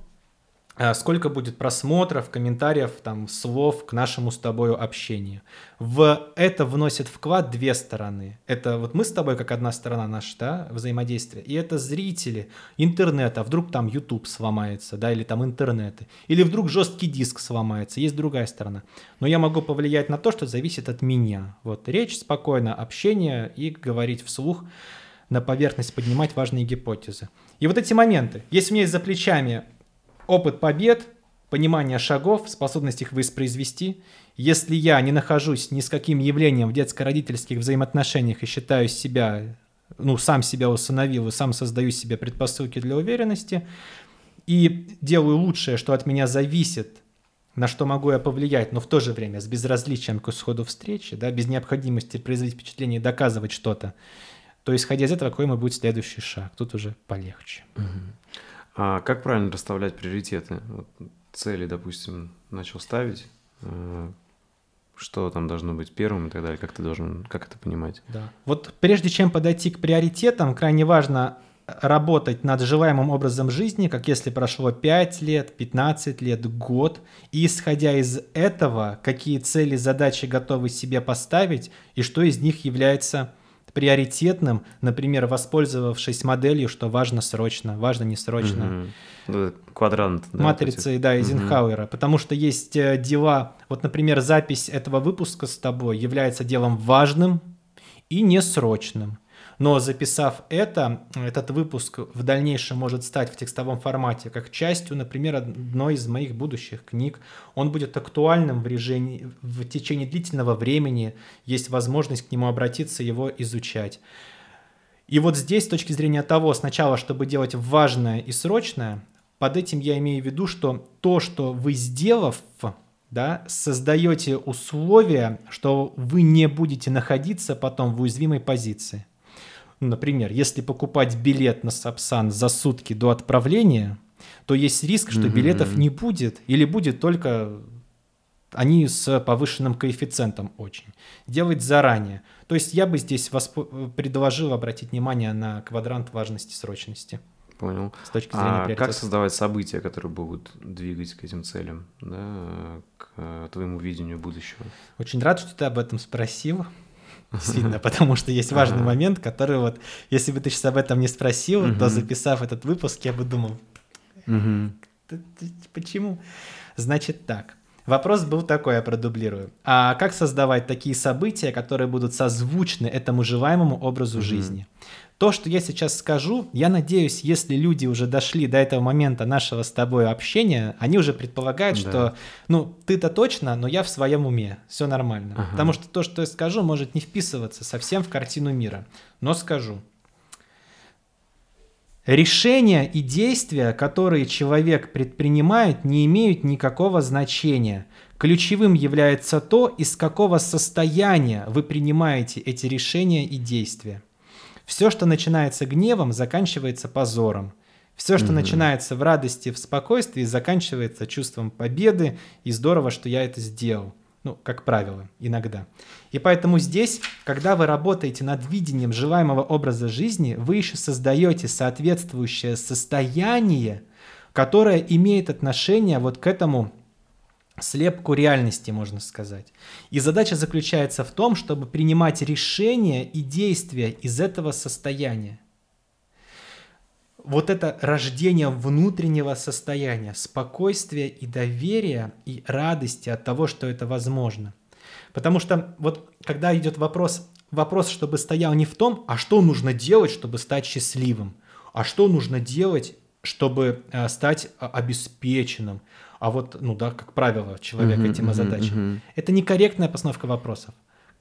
сколько будет просмотров, комментариев, там, слов к нашему с тобой общению. В это вносит вклад две стороны. Это вот мы с тобой как одна сторона наша, да, взаимодействие, и это зрители интернета, вдруг там YouTube сломается, да, или там интернеты, или вдруг жесткий диск сломается, есть другая сторона. Но я могу повлиять на то, что зависит от меня. Вот речь спокойно, общение и говорить вслух, на поверхность поднимать важные гипотезы. И вот эти моменты, если у меня есть за плечами опыт побед, понимание шагов, способность их воспроизвести, если я не нахожусь ни с каким явлением в детско-родительских взаимоотношениях и считаю себя, ну, сам себя усыновил и сам создаю себе предпосылки для уверенности, и делаю лучшее, что от меня зависит, на что могу я повлиять, но в то же время с безразличием к исходу встречи, да, без необходимости производить впечатление и доказывать что-то, то, исходя из этого, какой мой будет следующий шаг? Тут уже полегче. Угу. А как правильно расставлять приоритеты? Вот цели, допустим, начал ставить, э, что там должно быть первым и так далее, как ты должен, как это понимать? Да. Вот прежде чем подойти к приоритетам, крайне важно работать над желаемым образом жизни, как если прошло 5 лет, 15 лет, год, и исходя из этого, какие цели, задачи готовы себе поставить, и что из них является приоритетным, например, воспользовавшись моделью, что важно срочно, важно не срочно. Угу. Квадрант. Да, Матрицей, да, Эйзенхауэра. Угу. Потому что есть э, дела, вот, например, запись этого выпуска с тобой является делом важным и несрочным. Но записав это, этот выпуск в дальнейшем может стать в текстовом формате как частью, например, одной из моих будущих книг. Он будет актуальным в, режиме, в течение длительного времени, есть возможность к нему обратиться, его изучать. И вот здесь, с точки зрения того, сначала, чтобы делать важное и срочное, под этим я имею в виду, что то, что вы сделав, да, создаете условия, что вы не будете находиться потом в уязвимой позиции. Например, если покупать билет на Сапсан за сутки до отправления, то есть риск, что билетов не будет или будет только они с повышенным коэффициентом очень. Делать заранее. То есть я бы здесь восп... предложил обратить внимание на квадрант важности срочности. Понял. С точки зрения а как создавать события, которые будут двигать к этим целям, да, к твоему видению будущего? Очень рад, что ты об этом спросил. Сильно, потому что есть важный момент, который вот, если бы ты сейчас об этом не спросил, то записав этот выпуск, я бы думал, почему? Значит так. Вопрос был такой, я продублирую. А как создавать такие события, которые будут созвучны этому желаемому образу жизни? То, что я сейчас скажу, я надеюсь, если люди уже дошли до этого момента нашего с тобой общения, они уже предполагают, да. что, ну, ты-то точно, но я в своем уме, все нормально. Ага. Потому что то, что я скажу, может не вписываться совсем в картину мира. Но скажу. Решения и действия, которые человек предпринимает, не имеют никакого значения. Ключевым является то, из какого состояния вы принимаете эти решения и действия. Все, что начинается гневом, заканчивается позором. Все, что угу. начинается в радости, в спокойствии, заканчивается чувством победы, и здорово, что я это сделал. Ну, как правило, иногда. И поэтому здесь, когда вы работаете над видением желаемого образа жизни, вы еще создаете соответствующее состояние, которое имеет отношение вот к этому слепку реальности, можно сказать. И задача заключается в том, чтобы принимать решения и действия из этого состояния. Вот это рождение внутреннего состояния, спокойствия и доверия и радости от того, что это возможно. Потому что вот когда идет вопрос, вопрос, чтобы стоял не в том, а что нужно делать, чтобы стать счастливым, а что нужно делать, чтобы э, стать а, обеспеченным, а вот, ну да, как правило, человек uh-huh, этим озадачен. Uh-huh, uh-huh. Это некорректная постановка вопросов.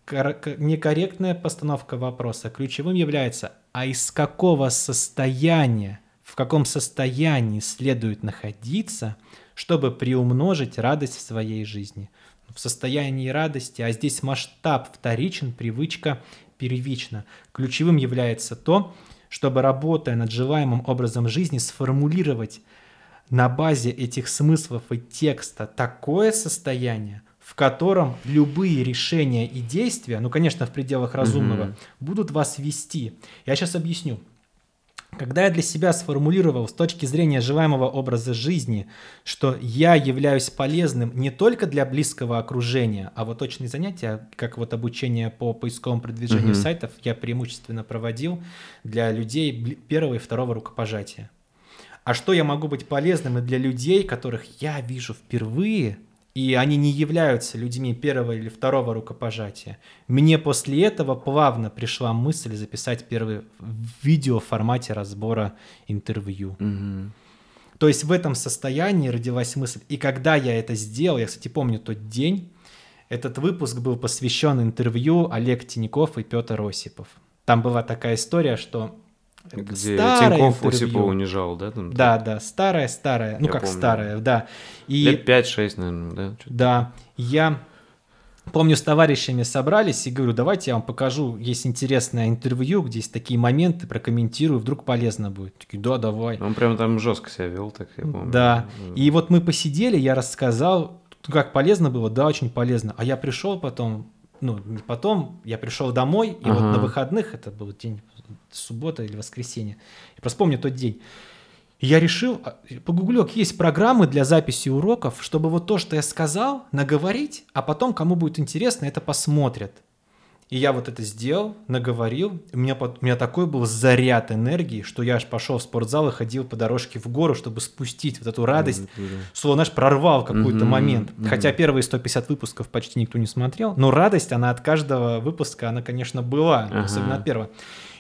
Кор- некорректная постановка вопроса ключевым является, а из какого состояния, в каком состоянии следует находиться, чтобы приумножить радость в своей жизни. В состоянии радости, а здесь масштаб вторичен, привычка первична. Ключевым является то, чтобы, работая над желаемым образом жизни, сформулировать на базе этих смыслов и текста такое состояние, в котором любые решения и действия, ну, конечно, в пределах разумного, угу. будут вас вести. Я сейчас объясню. Когда я для себя сформулировал с точки зрения желаемого образа жизни, что я являюсь полезным не только для близкого окружения, а вот точные занятия, как вот обучение по поисковому продвижению mm сайтов, я преимущественно проводил для людей первого и второго рукопожатия а что я могу быть полезным и для людей, которых я вижу впервые, и они не являются людьми первого или второго рукопожатия. Мне после этого плавно пришла мысль записать первое видео в формате разбора интервью. Угу. То есть в этом состоянии родилась мысль. И когда я это сделал, я, кстати, помню тот день, этот выпуск был посвящен интервью Олег Тиняков и Петр Осипов. Там была такая история, что где Тиньков Осипова унижал, да? Там, да, да, старая-старая, ну я как помню. старая, да. И... Лет 5-6, наверное, да? Да, я помню, с товарищами собрались и говорю, давайте я вам покажу, есть интересное интервью, где есть такие моменты, прокомментирую, вдруг полезно будет. Такие, да, давай. Он прям там жестко себя вел, так я помню. Да, и вот мы посидели, я рассказал, как полезно было, да, очень полезно. А я пришел потом, ну, потом, я пришел домой, и ага. вот на выходных, это был день суббота или воскресенье. Я просто помню тот день. я решил, а, погуглек, есть программы для записи уроков, чтобы вот то, что я сказал, наговорить, а потом, кому будет интересно, это посмотрят. И я вот это сделал, наговорил. У меня, у меня такой был заряд энергии, что я аж пошел в спортзал и ходил по дорожке в гору, чтобы спустить вот эту радость. Mm-hmm. Слово, знаешь, прорвал какой-то mm-hmm. момент. Mm-hmm. Хотя первые 150 выпусков почти никто не смотрел. Но радость, она от каждого выпуска, она, конечно, была. Uh-huh. Особенно от первого.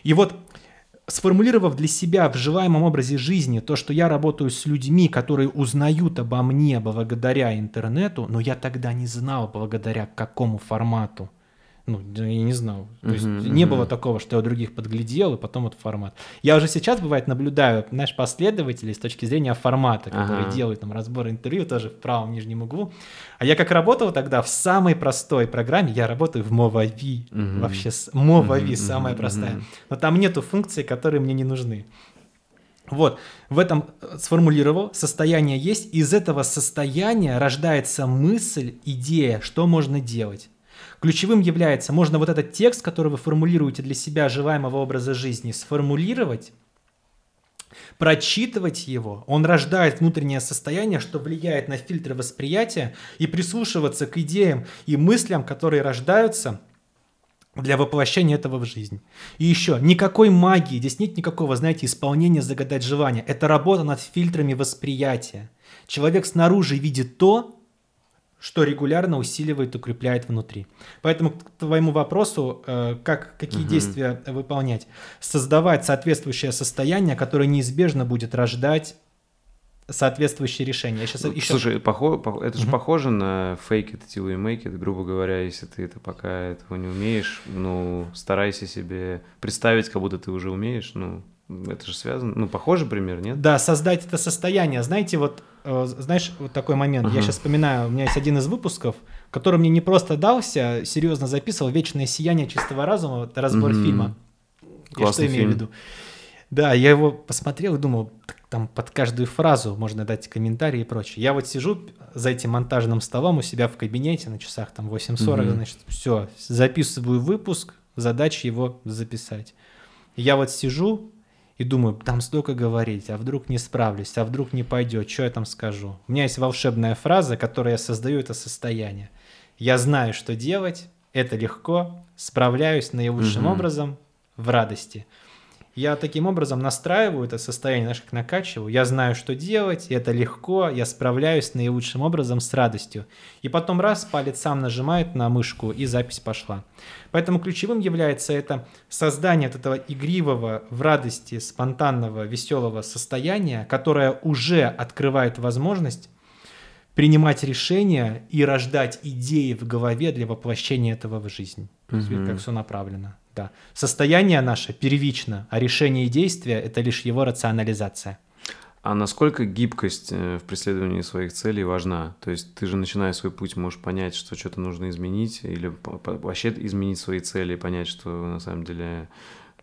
И вот сформулировав для себя в желаемом образе жизни то, что я работаю с людьми, которые узнают обо мне благодаря интернету, но я тогда не знал благодаря какому формату. Ну, я не знал. То есть uh-huh, не uh-huh. было такого, что я у других подглядел, и потом вот формат. Я уже сейчас, бывает, наблюдаю, знаешь, последователей с точки зрения формата, которые uh-huh. делают там разбор интервью тоже в правом нижнем углу. А я как работал тогда в самой простой программе, я работаю в Movavi. Uh-huh. Вообще, Movavi uh-huh, самая uh-huh, простая. Но там нету функций, которые мне не нужны. Вот, в этом э, сформулировал, состояние есть, из этого состояния рождается мысль, идея, что можно делать. Ключевым является, можно вот этот текст, который вы формулируете для себя желаемого образа жизни, сформулировать, прочитывать его, он рождает внутреннее состояние, что влияет на фильтр восприятия, и прислушиваться к идеям и мыслям, которые рождаются – для воплощения этого в жизнь. И еще, никакой магии, здесь нет никакого, знаете, исполнения загадать желания. Это работа над фильтрами восприятия. Человек снаружи видит то, что регулярно усиливает укрепляет внутри. Поэтому к твоему вопросу, э, как, какие угу. действия выполнять? Создавать соответствующее состояние, которое неизбежно будет рождать соответствующие решения. Я сейчас ну, еще... Слушай, похо... это же угу. похоже на fake it till you make it, грубо говоря, если ты это пока этого не умеешь, ну, старайся себе представить, как будто ты уже умеешь, ну, это же связано, ну, похоже пример, нет? Да, создать это состояние. Знаете, вот, э, знаешь, вот такой момент. Uh-huh. Я сейчас вспоминаю, у меня есть один из выпусков, который мне не просто дался, серьезно записывал «Вечное сияние чистого разума», это разбор uh-huh. фильма. Классный я что имею в виду? Да, я его посмотрел и думал, там под каждую фразу можно дать комментарии и прочее. Я вот сижу за этим монтажным столом у себя в кабинете на часах там 8.40, mm-hmm. значит, все, записываю выпуск, задача его записать. Я вот сижу и думаю, там столько говорить, а вдруг не справлюсь, а вдруг не пойдет, что я там скажу. У меня есть волшебная фраза, которой я создаю это состояние. Я знаю, что делать, это легко, справляюсь наилучшим mm-hmm. образом в радости – я таким образом настраиваю это состояние, знаешь, как накачиваю. Я знаю, что делать, это легко, я справляюсь наилучшим образом с радостью. И потом раз, палец сам нажимает на мышку, и запись пошла. Поэтому ключевым является это создание вот этого игривого, в радости, спонтанного, веселого состояния, которое уже открывает возможность принимать решения и рождать идеи в голове для воплощения этого в жизнь. Mm-hmm. Как все направлено. Да. Состояние наше первично, а решение и действия – это лишь его рационализация. А насколько гибкость э, в преследовании своих целей важна? То есть ты же, начиная свой путь, можешь понять, что что-то нужно изменить, или вообще изменить свои цели, понять, что на самом деле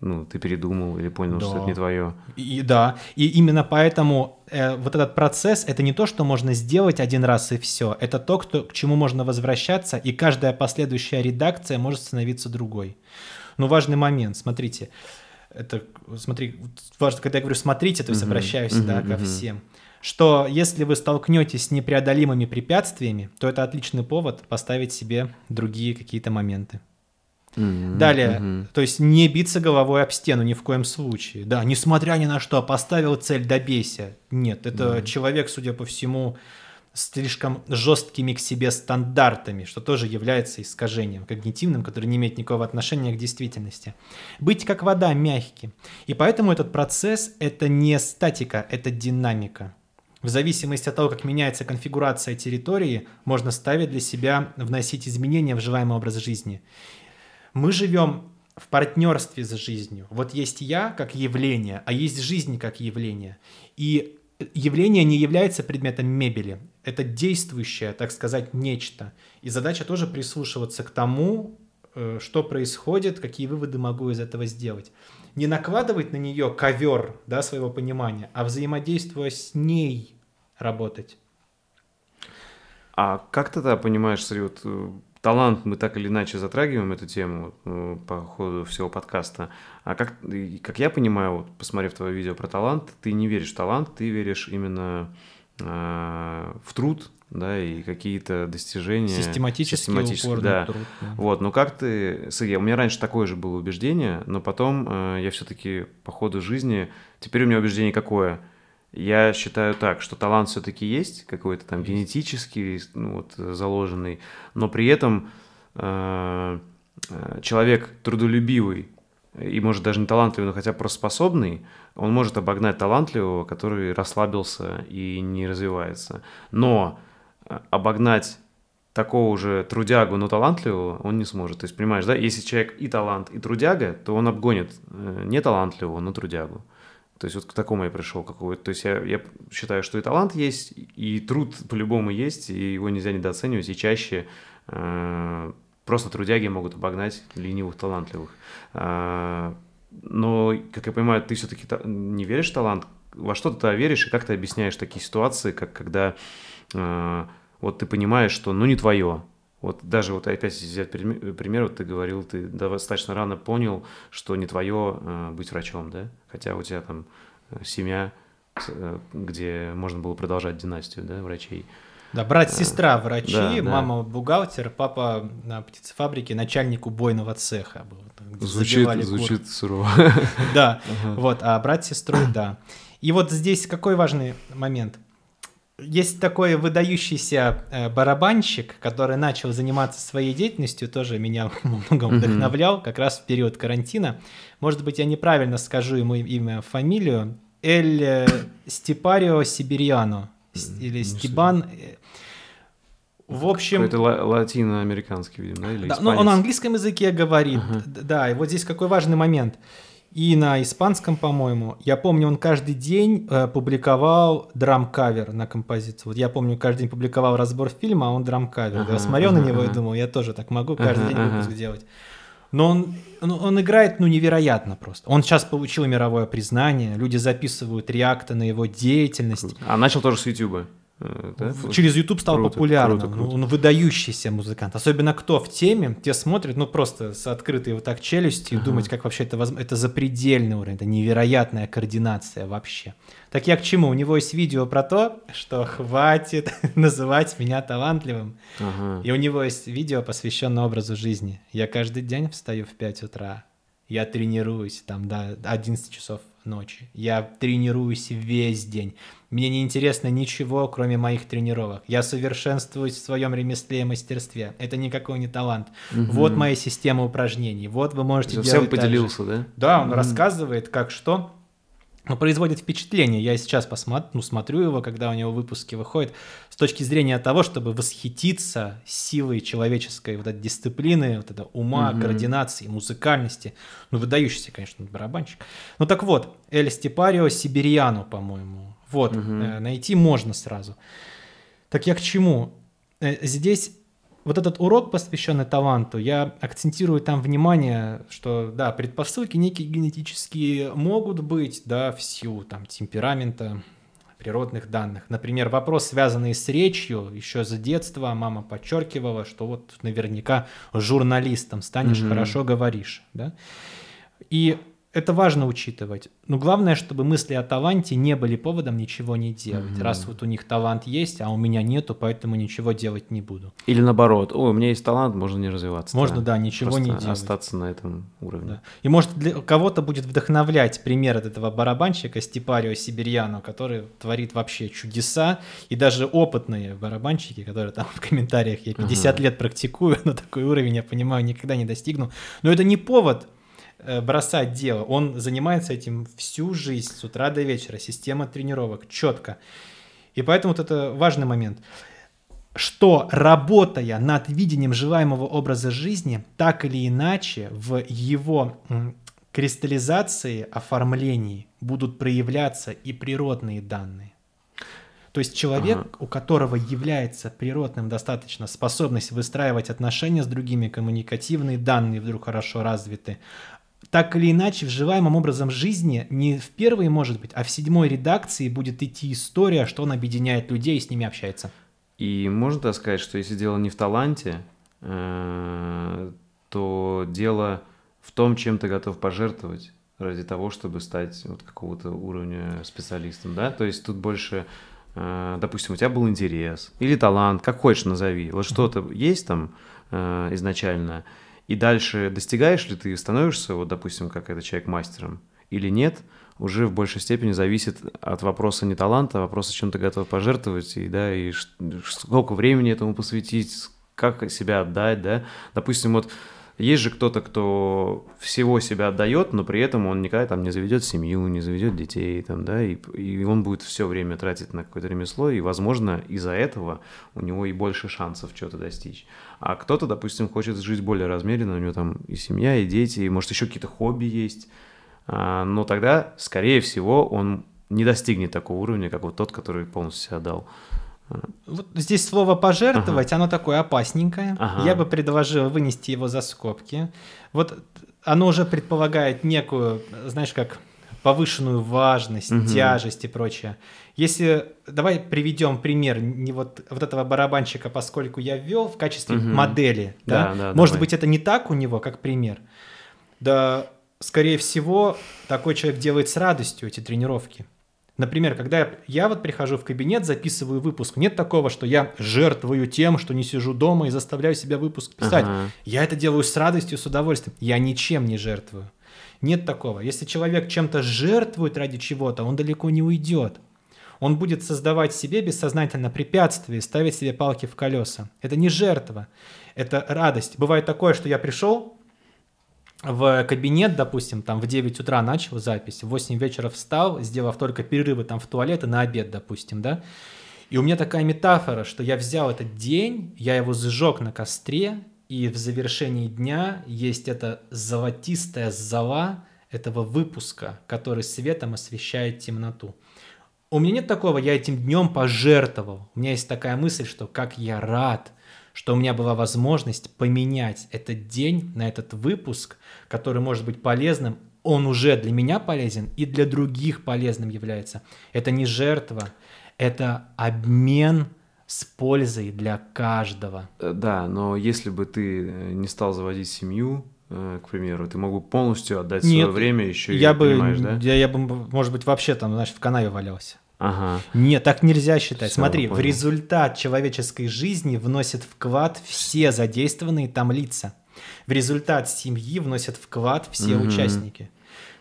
ну, ты передумал или понял, да. что это не твое. И, да, и именно поэтому э, вот этот процесс это не то, что можно сделать один раз и все, это то, кто, к чему можно возвращаться, и каждая последующая редакция может становиться другой. Но важный момент, смотрите, это, смотри, важно, когда я говорю смотрите, то есть обращаюсь uh-huh, да, ко uh-huh. всем, что если вы столкнетесь с непреодолимыми препятствиями, то это отличный повод поставить себе другие какие-то моменты. Mm-hmm, Далее, mm-hmm. то есть не биться головой об стену ни в коем случае. Да, несмотря ни на что, поставил цель, добейся. Нет, это mm-hmm. человек, судя по всему, слишком жесткими к себе стандартами, что тоже является искажением когнитивным, которое не имеет никакого отношения к действительности. Быть как вода мягким. И поэтому этот процесс – это не статика, это динамика. В зависимости от того, как меняется конфигурация территории, можно ставить для себя, вносить изменения в желаемый образ жизни. Мы живем в партнерстве с жизнью. Вот есть я как явление, а есть жизнь как явление. И явление не является предметом мебели. Это действующее, так сказать, нечто. И задача тоже прислушиваться к тому, э, что происходит, какие выводы могу из этого сделать. Не накладывать на нее ковер да, своего понимания, а взаимодействуя с ней работать. А как ты тогда понимаешь, смотри, вот э, талант мы так или иначе затрагиваем эту тему э, по ходу всего подкаста. А как, как я понимаю, вот, посмотрев твое видео про талант, ты не веришь в талант, ты веришь именно в труд, да, и какие-то достижения. Систематически, систематически да. труд. Да. Вот, но как ты, Сергей, у меня раньше такое же было убеждение, но потом э, я все-таки по ходу жизни, теперь у меня убеждение какое – я считаю так, что талант все-таки есть, какой-то там генетический, ну, вот, заложенный, но при этом э, э, человек трудолюбивый и, может, даже не талантливый, но хотя просто способный, он может обогнать талантливого, который расслабился и не развивается. Но э, обогнать такого же трудягу, но талантливого он не сможет. То есть, понимаешь, да, если человек и талант, и трудяга, то он обгонит э, не талантливого, но трудягу. То есть вот к такому я пришел. Какого то есть я, я считаю, что и талант есть, и труд по-любому есть, и его нельзя недооценивать, и чаще э, просто трудяги могут обогнать ленивых талантливых. Э, но, как я понимаю, ты все-таки не веришь в талант, во что ты веришь, и как ты объясняешь такие ситуации, как когда э, вот ты понимаешь, что ну не твое. Вот даже вот опять взять пример, вот ты говорил, ты достаточно рано понял, что не твое э, быть врачом, да? Хотя у тебя там семья, э, где можно было продолжать династию, да, врачей. Да, брат-сестра э, врачи, да, мама да. бухгалтер, папа на птицефабрике начальник убойного цеха был. Звучит, звучит сурово. (laughs) Да, вот, а брат с сестрой, да. И вот здесь какой важный момент – есть такой выдающийся э, барабанщик, который начал заниматься своей деятельностью, тоже меня (laughs) много вдохновлял, как раз в период карантина. Может быть, я неправильно скажу ему имя, фамилию. Эль э, Степарио Сибириано или Стебан. В общем... Это латиноамериканский, видимо, да? Или да, ну, он на английском языке говорит. Uh-huh. Да, и вот здесь какой важный момент – и на испанском, по-моему. Я помню, он каждый день э, публиковал драм-кавер на композицию. Вот я помню, каждый день публиковал разбор фильма, а он драм-кавер. Ага, я смотрел ага, на него ага. и думал, я тоже так могу каждый ага, день выпуск ага. делать. Но он, он, он играет, ну, невероятно просто. Он сейчас получил мировое признание, люди записывают реакты на его деятельность. А начал тоже с YouTube? Э, да? Через YouTube стал круто, популярным. Круто, круто. Он выдающийся музыкант. Особенно кто в теме, те смотрят, ну просто с открытой вот так челюстью ага. думать, как вообще это возможно. Это запредельный уровень, это невероятная координация вообще. Так я к чему? У него есть видео про то, что хватит (laughs) называть меня талантливым. Ага. И у него есть видео, посвященное образу жизни. Я каждый день встаю в 5 утра. Я тренируюсь там до 11 часов ночи. Я тренируюсь весь день. Мне не интересно ничего, кроме моих тренировок. Я совершенствуюсь в своем ремесле и мастерстве. Это никакой не талант. Угу. Вот моя система упражнений. Вот вы можете делать. Всем поделился, да? Да, он угу. рассказывает, как что но производит впечатление. Я сейчас посмотрю, ну, смотрю его, когда у него выпуски выходят, с точки зрения того, чтобы восхититься силой человеческой вот этой дисциплины, вот этого ума, угу. координации, музыкальности. Ну, выдающийся, конечно, барабанщик. Ну, так вот, Эль Степарио Сибирьяну, по-моему. Вот, угу. найти можно сразу. Так я к чему? Э, здесь вот этот урок, посвященный таланту, я акцентирую там внимание, что, да, предпосылки некие генетические могут быть, да, в силу там темперамента, природных данных. Например, вопрос, связанный с речью, еще за детства мама подчеркивала, что вот наверняка журналистом станешь, mm-hmm. хорошо говоришь, да. И это важно учитывать. Но главное, чтобы мысли о таланте не были поводом ничего не делать. Mm-hmm. Раз вот у них талант есть, а у меня нету, поэтому ничего делать не буду. Или наоборот, ой, у меня есть талант, можно не развиваться. Можно, да, да ничего Просто не делать. остаться на этом уровне. Да. И может для кого-то будет вдохновлять пример от этого барабанщика Степарио Сибирьяно, который творит вообще чудеса, и даже опытные барабанщики, которые там (laughs) в комментариях я 50 ага. лет практикую, (laughs) но такой уровень, я понимаю, никогда не достигну. Но это не повод бросать дело. Он занимается этим всю жизнь, с утра до вечера, система тренировок, четко. И поэтому вот это важный момент что работая над видением желаемого образа жизни, так или иначе в его кристаллизации, оформлении будут проявляться и природные данные. То есть человек, ага. у которого является природным достаточно способность выстраивать отношения с другими, коммуникативные данные вдруг хорошо развиты, так или иначе, вживаемым образом жизни не в первой, может быть, а в седьмой редакции будет идти история, что он объединяет людей и с ними общается. И можно так сказать, что если дело не в таланте, э, то дело в том, чем ты готов пожертвовать ради того, чтобы стать вот какого-то уровня специалистом, да? То есть тут больше, э, допустим, у тебя был интерес или талант, как хочешь назови, вот что-то есть там э, изначально, и дальше достигаешь ли ты, становишься, вот, допустим, как этот человек мастером или нет, уже в большей степени зависит от вопроса не таланта, а вопроса, чем ты готов пожертвовать, и, да, и сколько времени этому посвятить, как себя отдать, да. Допустим, вот Есть же кто-то, кто всего себя отдает, но при этом он никогда там не заведет семью, не заведет детей, там, да, и, и он будет все время тратить на какое-то ремесло, и, возможно, из-за этого у него и больше шансов что-то достичь. А кто-то, допустим, хочет жить более размеренно, у него там и семья, и дети, и, может, еще какие-то хобби есть, а, но тогда, скорее всего, он не достигнет такого уровня, как вот тот, который полностью себя отдал. Вот здесь слово пожертвовать, ага. оно такое опасненькое. Ага. Я бы предложил вынести его за скобки. Вот оно уже предполагает некую, знаешь, как повышенную важность, угу. тяжесть и прочее. Если давай приведем пример не вот, вот этого барабанщика, поскольку я ввел в качестве угу. модели, да, да, да может давай. быть это не так у него, как пример. Да, скорее всего, такой человек делает с радостью эти тренировки. Например, когда я, я вот прихожу в кабинет, записываю выпуск, нет такого, что я жертвую тем, что не сижу дома и заставляю себя выпуск писать. Ага. Я это делаю с радостью, с удовольствием. Я ничем не жертвую. Нет такого. Если человек чем-то жертвует ради чего-то, он далеко не уйдет. Он будет создавать себе бессознательно препятствия и ставить себе палки в колеса. Это не жертва, это радость. Бывает такое, что я пришел, в кабинет, допустим, там в 9 утра начал запись, в 8 вечера встал, сделав только перерывы там в туалет и на обед, допустим, да, и у меня такая метафора, что я взял этот день, я его сжег на костре, и в завершении дня есть эта золотистая зола этого выпуска, который светом освещает темноту. У меня нет такого, я этим днем пожертвовал. У меня есть такая мысль, что как я рад – что у меня была возможность поменять этот день на этот выпуск, который может быть полезным. Он уже для меня полезен и для других полезным является. Это не жертва, это обмен с пользой для каждого. Э, да, но если бы ты э, не стал заводить семью, э, к примеру, ты мог бы полностью отдать Нет, свое время еще я и бы, понимаешь, да? Я, я бы, может быть, вообще там, знаешь, в канаве валялся. Ага. Нет, так нельзя считать. Все, Смотри, понял. в результат человеческой жизни вносят вклад все задействованные там лица. В результат семьи вносят вклад все угу. участники.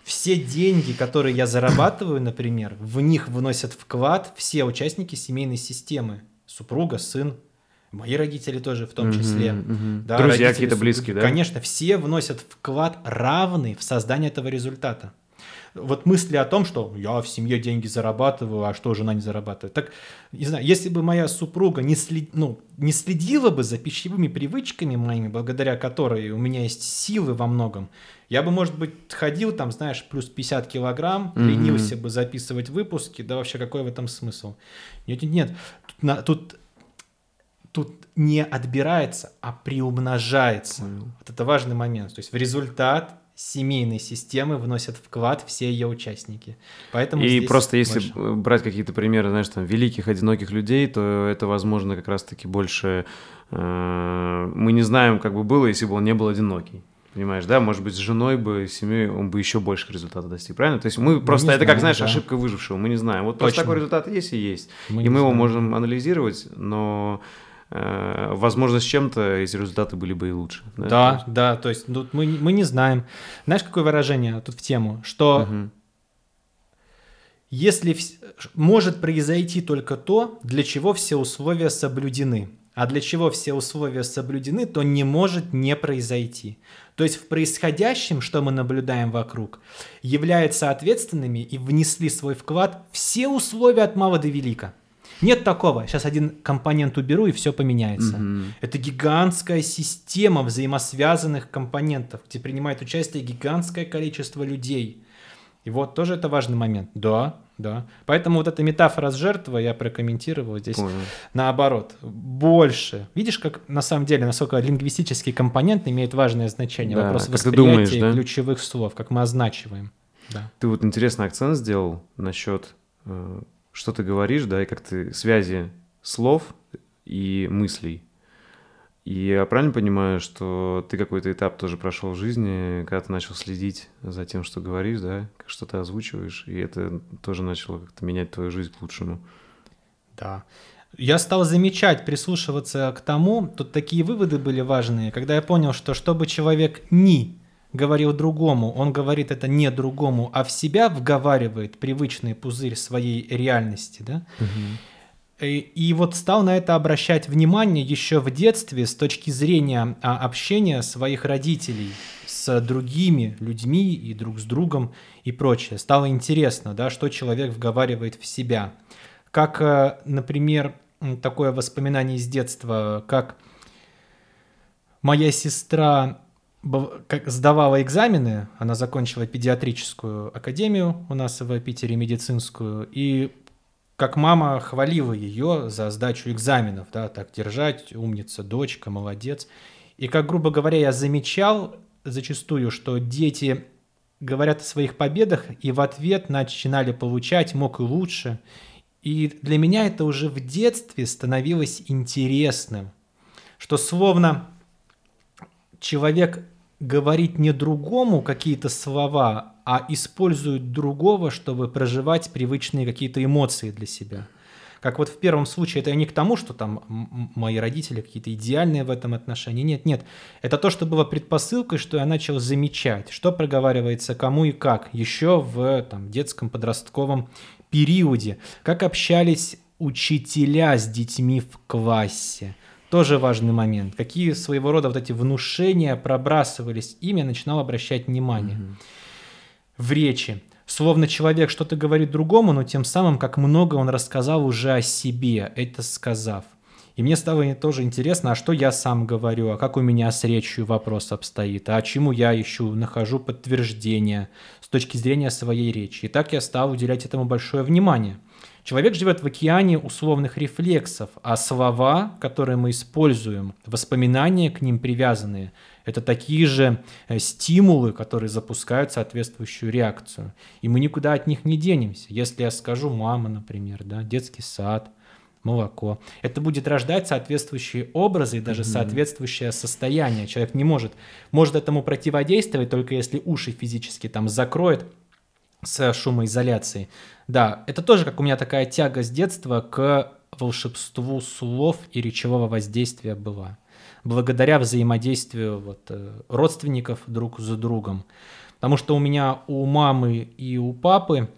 Все деньги, которые я зарабатываю, например, в них вносят вклад все участники семейной системы. Супруга, сын, мои родители тоже в том числе. Mm-hmm, mm-hmm. Да, Друзья какие-то близкие, да? Конечно, все вносят вклад равный в создание этого результата вот мысли о том, что я в семье деньги зарабатываю, а что жена не зарабатывает. Так, не знаю, если бы моя супруга не, след, ну, не следила бы за пищевыми привычками моими, благодаря которой у меня есть силы во многом, я бы, может быть, ходил там, знаешь, плюс 50 килограмм, mm-hmm. ленился бы записывать выпуски, да вообще какой в этом смысл? Нет, нет, нет. Тут, на, тут тут не отбирается, а приумножается. Mm. Вот это важный момент. То есть в результат семейной системы вносят вклад все ее участники. Поэтому и просто если больше. брать какие-то примеры, знаешь, там великих одиноких людей, то это возможно как раз-таки больше э, мы не знаем, как бы было, если бы он не был одинокий. Понимаешь, да? Может быть, с женой бы, с семьей он бы еще больше результата достиг, правильно? То есть мы, мы просто, это знаем, как, знаешь, да. ошибка выжившего, мы не знаем. Вот Точно. просто такой результат есть и есть. Мы и мы знаем. его можем анализировать, но возможно, с чем-то эти результаты были бы и лучше. Да, да, то есть, да, то есть тут мы, мы не знаем. Знаешь, какое выражение тут в тему? Что угу. если в... может произойти только то, для чего все условия соблюдены, а для чего все условия соблюдены, то не может не произойти. То есть в происходящем, что мы наблюдаем вокруг, являются ответственными и внесли свой вклад все условия от мала до велика. Нет такого. Сейчас один компонент уберу и все поменяется. Угу. Это гигантская система взаимосвязанных компонентов, где принимает участие гигантское количество людей. И вот тоже это важный момент. Да, да. Поэтому вот эта метафора с жертвой я прокомментировал здесь Понял. наоборот. Больше. Видишь, как на самом деле, насколько лингвистический компонент имеет важное значение. Да, Вопрос восприятия думаешь, да? ключевых слов, как мы означиваем. Да. Ты вот интересный акцент сделал насчет э, что ты говоришь, да, и как ты связи слов и мыслей. И я правильно понимаю, что ты какой-то этап тоже прошел в жизни, когда ты начал следить за тем, что говоришь, да, что ты озвучиваешь, и это тоже начало как-то менять твою жизнь к лучшему. Да. Я стал замечать, прислушиваться к тому, тут такие выводы были важные, когда я понял, что чтобы человек ни говорил другому, он говорит это не другому, а в себя вговаривает привычный пузырь своей реальности, да? Угу. И, и вот стал на это обращать внимание еще в детстве с точки зрения а, общения своих родителей с другими людьми и друг с другом и прочее. Стало интересно, да, что человек вговаривает в себя. Как, э, например, такое воспоминание из детства, как моя сестра сдавала экзамены, она закончила педиатрическую академию у нас в Питере, медицинскую, и как мама хвалила ее за сдачу экзаменов, да, так держать, умница, дочка, молодец. И как, грубо говоря, я замечал зачастую, что дети говорят о своих победах и в ответ начинали получать, мог и лучше. И для меня это уже в детстве становилось интересным, что словно человек говорит не другому какие-то слова, а использует другого, чтобы проживать привычные какие-то эмоции для себя. Как вот в первом случае, это не к тому, что там мои родители какие-то идеальные в этом отношении. Нет, нет. Это то, что было предпосылкой, что я начал замечать, что проговаривается кому и как еще в там, детском подростковом периоде. Как общались учителя с детьми в классе. Тоже важный момент. Какие своего рода вот эти внушения пробрасывались им, я начинал обращать внимание. В речи. Словно человек что-то говорит другому, но тем самым, как много он рассказал уже о себе, это сказав. И мне стало тоже интересно, а что я сам говорю, а как у меня с речью вопрос обстоит, а чему я ищу, нахожу подтверждение с точки зрения своей речи. И так я стал уделять этому большое внимание – Человек живет в океане условных рефлексов, а слова, которые мы используем, воспоминания к ним привязанные, это такие же э, стимулы, которые запускают соответствующую реакцию. И мы никуда от них не денемся. Если я скажу «мама», например, да, детский сад, молоко. Это будет рождать соответствующие образы и даже mm-hmm. соответствующее состояние. Человек не может, может этому противодействовать только если уши физически там закроет с шумоизоляцией. Да, это тоже как у меня такая тяга с детства к волшебству слов и речевого воздействия была. Благодаря взаимодействию вот, э, родственников друг за другом. Потому что у меня у мамы и у папы,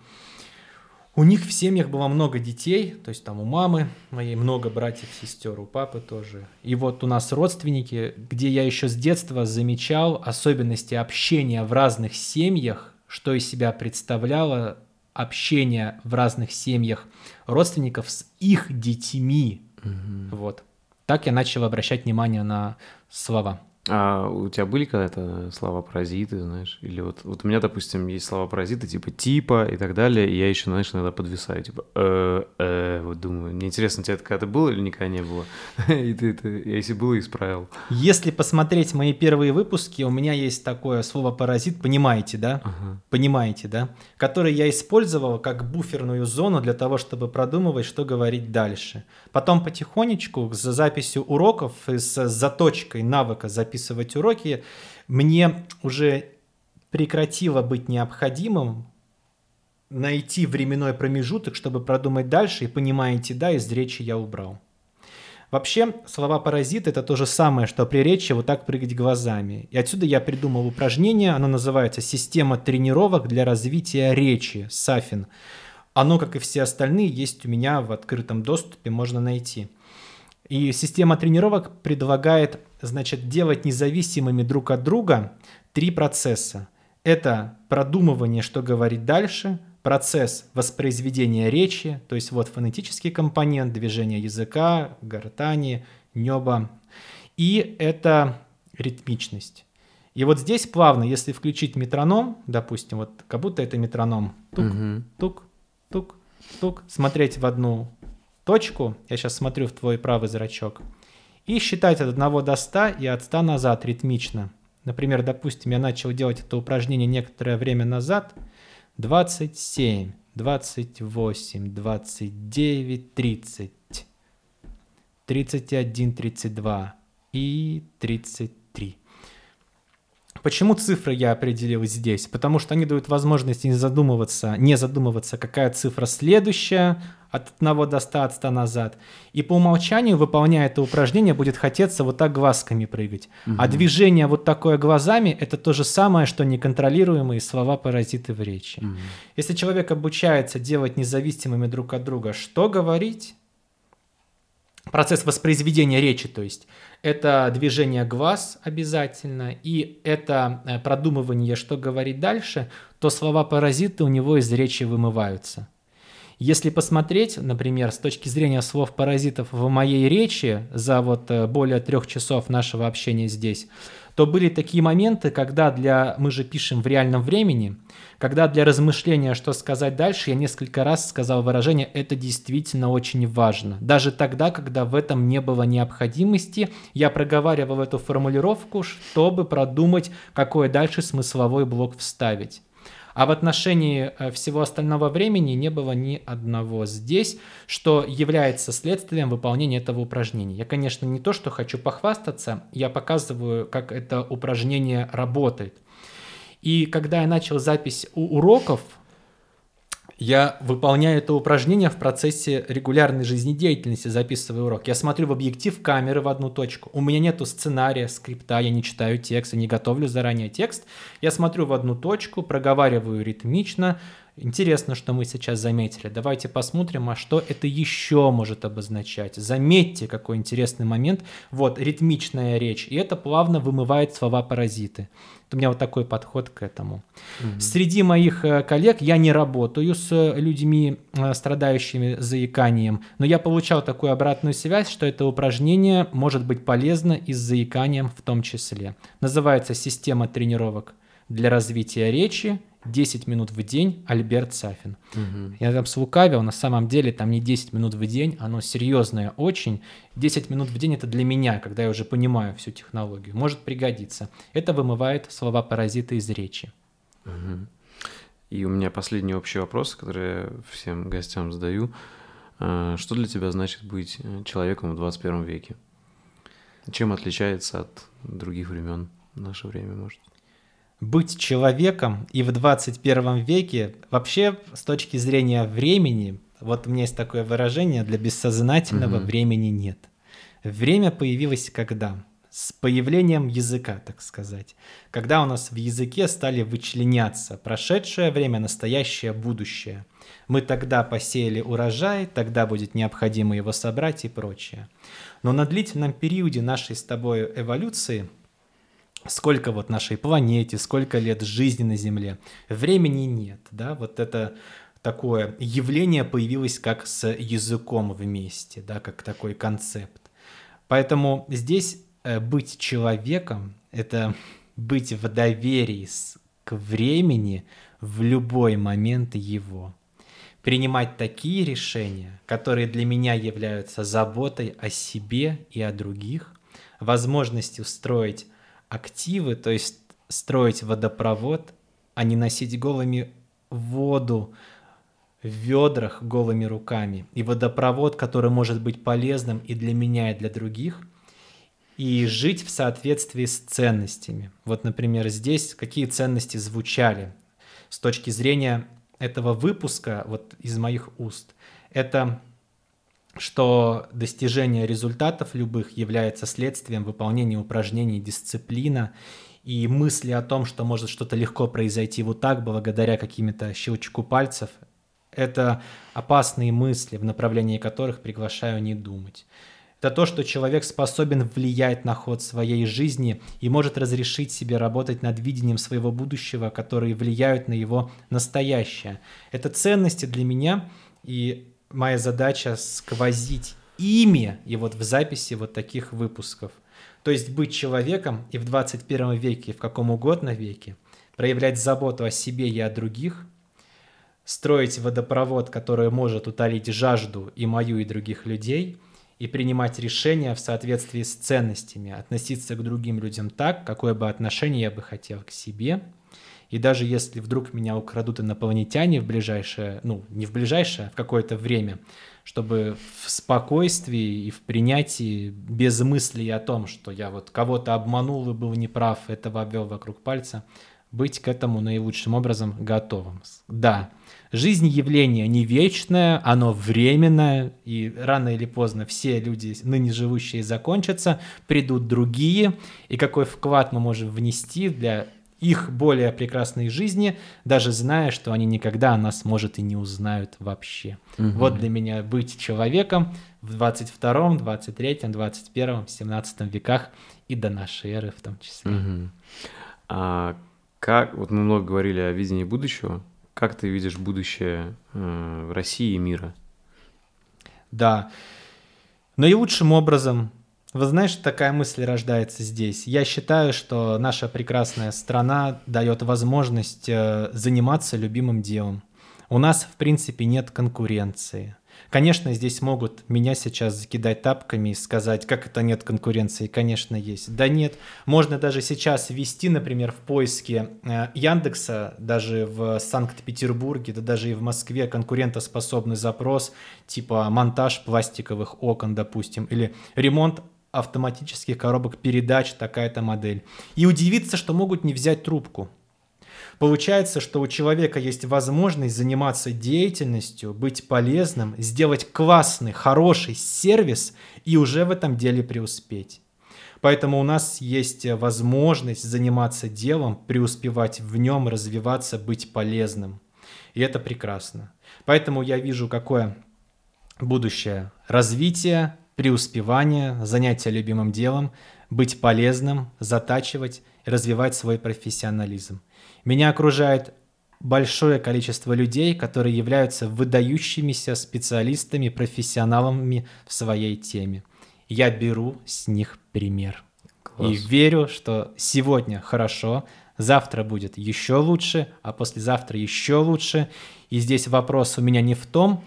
у них в семьях было много детей, то есть там у мамы моей много братьев, сестер, у папы тоже. И вот у нас родственники, где я еще с детства замечал особенности общения в разных семьях, что из себя представляло общение в разных семьях родственников с их детьми. Угу. Вот. Так я начал обращать внимание на слова. А у тебя были когда-то слова-паразиты, знаешь? Или вот, вот у меня, допустим, есть слова-паразиты типа типа и так далее, и я еще, знаешь, иногда подвисаю, типа э, э, вот думаю, мне интересно, у тебя это когда-то было или никогда не было? (laughs) и ты это, если было, исправил. Если посмотреть мои первые выпуски, у меня есть такое слово-паразит, понимаете, да? Ага. Понимаете, да? Который я использовал как буферную зону для того, чтобы продумывать, что говорить дальше. Потом потихонечку за записью уроков и с заточкой навыка записывать уроки мне уже прекратило быть необходимым найти временной промежуток, чтобы продумать дальше, и понимаете, да, из речи я убрал. Вообще, слова паразит это то же самое, что при речи вот так прыгать глазами. И отсюда я придумал упражнение, оно называется «Система тренировок для развития речи» Сафин. Оно, как и все остальные, есть у меня в открытом доступе, можно найти. И система тренировок предлагает, значит, делать независимыми друг от друга три процесса. Это продумывание, что говорить дальше, процесс воспроизведения речи, то есть вот фонетический компонент, движения языка, гортани, неба, и это ритмичность. И вот здесь плавно, если включить метроном, допустим, вот как будто это метроном, тук, угу. тук, тук, тук, смотреть в одну точку, я сейчас смотрю в твой правый зрачок, и считать от 1 до 100 и от 100 назад ритмично. Например, допустим, я начал делать это упражнение некоторое время назад, 27, 28, 29, 30, 31, 32 и 33. Почему цифры я определил здесь? Потому что они дают возможность не задумываться, не задумываться, какая цифра следующая, от 1 до 100, от 100 назад. И по умолчанию, выполняя это упражнение, будет хотеться вот так глазками прыгать. Угу. А движение вот такое глазами – это то же самое, что неконтролируемые слова-паразиты в речи. Угу. Если человек обучается делать независимыми друг от друга, что говорить, процесс воспроизведения речи, то есть это движение глаз обязательно, и это э, продумывание, что говорить дальше, то слова-паразиты у него из речи вымываются. Если посмотреть, например, с точки зрения слов паразитов в моей речи за вот э, более трех часов нашего общения здесь, то были такие моменты, когда для... Мы же пишем в реальном времени, когда для размышления, что сказать дальше, я несколько раз сказал выражение «это действительно очень важно». Даже тогда, когда в этом не было необходимости, я проговаривал эту формулировку, чтобы продумать, какой дальше смысловой блок вставить. А в отношении э, всего остального времени не было ни одного здесь, что является следствием выполнения этого упражнения. Я, конечно, не то, что хочу похвастаться, я показываю, как это упражнение работает. И когда я начал запись у уроков, я выполняю это упражнение в процессе регулярной жизнедеятельности, записывая урок. Я смотрю в объектив камеры в одну точку. У меня нету сценария, скрипта, я не читаю текст, я не готовлю заранее текст. Я смотрю в одну точку, проговариваю ритмично, Интересно, что мы сейчас заметили. Давайте посмотрим, а что это еще может обозначать. Заметьте, какой интересный момент. Вот, ритмичная речь. И это плавно вымывает слова-паразиты. У меня вот такой подход к этому. Угу. Среди моих э, коллег я не работаю с людьми, э, страдающими заиканием, но я получал такую обратную связь, что это упражнение может быть полезно и с заиканием в том числе. Называется система тренировок для развития речи 10 минут в день Альберт Сафин. Угу. Я там слукавил, на самом деле там не 10 минут в день, оно серьезное очень. 10 минут в день это для меня, когда я уже понимаю всю технологию. Может пригодиться. Это вымывает слова-паразиты из речи. Угу. И у меня последний общий вопрос, который я всем гостям задаю. А, что для тебя значит быть э, человеком в 21 веке? Чем отличается от других времен наше время, может? Быть человеком и в 21 веке вообще с точки зрения времени, вот у меня есть такое выражение, для бессознательного угу. времени нет. Время появилось когда? С появлением языка, так сказать. Когда у нас в языке стали вычленяться прошедшее время, настоящее, будущее. Мы тогда посеяли урожай, тогда будет необходимо его собрать и прочее. Но на длительном периоде нашей с тобой эволюции – сколько вот нашей планете, сколько лет жизни на Земле. Времени нет, да, вот это такое явление появилось как с языком вместе, да, как такой концепт. Поэтому здесь э, быть человеком — это быть в доверии к времени в любой момент его. Принимать такие решения, которые для меня являются заботой о себе и о других, возможностью строить активы, то есть строить водопровод, а не носить голыми воду в ведрах голыми руками. И водопровод, который может быть полезным и для меня, и для других, и жить в соответствии с ценностями. Вот, например, здесь какие ценности звучали с точки зрения этого выпуска вот из моих уст. Это что достижение результатов любых является следствием выполнения упражнений дисциплина и мысли о том, что может что-то легко произойти вот так, благодаря каким-то щелчку пальцев, это опасные мысли, в направлении которых приглашаю не думать. Это то, что человек способен влиять на ход своей жизни и может разрешить себе работать над видением своего будущего, которые влияют на его настоящее. Это ценности для меня, и моя задача сквозить ими и вот в записи вот таких выпусков. То есть быть человеком и в 21 веке, и в каком угодно веке, проявлять заботу о себе и о других, строить водопровод, который может утолить жажду и мою, и других людей, и принимать решения в соответствии с ценностями, относиться к другим людям так, какое бы отношение я бы хотел к себе – и даже если вдруг меня украдут инопланетяне в ближайшее, ну, не в ближайшее, а в какое-то время, чтобы в спокойствии и в принятии, без мыслей о том, что я вот кого-то обманул и был неправ, этого обвел вокруг пальца, быть к этому наилучшим образом готовым. Да, жизнь явление не вечное, оно временное, и рано или поздно все люди, ныне живущие, закончатся, придут другие, и какой вклад мы можем внести для их более прекрасной жизни, даже зная, что они никогда нас, может, и не узнают вообще. Угу. Вот для меня быть человеком в 22, 23, 21, 17 веках и до нашей эры в том числе. Угу. А как, вот мы много говорили о видении будущего, как ты видишь будущее э, России и мира? Да, наилучшим образом вы знаешь, такая мысль рождается здесь. Я считаю, что наша прекрасная страна дает возможность э, заниматься любимым делом. У нас, в принципе, нет конкуренции. Конечно, здесь могут меня сейчас закидать тапками и сказать, как это нет конкуренции. Конечно, есть. Да нет. Можно даже сейчас ввести, например, в поиске э, Яндекса, даже в Санкт-Петербурге, да даже и в Москве конкурентоспособный запрос, типа монтаж пластиковых окон, допустим, или ремонт автоматических коробок передач такая-то модель. И удивиться, что могут не взять трубку. Получается, что у человека есть возможность заниматься деятельностью, быть полезным, сделать классный, хороший сервис и уже в этом деле преуспеть. Поэтому у нас есть возможность заниматься делом, преуспевать в нем, развиваться, быть полезным. И это прекрасно. Поэтому я вижу, какое будущее развитие, преуспевание, занятие любимым делом, быть полезным, затачивать и развивать свой профессионализм. Меня окружает большое количество людей, которые являются выдающимися специалистами, профессионалами в своей теме. Я беру с них пример. Класс. И верю, что сегодня хорошо, завтра будет еще лучше, а послезавтра еще лучше. И здесь вопрос у меня не в том,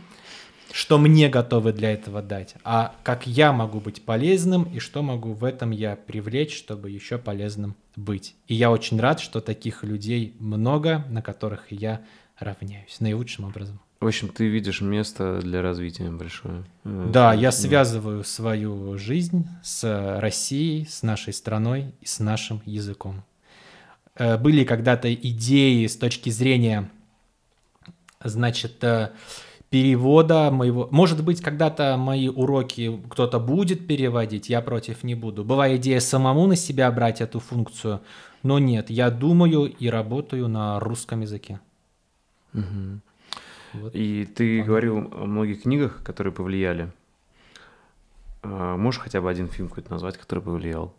что мне готовы для этого дать, а как я могу быть полезным и что могу в этом я привлечь, чтобы еще полезным быть. И я очень рад, что таких людей много, на которых я равняюсь наилучшим образом. В общем, ты видишь место для развития большое. Э, да, я связываю свою жизнь с Россией, с нашей страной и с нашим языком. Э, были когда-то идеи с точки зрения, значит, э, перевода моего... Может быть, когда-то мои уроки кто-то будет переводить, я против не буду. Была идея самому на себя брать эту функцию, но нет, я думаю и работаю на русском языке. Угу. Вот. И ты Понятно. говорил о многих книгах, которые повлияли. А, можешь хотя бы один фильм какой-то назвать, который повлиял?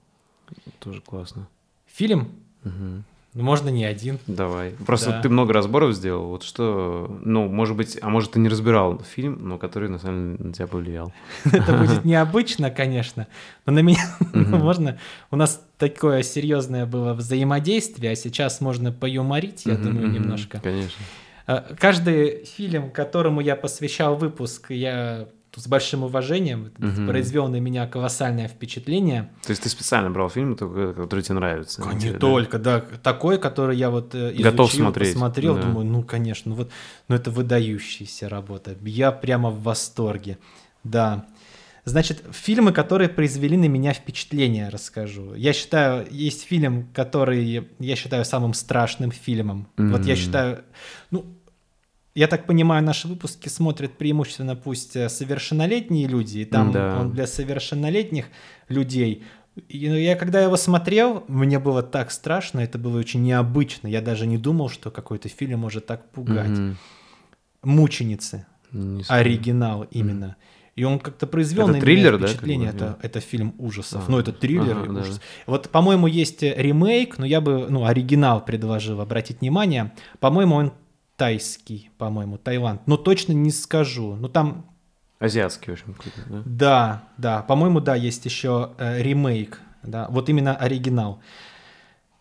Тоже классно. Фильм? Угу. Ну, можно не один. Давай. Просто да. ты много разборов сделал. Вот что, ну, может быть, а может, ты не разбирал фильм, но который на самом деле на тебя повлиял. (laughs) Это будет необычно, конечно, но на меня (laughs) (laughs) можно... У нас такое серьезное было взаимодействие, а сейчас можно поюморить, я думаю, немножко. Конечно. А, каждый фильм, которому я посвящал выпуск, я с большим уважением, угу. произвел на меня колоссальное впечатление. То есть ты специально брал фильмы, которые тебе нравятся? Не тебе, только, да? да. Такой, который я вот э, изучил, Готов смотреть. посмотрел, да. думаю, ну, конечно, ну вот, ну это выдающаяся работа. Я прямо в восторге, да. Значит, фильмы, которые произвели на меня впечатление, расскажу. Я считаю, есть фильм, который я считаю самым страшным фильмом. Mm-hmm. Вот я считаю, ну, я так понимаю, наши выпуски смотрят преимущественно пусть э, совершеннолетние люди, и там да. он для совершеннолетних людей. И ну, я когда его смотрел, мне было так страшно, это было очень необычно. Я даже не думал, что какой-то фильм может так пугать. Угу. Мученицы. Оригинал именно. Угу. И он как-то произвел это на триллер, меня впечатление. Да, это, это фильм ужасов. А, ну, это триллер ага, ужас. Да. Вот, по-моему, есть ремейк, но я бы, ну, оригинал предложил обратить внимание. По-моему, он тайский, по-моему, Таиланд. Но точно не скажу. Ну там... Азиатский, в общем, да? Да, да. По-моему, да, есть еще э, ремейк. Да, вот именно оригинал.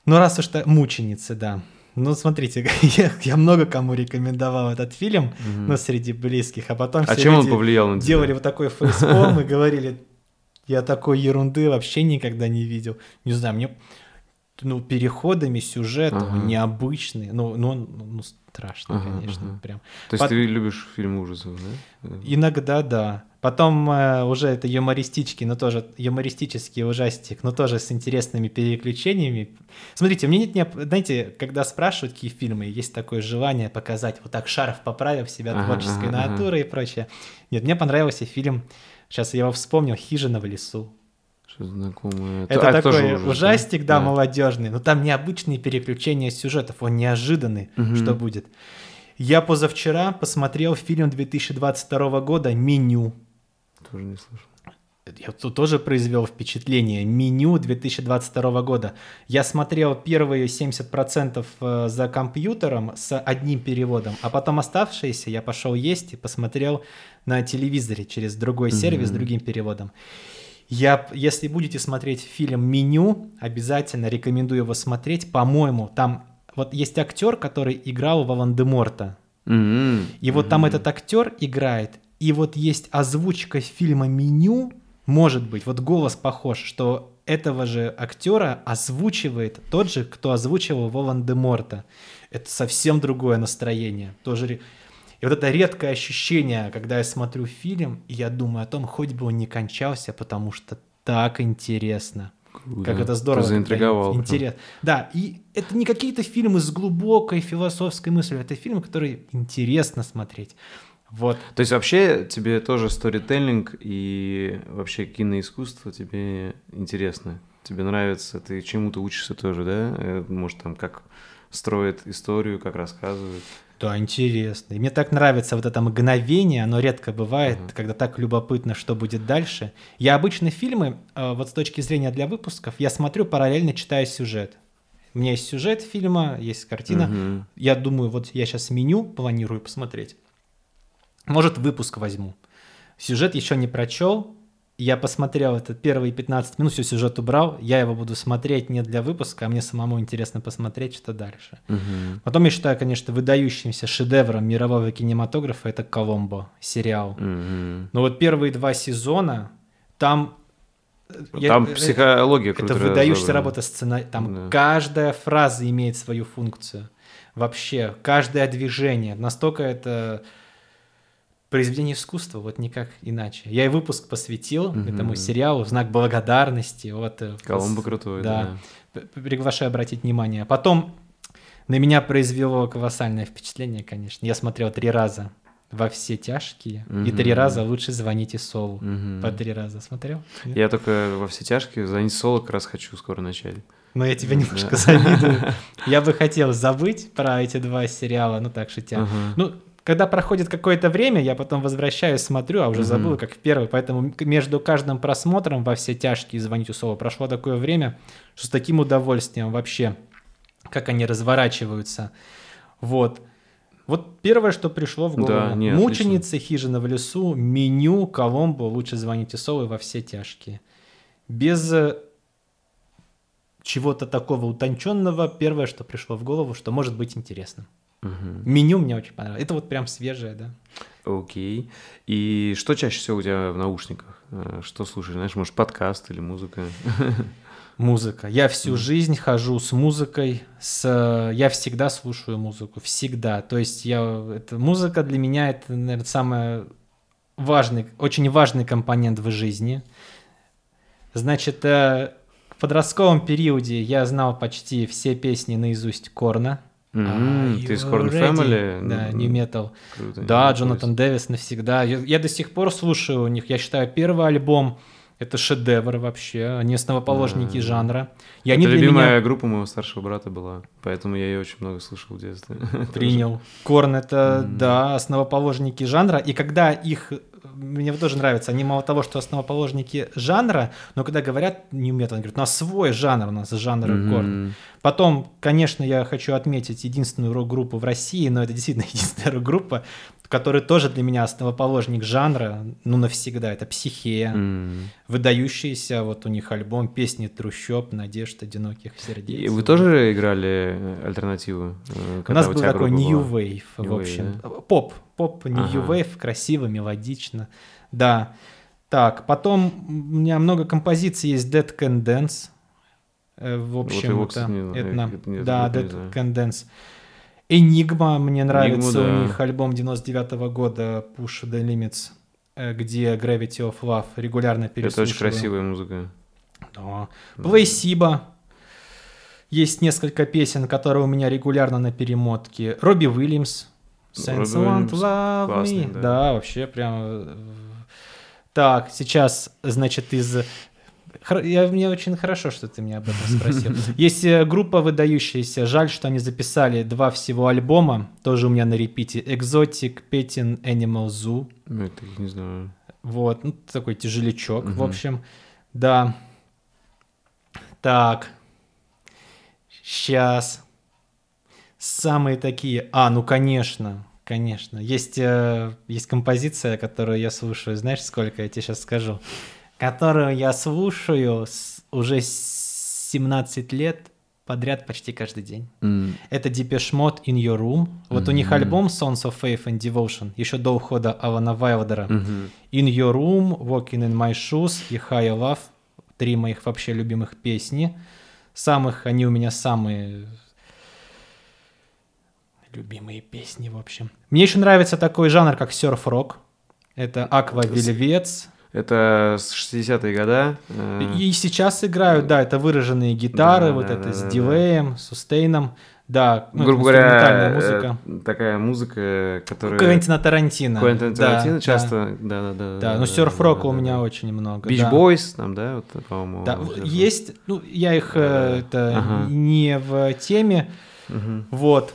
Ну, раз уж то мученицы, да. Ну, смотрите, (laughs) я, я много кому рекомендовал этот фильм, mm-hmm. ну, среди близких, а потом а чем он повлиял на тебя? делали вот такой фейспалм и говорили, я такой ерунды вообще никогда не видел. Не знаю, мне ну, переходами сюжета ага. необычные, ну, ну, ну, страшно, ага, конечно, ага. прям. То есть Под... ты любишь фильм ужасов, да? Иногда, да. Потом э, уже это юмористический, но тоже юмористический ужастик, но тоже с интересными переключениями. Смотрите, мне нет, не, знаете, когда спрашивают, какие фильмы, есть такое желание показать вот так шарф поправив себя ага, творческой ага, натуры ага. и прочее. Нет, мне понравился фильм, сейчас я его вспомнил, «Хижина в лесу». Что знакомое. Это А, такой ужас, ужастик, да, Да. молодежный, но там необычные переключения сюжетов, он неожиданный, Мгм. что будет. Я позавчера посмотрел фильм 2022 года «Меню». Тоже не слышал. Я тут тоже произвел впечатление. Меню 2022 года. Я смотрел первые 70% э, за компьютером с одним переводом, а потом оставшиеся я пошел есть и посмотрел на телевизоре через другой сервис с Мгм. другим переводом. Я, если будете смотреть фильм «Меню», обязательно рекомендую его смотреть. По-моему, там вот есть актер, который играл Волан-де-Морта. М, И вот там мгм. этот актер играет, и вот есть озвучка фильма «Меню», может быть, вот голос похож, что этого же актера озвучивает тот же, кто озвучивал Волан-де-Морта. Это совсем другое настроение. Тоже... И вот это редкое ощущение, когда я смотрю фильм, и я думаю о том, хоть бы он не кончался, потому что так интересно. Круто. Как это здорово. Ты заинтриговал. прям. Интерес. Да, и это не какие-то фильмы с глубокой философской мыслью, это фильмы, которые интересно смотреть. Вот. То есть вообще тебе тоже сторителлинг и вообще киноискусство тебе интересно? Тебе нравится? Ты чему-то учишься тоже, да? Э, Может, там как строит историю, как рассказывает? Да, интересно. И мне так нравится вот это мгновение, оно редко бывает, Ага. когда так любопытно, что будет дальше. Я обычно фильмы, э, вот с точки зрения для выпусков, я смотрю параллельно читая сюжет. У меня есть сюжет фильма, есть картина. Мгм. Я думаю, вот я сейчас меню планирую посмотреть. Может, выпуск возьму. Сюжет еще не прочел. Я посмотрел это первые 15 минут, все сюжет убрал. Я его буду смотреть не для выпуска, а мне самому интересно посмотреть, что дальше. Мгм. Потом я считаю, конечно, выдающимся шедевром мирового кинематографа это «Коломбо» сериал. Мгм. Но вот первые два сезона, там... э, я- Там психология это выдающаяся работа сцена. Там Да. каждая фраза имеет свою функцию. Вообще, каждое движение. Настолько это произведение искусства, вот никак иначе. Я и выпуск посвятил Мгм. этому сериалу в знак благодарности. Вот, э, Коломбо пос- крутой, да. да. Приглашаю обратить внимание. Потом на меня произвело колоссальное впечатление, конечно. Я смотрел три раза во все тяжкие, и три раза лучше звоните Солу. Мгм. По три раза смотрел? Нет? Я только во все тяжкие за соло как раз хочу скоро начать. Но я тебе немножко завидую. (laughs) Я бы хотел забыть про эти два сериала, ну так шутя. Ну, когда проходит какое-то время, я потом возвращаюсь, смотрю, а уже Мгм. забыл, как в первый. Поэтому между каждым просмотром во все тяжкие звонить у Соло прошло такое время, что с таким удовольствием вообще, как они разворачиваются. Вот. Вот первое, что пришло в голову. Да, не, Мученицы, хижина в лесу, меню, Коломбо, лучше звоните Соло во все тяжкие. Без э, чего-то такого утонченного, первое, что пришло в голову, что может быть интересным. Мгм. Меню мне очень понравилось. Это вот прям свежее, да. Окей. И что чаще всего у тебя в наушниках? Э, Что слушаешь? Знаешь, может, подкаст или музыка? (laughs) Музыка. Я всю жизнь хожу с музыкой, с... я всегда слушаю музыку, всегда. То есть я... это... музыка для меня это, наверное, самый важный, очень важный компонент в жизни. Значит, э, в подростковом периоде я знал почти все песни наизусть Корна. Are Ты из ready? Family? Да, New Metal. Круто. Да, Джонатан Дэвис навсегда. Я, я до сих пор слушаю у них. Я считаю, первый альбом это шедевр вообще. Они основоположники Да. жанра. И Это любимая меня группа моего старшего брата была, поэтому я ее очень много слушал в детстве. (laughs) принял. Корн это, Мгм. да, основоположники жанра. И когда их мне тоже нравится, они мало того, что основоположники жанра, но когда говорят New Metal, они говорят, у нас свой жанр, у нас жанр. Корн. Потом, конечно, я хочу отметить единственную рок-группу в России, но это действительно (laughs) единственная рок-группа, которая тоже для меня основоположник жанра, ну, навсегда. Это «Психея», М. выдающийся, вот у них альбом «Песни трущоб», «Надежд одиноких сердец». И вы тоже играли альтернативу? э, У нас был такой New была? Wave, в New Wave, общем. Поп, поп, New Ага. Wave, красиво, мелодично. Да. Так, потом у меня много композиций есть Dead Can Dance. Э, В Вот общем, его, это, не это это не- да, не Dead знаю. Can Dance. Enigma мне нравится, да. у них альбом 99 года Push the Limits, э, где Gravity of Love регулярно Это переслушиваю. очень красивая музыка. Да. Плейсиба. Есть несколько песен, которые у меня регулярно на перемотке. Робби Уильямс. Sense Робби Love классный, да. Да. вообще прям... э, Так, сейчас, значит, из я, мне очень хорошо, что ты меня об этом спросил. (laughs) Есть э, группа выдающаяся. Жаль, что они записали два всего альбома. Тоже у меня на репите. Exotic Petting Animal Zoo. Это я не знаю. Вот, ну, такой тяжелячок, в общем. Да. Так. Сейчас. Самые такие... А, ну, конечно. Конечно. Есть, э, есть композиция, которую я слушаю. Знаешь, сколько я тебе сейчас скажу? Которую я слушаю с, уже 17 лет подряд почти каждый день. Mm. Это Depeche Mode In Your Room. Вот mm-hmm. у них альбом Songs of Faith and Devotion, еще до ухода Алана Вайлдера. Mm-hmm. In Your Room, Walking in My Shoes и High Love. Три моих вообще любимых песни. Самых, они у меня самые любимые песни, в общем. Мне еще нравится такой жанр, как серф-рок. Это Аква Вельвец. Это с 60-е года. Э. И сейчас играют, да, это выраженные гитары, да, вот да, это да, с да, дилеем, да. сустейном. Да, ну, грубо говоря, музыка. Э, такая музыка, которая... Квентина Тарантино. Квентина Тарантино да, часто, да-да-да. Да, да, ну серф-рока да, у меня да. очень много. Бич Бойс там, да, вот, по-моему. Да, есть, ну, я их да, это ага. не в теме, угу. вот.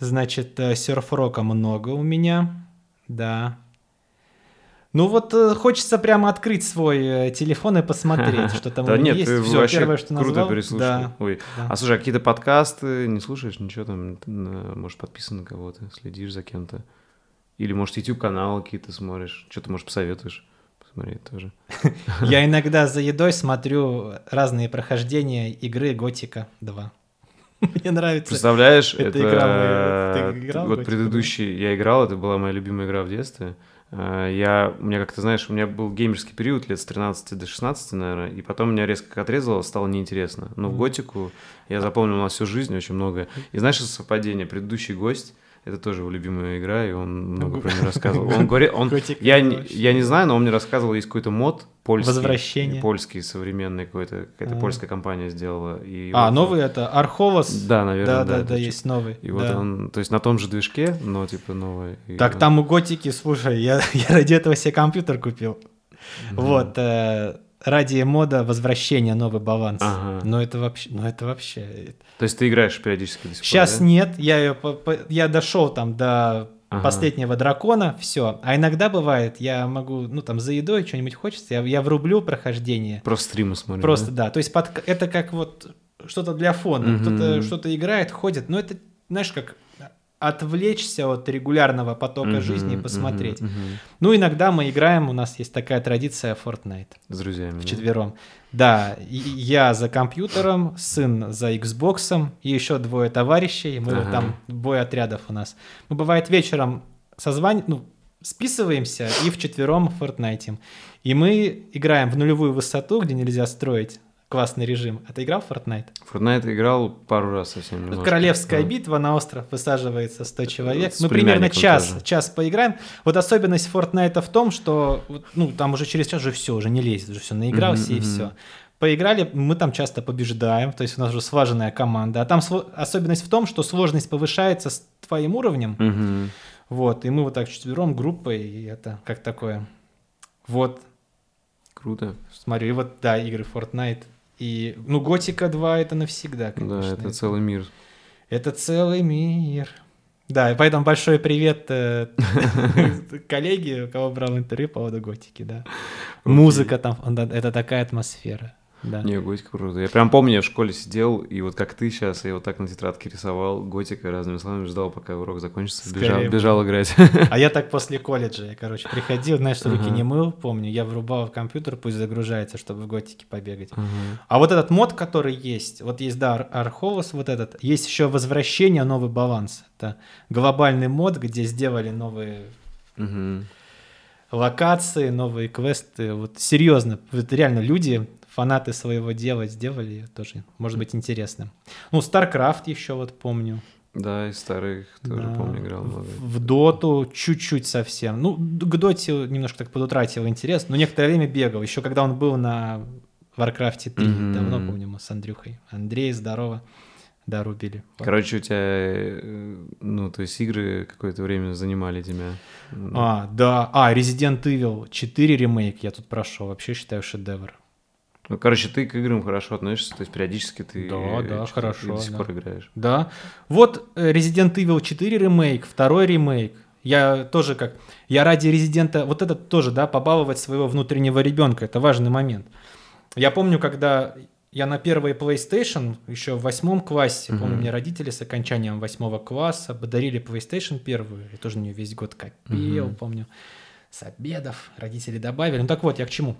Значит, э, серф-рока много у меня, да. Ну вот э, хочется прямо открыть свой э, телефон и посмотреть, (laughs) что там да нет, есть. Все, первое, что круто назвал. переслушал. Да, Ой. Да. А слушай, а какие-то подкасты не слушаешь, ничего там, может, подписан на кого-то, следишь за кем-то? Или, может, YouTube-каналы какие-то смотришь? Что ты, может, посоветуешь? Посмотреть тоже. (laughs) Я иногда за едой смотрю разные прохождения игры Готика 2. (laughs) Мне нравится. Представляешь, это, игра. Ты играл вот предыдущий я играл, это была моя любимая игра в детстве. А, я, у меня как-то, знаешь, у меня был геймерский период лет с 13 до 16, наверное, и потом меня резко отрезало, стало неинтересно. Но в Готику я запомнил на всю жизнь очень много. И знаешь, совпадение, предыдущий гость это тоже его любимая игра, и он много про нее рассказывал. Он говорит, он, я, я не знаю, но он мне рассказывал, есть какой-то мод польский. Возвращение. Польский, современный какой-то, какая-то польская компания сделала. И а, вот, новый это Арховас? Да, наверное, да. Да, да, да, есть новый. И да. вот он, то есть на том же движке, но типа новый. Так, там у Готики, слушай, я, (laughs) я ради этого себе компьютер купил. Mm-hmm. Вот, э, ради мода возвращения новый баланс. Ага. Но это вообще, ну это вообще. То есть ты играешь периодически до сих пор? Сейчас да? нет, я ее, я дошел там до ага. последнего дракона, все. А иногда бывает, я могу, ну там за едой что-нибудь хочется, я, я врублю прохождение. Просто стримы смотрю. Просто да, да. то есть под, это как вот что-то для фона, угу. кто-то что-то играет, ходит, но это знаешь как отвлечься от регулярного потока uh-huh, жизни и посмотреть. Uh-huh, uh-huh. Ну, иногда мы играем, у нас есть такая традиция Fortnite. С друзьями. Вчетвером. Да, и я за компьютером, сын за Xbox, и еще двое товарищей. Мы вот там, бой отрядов у нас. Мы, бывает, вечером созваниваем, ну, списываемся и вчетвером Fortnite. И мы играем в нулевую высоту, где нельзя строить классный режим. А ты играл в Fortnite? Fortnite играл пару раз совсем немножко. Королевская да. битва, на остров высаживается 100 человек. С Мы примерно час, тоже. час поиграем. Вот особенность Fortnite в том, что ну, там уже через час уже все, уже не лезет, уже все, наигрался mm-hmm, и все. Поиграли, мы там часто побеждаем, то есть у нас уже слаженная команда. А там особенность в том, что сложность повышается с твоим уровнем. Mm-hmm. Вот, и мы вот так четвером группой, и это как такое. Вот. Круто. Смотрю, и вот, да, игры Fortnite и, ну, Готика 2 это навсегда, конечно. Да, это, это целый мир. Это целый мир. Да, и поэтому большой привет э, (laughs) коллеге, у кого брал интервью по поводу Готики, да. Музыка там, это такая атмосфера. Да. Не, готика круто. Я прям помню, я в школе сидел, и вот как ты сейчас, я вот так на тетрадке рисовал готика разными словами, ждал, пока урок закончится, бежал, бежал играть. А я так после колледжа, я, короче, приходил, знаешь, что руки не мыл, помню, я врубал в компьютер, пусть загружается, чтобы в готике побегать. А вот этот мод, который есть, вот есть, да, Архолос вот этот, есть еще возвращение, новый баланс. Это глобальный мод, где сделали новые локации, новые квесты. Вот серьезно, вот реально люди фанаты своего дела сделали, тоже может быть интересным. Ну, StarCraft еще вот помню. Да, из старых тоже да. помню, играл много. В Доту чуть-чуть совсем. Ну, к Доте немножко так подутратил интерес, но некоторое время бегал. Еще когда он был на Warcraft 3, mm-hmm. давно помню, мы с Андрюхой. Андрей, здорово. дорубили. Короче, у тебя, э, ну, то есть игры какое-то время занимали тебя. А, да. А, Resident Evil 4 ремейк я тут прошел. Вообще считаю шедевр. Ну, короче, ты к играм хорошо относишься, то есть периодически ты да, да, хорошо, до сих да. пор играешь. Да. Вот э, Resident Evil 4 ремейк, второй ремейк. Я тоже как... Я ради Резидента... Вот это тоже, да, побаловать своего внутреннего ребенка. Это важный момент. Я помню, когда я на первой PlayStation, еще в восьмом классе, Мгм. помню, мне родители с окончанием восьмого класса подарили PlayStation первую. Я тоже на нее весь год копил, Мгм. помню. С обедов родители добавили. Ну так вот, я к чему?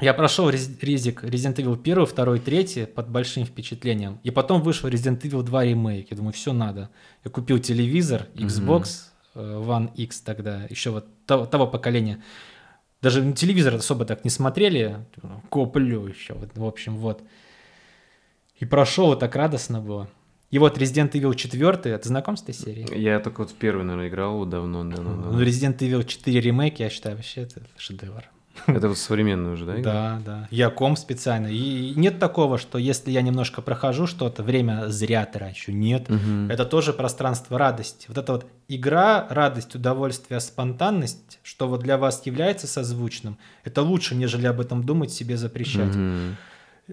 Я прошел Рез- Резик Resident Evil 1, 2, 3 под большим впечатлением. И потом вышел Resident Evil 2 ремейк. Я думаю, все надо. Я купил телевизор, Xbox э, One X тогда, еще вот того, того поколения. Даже на телевизор особо так не смотрели. Куплю еще. Вот, в общем, вот. И прошел, вот так радостно было. И вот Resident Evil 4, ты знаком с этой серией? Я только вот в первый, наверное, играл вот давно, давно, Ну, давно. Resident Evil 4 ремейк, я считаю, вообще это шедевр. (laughs) Это вот современный уже, да? Да, да. Я ком специально. И нет такого, что если я немножко прохожу что-то, время зря трачу. Нет. Мгм. Это тоже пространство радости. Вот эта вот игра, радость, удовольствие, спонтанность, что вот для вас является созвучным, это лучше, нежели об этом думать, себе запрещать. Мгм.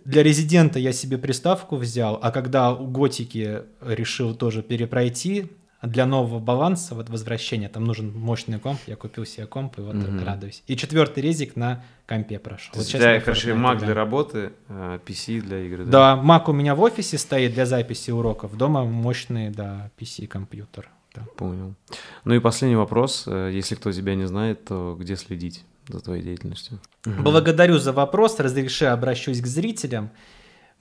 Для резидента я себе приставку взял, а когда у готики решил тоже перепройти, для нового баланса, вот возвращения, там нужен мощный комп, я купил себе комп и вот Мгм. радуюсь. И четвертый резик на компе прошел. Вот на короче, Mac для работы, а PC для игры, да? Да, Mac у меня в офисе стоит для записи уроков, дома мощный, да, PC-компьютер. Да. Понял. Ну и последний вопрос. Э, Если кто тебя не знает, то где следить за твоей деятельностью? Благодарю за вопрос, разреши обращусь к зрителям.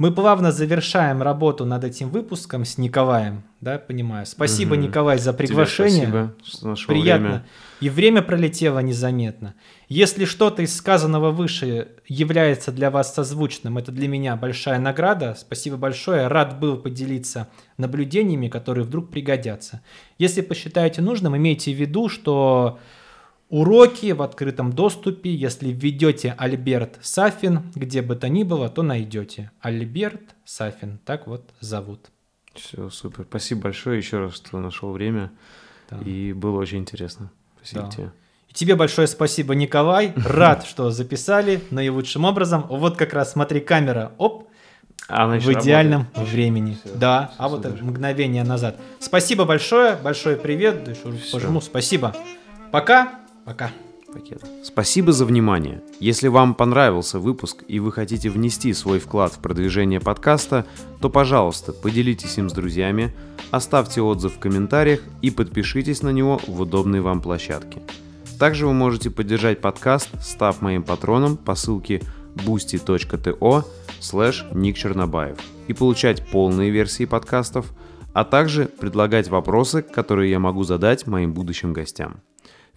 Мы плавно завершаем работу над этим выпуском с Николаем, да, понимаю. Спасибо, Мгм. Николай, за Тебе приглашение. спасибо, что нашел Приятно. время. И время пролетело незаметно. Если что-то из сказанного выше является для вас созвучным, это для меня большая награда. Спасибо большое. Рад был поделиться наблюдениями, которые вдруг пригодятся. Если посчитаете нужным, имейте в виду, что уроки в открытом доступе, если введете Альберт Сафин, где бы то ни было, то найдете. Альберт Сафин, так вот зовут. Все, супер. Спасибо большое еще раз, что нашел время. Да. И было очень интересно. Спасибо Да. тебе. И тебе большое спасибо, Николай. (laughs) Рад, что записали наилучшим образом. Вот как раз, смотри, камера, оп, А в идеальном работает? времени. Всё, да, всё а вот супер. мгновение назад. Спасибо большое, большой привет, пожму, спасибо. Пока, пока. пакет. Спасибо за внимание. Если вам понравился выпуск и вы хотите внести свой вклад в продвижение подкаста, то, пожалуйста, поделитесь им с друзьями, оставьте отзыв в комментариях и подпишитесь на него в удобной вам площадке. Также вы можете поддержать подкаст, став моим патроном по ссылке boosty.to слэш Ник Чернобаев и получать полные версии подкастов, а также предлагать вопросы, которые я могу задать моим будущим гостям.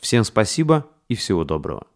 Всем спасибо и всего доброго.